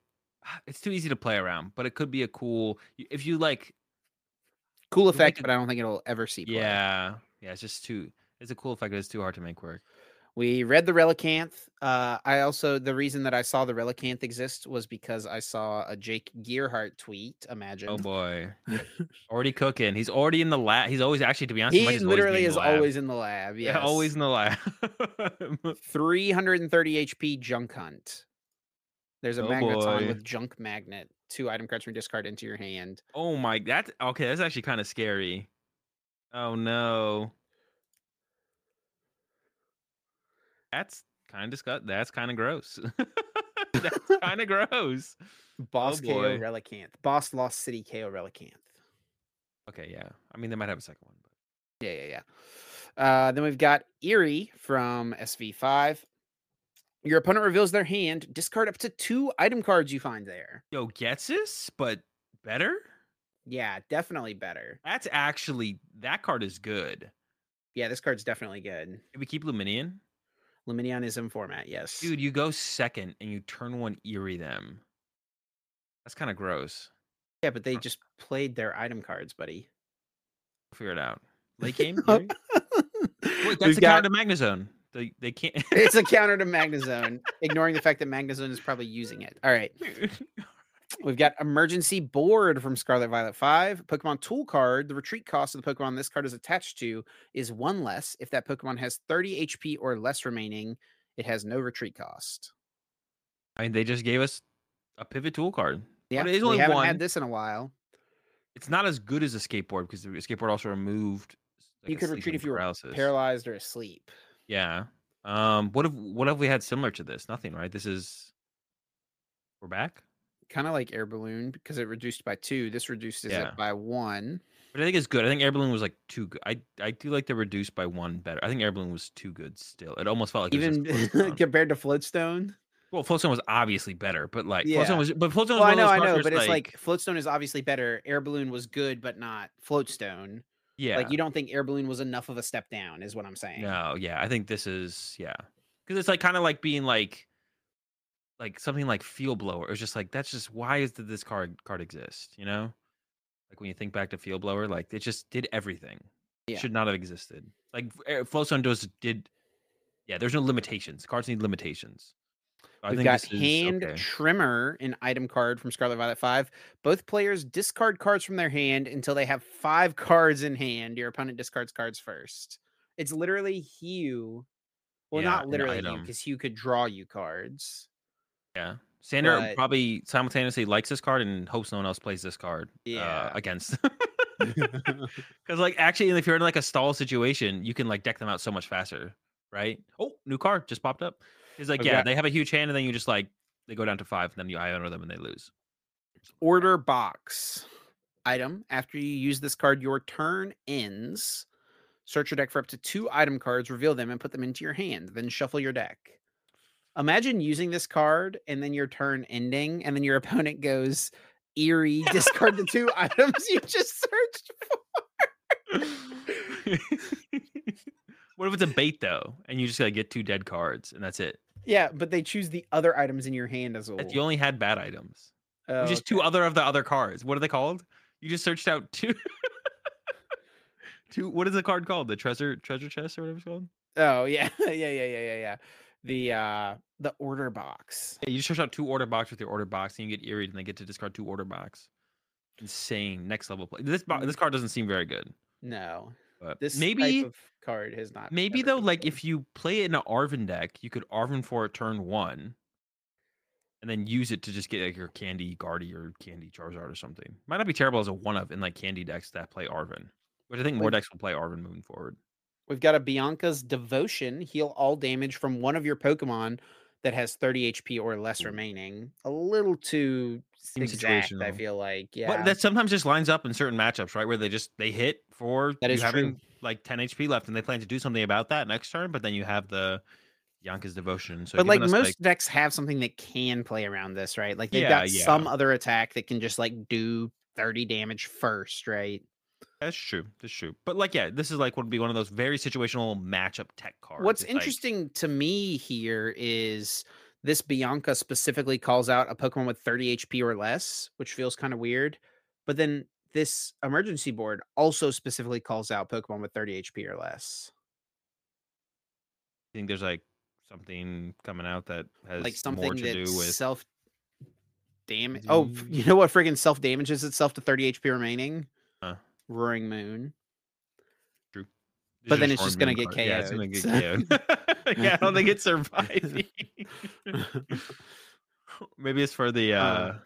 ah, it's too easy to play around, but it could be a cool if you like. Cool effect, it- but I don't think it'll ever see play. Yeah, yeah. It's just too. It's a cool effect. but It's too hard to make work. We read the Relicanth. Uh, I also the reason that I saw the Relicanth exist was because I saw a Jake Gearhart tweet. Imagine Oh boy, already cooking. He's already in the lab. He's always actually, to be honest, he literally in is lab. always in the lab. yeah, always in the lab. 330 HP Junk Hunt. There's a Oh, Magneton boy. with Junk Magnet. Two item cards from discard into your hand. oh my, that's okay. That's actually kind of scary. Oh no, that's kind of disgust. That's kind of gross. that's kind of gross. Boss KO Oh, boy. Relicanth. Boss Lost City KO Relicanth. Okay, yeah. I mean, they might have a second one, but Yeah, yeah, yeah. Uh, then we've got Eerie from SV5. Your opponent reveals their hand. Discard up to two item cards you find there. yo, gets this, but better. Yeah, definitely better. That's actually that card is good. Yeah, this card's definitely good. Can we keep Lumineon? Lumineon is in format, yes. Dude, you go second and you turn one eerie them. That's kind of gross. Yeah, but they just played their item cards, buddy. Figure it out. Late game? Wait, that's We've the got- counter to Magnezone. They they can't. it's a counter to Magnezone, ignoring the fact that Magnezone is probably using it. All right. We've got Emergency Board from Scarlet Violet 5. Pokemon Tool card. The retreat cost of the Pokemon this card is attached to is one less. If that Pokemon has 30 HP or less remaining, it has no retreat cost. I mean, they just gave us a pivot tool card. Yeah, it is only we haven't one. had this in a while. It's not as good as a skateboard because the skateboard also removed. like, you could retreat if you were paralysis. paralyzed or asleep. Yeah. Um. What have what have we had similar to this? Nothing, right? This is. We're back. Kind of like Air Balloon because it reduced by two. This reduces Yeah. it by one. But I think it's good. I think Air Balloon was like too good. I I do like the reduced by one better. I think Air Balloon was too good still. It almost felt like Even compared to Floatstone. well, Floatstone was obviously better, but like Yeah. Floatstone was, but Floatstone was Well, I know, I know, but it's it's like Floatstone is obviously better. Air Balloon was good, but not Floatstone. yeah, Like you don't think Air Balloon was enough of a step down, is what I'm saying. no, yeah. I think this is yeah, because it's like kind of like being like like something like Field Blower. It's just like that's just why is did this card card exist? You know, like when you think back to Field Blower, like it just did everything. Yeah. Should not have existed. Like Flowstone does did. Yeah, there's no limitations. Cards need limitations. I We've think got Hand okay. Trimmer, an item card from Scarlet Violet 5. Both players discard cards from their hand until they have five cards in hand. Your opponent discards cards first. It's literally Hugh. Well, Yeah, not literally Hugh, because Hugh could draw you cards. Yeah. Sander But- probably simultaneously likes this card and hopes no one else plays this card Yeah. uh, against. Because, like, actually, if you're in like a stall situation, you can like deck them out so much faster, right? Oh, new card just popped up. He's like, I've yeah, they have a huge hand, and then you just like they go down to five, and then you Iono them and they lose. Order box item. After you use this card, your turn ends. Search your deck for up to two item cards, reveal them, and put them into your hand. Then shuffle your deck. Imagine using this card and then your turn ending, and then your opponent goes eerie, discard the two items you just searched for. what if it's a bait though, and you just gotta get two dead cards, and that's it? Yeah, but they choose the other items in your hand as well. If you only had bad items, Oh, just two other of the other cards. What are they called? You just searched out two. two. What is the card called? The treasure treasure chest or whatever it's called. Oh yeah, yeah, yeah, yeah, yeah, yeah. The uh the order box. Yeah, you just search out two order box with your order box, and you get eerie, and they get to discard two order box. Insane, next level play. This bo- this card doesn't seem very good, No, but this maybe type of card has not. maybe though, like good. if you play it in an Arven deck, you could Arven for it turn one, and then use it to just get like your Candy Guardy or Candy Charizard or something. Might not be terrible as a one of in like Candy decks that play Arven, which I think more Like- decks will play Arvin moving forward. We've got a Bianca's Devotion. Heal all damage from one of your Pokemon that has 30 HP or less remaining. A little too exact, I feel like. Yeah. But that sometimes just lines up in certain matchups, right? Where they just they hit for That you is true. like 10 HP left, and they plan to do something about that next turn. But then you have the Bianca's devotion. So but like most decks have something that can play around this, right? Like they've Yeah, got yeah. some other attack that can just like do 30 damage first, right? That's true, that's true. But like, yeah, this is like would be one of those very situational matchup tech cards. What's It's like- interesting to me here is this Bianca specifically calls out a Pokemon with 30 HP or less, which feels kind of weird. But then this emergency board also specifically calls out Pokemon with 30 HP or less. I think there's like something coming out that has Like more something to that do with. self damage. Oh, you know what friggin' self damages itself to 30 HP remaining? Roaring Moon. These but then it's just gonna get Moon cards. Yeah, it's gonna KO'd, get KO'd. yeah, I don't think it's surviving. Maybe it's for the. uh Uh,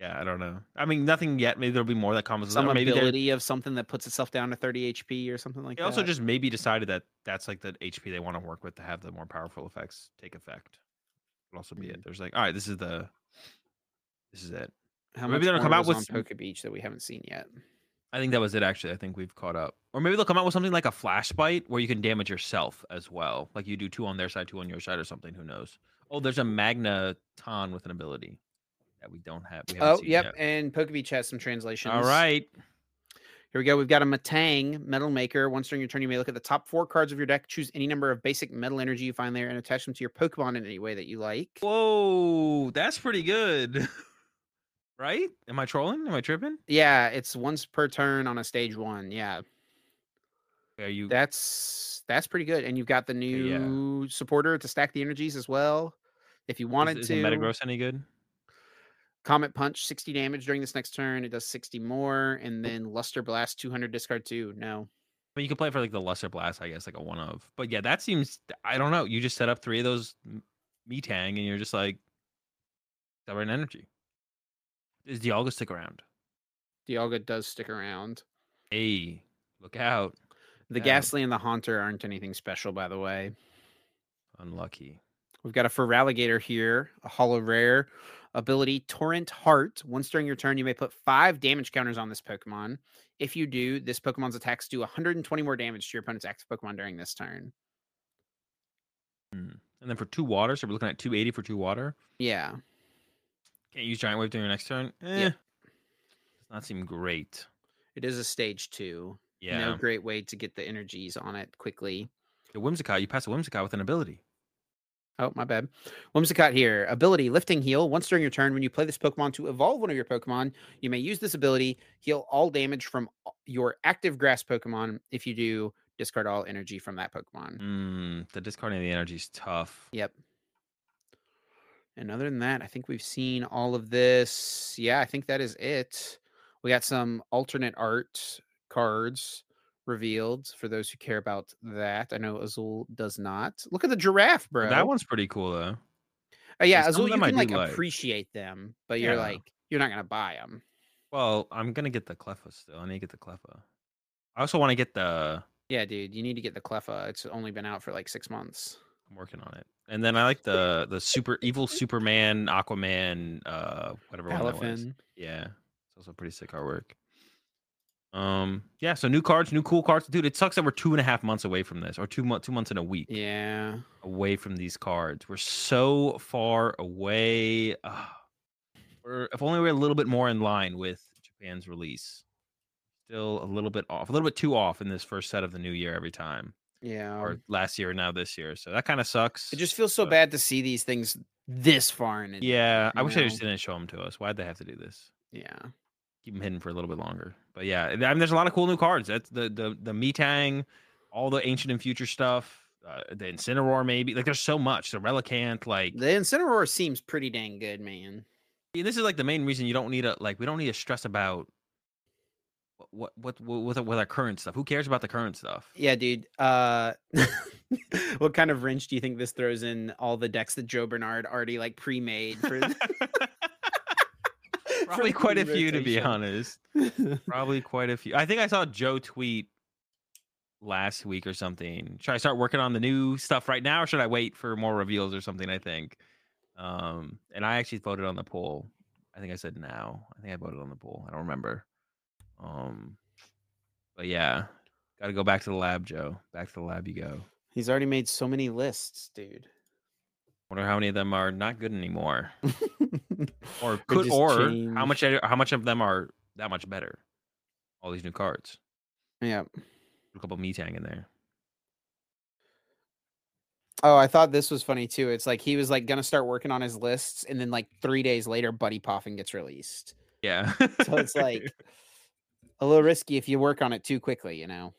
Yeah, I don't know. I mean, nothing yet. Maybe there'll be more that comes. Some maybe ability of something that puts itself down to 30 HP or something like They that. also just maybe decided that that's like the HP they want to work with to have the more powerful effects take effect. Could also be Mm. it. There's like, all right, this is the, this is it. How maybe much they'll come out with on Poke Beach that we haven't seen yet. I think that was it. Actually, I think we've caught up. Or maybe they'll come out with something like a flash bite where you can damage yourself as well. Like you do two on their side, two on your side, or something. Who knows? Oh, there's a Magneton with an ability that we don't have. We Oh, yep. yet. And Poke Beach has some translations. All right. Here we go. We've got a Metang Metal Maker. Once during your turn, you may look at the top four cards of your deck, choose any number of basic metal energy you find there, and attach them to your Pokemon in any way that you like. Whoa, that's pretty good. right? Am I trolling? Am I tripping? Yeah, it's once per turn on a stage one. Yeah, Are you? that's that's pretty good. And you've got the yeah. new supporter to stack the energies as well. If you wanted is, to, is the Metagross any good? Comet Punch, 60 damage during this next turn. It does 60 more. And then Luster Blast, 200 discard two. No. But you could play for like the Luster Blast, I guess, like a one of. But yeah, that seems. I don't know. You just set up three of those M- Metang, and you're just like, Celebrate energy. Does Dialga stick around? Dialga does stick around. Hey, look out! The Yeah. Gastly and the Haunter aren't anything special, by the way. Unlucky. We've got a Feraligatr here, a Holo Rare ability, Torrent Heart. Once during your turn, you may put five damage counters on this Pokemon. If you do, this Pokemon's attacks do 120 more damage to your opponent's active Pokemon during this turn. Hmm. And then for two water, so we're looking at 280 for two water. Yeah. Can't use Giant Wave during your next turn. Eh, Yeah. Does not seem great. It is a stage two. Yeah. No great way to get the energies on it quickly. The Whimsicott, you pass a Whimsicott with an ability. Oh, my bad. Whimsicott here. Ability lifting heal. Once during your turn, when you play this Pokemon to evolve one of your Pokemon, you may use this ability, heal all damage from your active grass Pokemon. If you do, discard all energy from that Pokemon. Mm, the discarding of the energy is tough. Yep. And other than that, I think we've seen all of this. Yeah, I think that is it. We got some alternate art cards revealed for those who care about that. I know Azul does not. Look at the giraffe, bro. That one's pretty cool though. Uh, yeah, some Azul, you can like like. appreciate them, but you're Yeah. like you're not gonna buy them. Well, I'm gonna get the Cleffa still. I need to get the Cleffa. I also want to get the. Yeah, dude, you need to get the Cleffa. It's only been out for like six months. I'm working on it. And then I like the the super evil Superman, Aquaman, uh, whatever one that was. Yeah, it's also pretty sick artwork. Um, yeah. So new cards, new cool cards, dude. It sucks that we're two and a half months away from this, or two months, two months in a week Yeah. away from these cards. We're so far away. Ah. we're if only we're a little bit more in line with Japan's release. Still a little bit off, a little bit too off in this first set of the new year every time, Yeah. or last year, now this year. So that kind of sucks. it just feels so but- bad to see these things this far in advance. Yeah, I wish they just didn't show them to us. Why'd they have to do this? Yeah. Keep them hidden for a little bit longer. But yeah, I mean, there's a lot of cool new cards. That's the the the Metang, all the ancient and future stuff, uh, the Incineroar maybe. Like there's so much. The Relicanth, like The Incineroar seems pretty dang good, man. and this is like the main reason you don't need a like we don't need to stress about what what what with, with our current stuff. Who cares about the current stuff? Yeah, dude. Uh what kind of wrench do you think this throws in all the decks that Joe Bernard already like pre-made for Probably quite a few to be honest. Probably quite a few. I think I saw Joe tweet last week or something. Should I start working on the new stuff right now, or should I wait for more reveals or something? I think. Um, and I actually voted on the poll. I think I said now. I think I voted on the poll. I don't remember. Um, but yeah, got to go back to the lab, Joe. Back to the lab you go. He's already made so many lists, dude. Wonder how many of them are not good anymore, or could, or how much how much of them are that much better. All these new cards. Yeah. a couple Metang in there. Oh, I thought this was funny too. It's like he was like gonna start working on his lists, and then like three days later, Buddy Poffin gets released. Yeah. So it's like a little risky if you work on it too quickly, you know.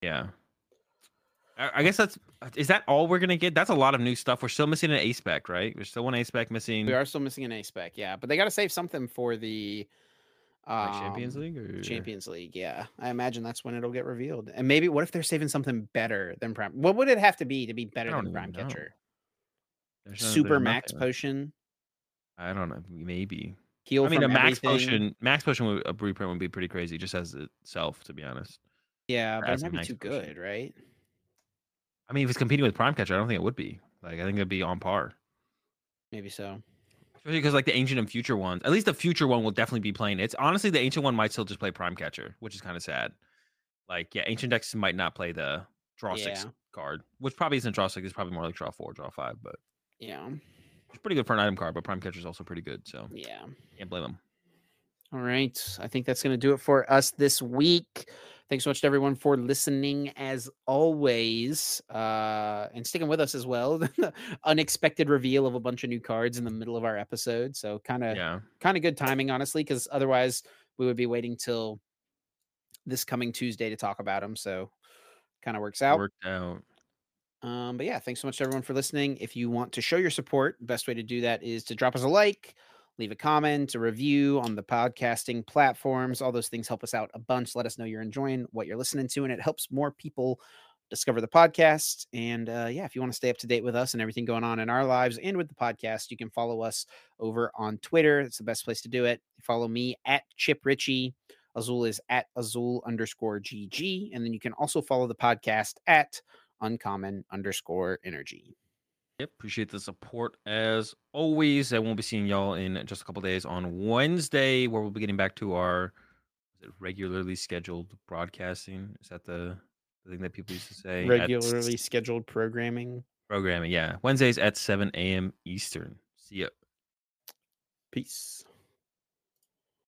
yeah. I, guess that's is that all we're gonna get? That's a lot of new stuff. We're still missing an A spec, right? We're still one A spec missing. We are still missing an A spec, yeah, but they got to save something for the like, Champions um, League or Champions League, yeah. I imagine that's when it'll get revealed. And maybe what if they're saving something better than Prime? What would it have to be to be better than Prime. Catcher? Super Max. Potion, I don't know. Maybe. Heal I mean, a Max everything. Potion, Max Potion, would, a reprint would be pretty crazy, just as itself, to be honest. Yeah, or but it as a might be too Potion. good, right? I mean, if it's competing with Prime Catcher, I don't think it would be. Like, I think it'd be on par. Maybe so. Especially because like the ancient and future ones, at least the future one will definitely be playing. It's honestly the ancient one might still just play Prime Catcher, which is kind of sad. Like, yeah, ancient decks might not play the draw six card, which probably isn't draw six. It's probably more like draw four, draw five. But Yeah, it's pretty good for an item card. But Prime Catcher is also pretty good, so yeah. can't blame them. All right. I think that's going to do it for us this week. Thanks so much to everyone for listening as always uh, and sticking with us as well. Unexpected reveal of a bunch of new cards in the middle of our episode. So kind of Yeah, kind of good timing, honestly, because otherwise we would be waiting till this coming Tuesday to talk about them. So kind of works out. worked out. Um, but yeah, thanks so much to everyone for listening. If you want to show your support, best way to do that is to drop us a like, leave a comment, a review on the podcasting platforms. All those things help us out a bunch. Let us know you're enjoying what you're listening to, and it helps more people discover the podcast. And uh, yeah, if you want to stay up to date with us and everything going on in our lives and with the podcast, you can follow us over on Twitter. It's the best place to do it. Follow me at Chip Ritchie. Azul is at Azul underscore GG. And then you can also follow the podcast at uncommon underscore energy. Yep, appreciate the support as always. I won't be seeing y'all in just a couple days on Wednesday, where we'll be getting back to our regularly scheduled broadcasting. Is that the, the thing that people used to say? At Regularly scheduled programming. programming. Yeah, Wednesdays at seven a.m. Eastern. See ya. Peace.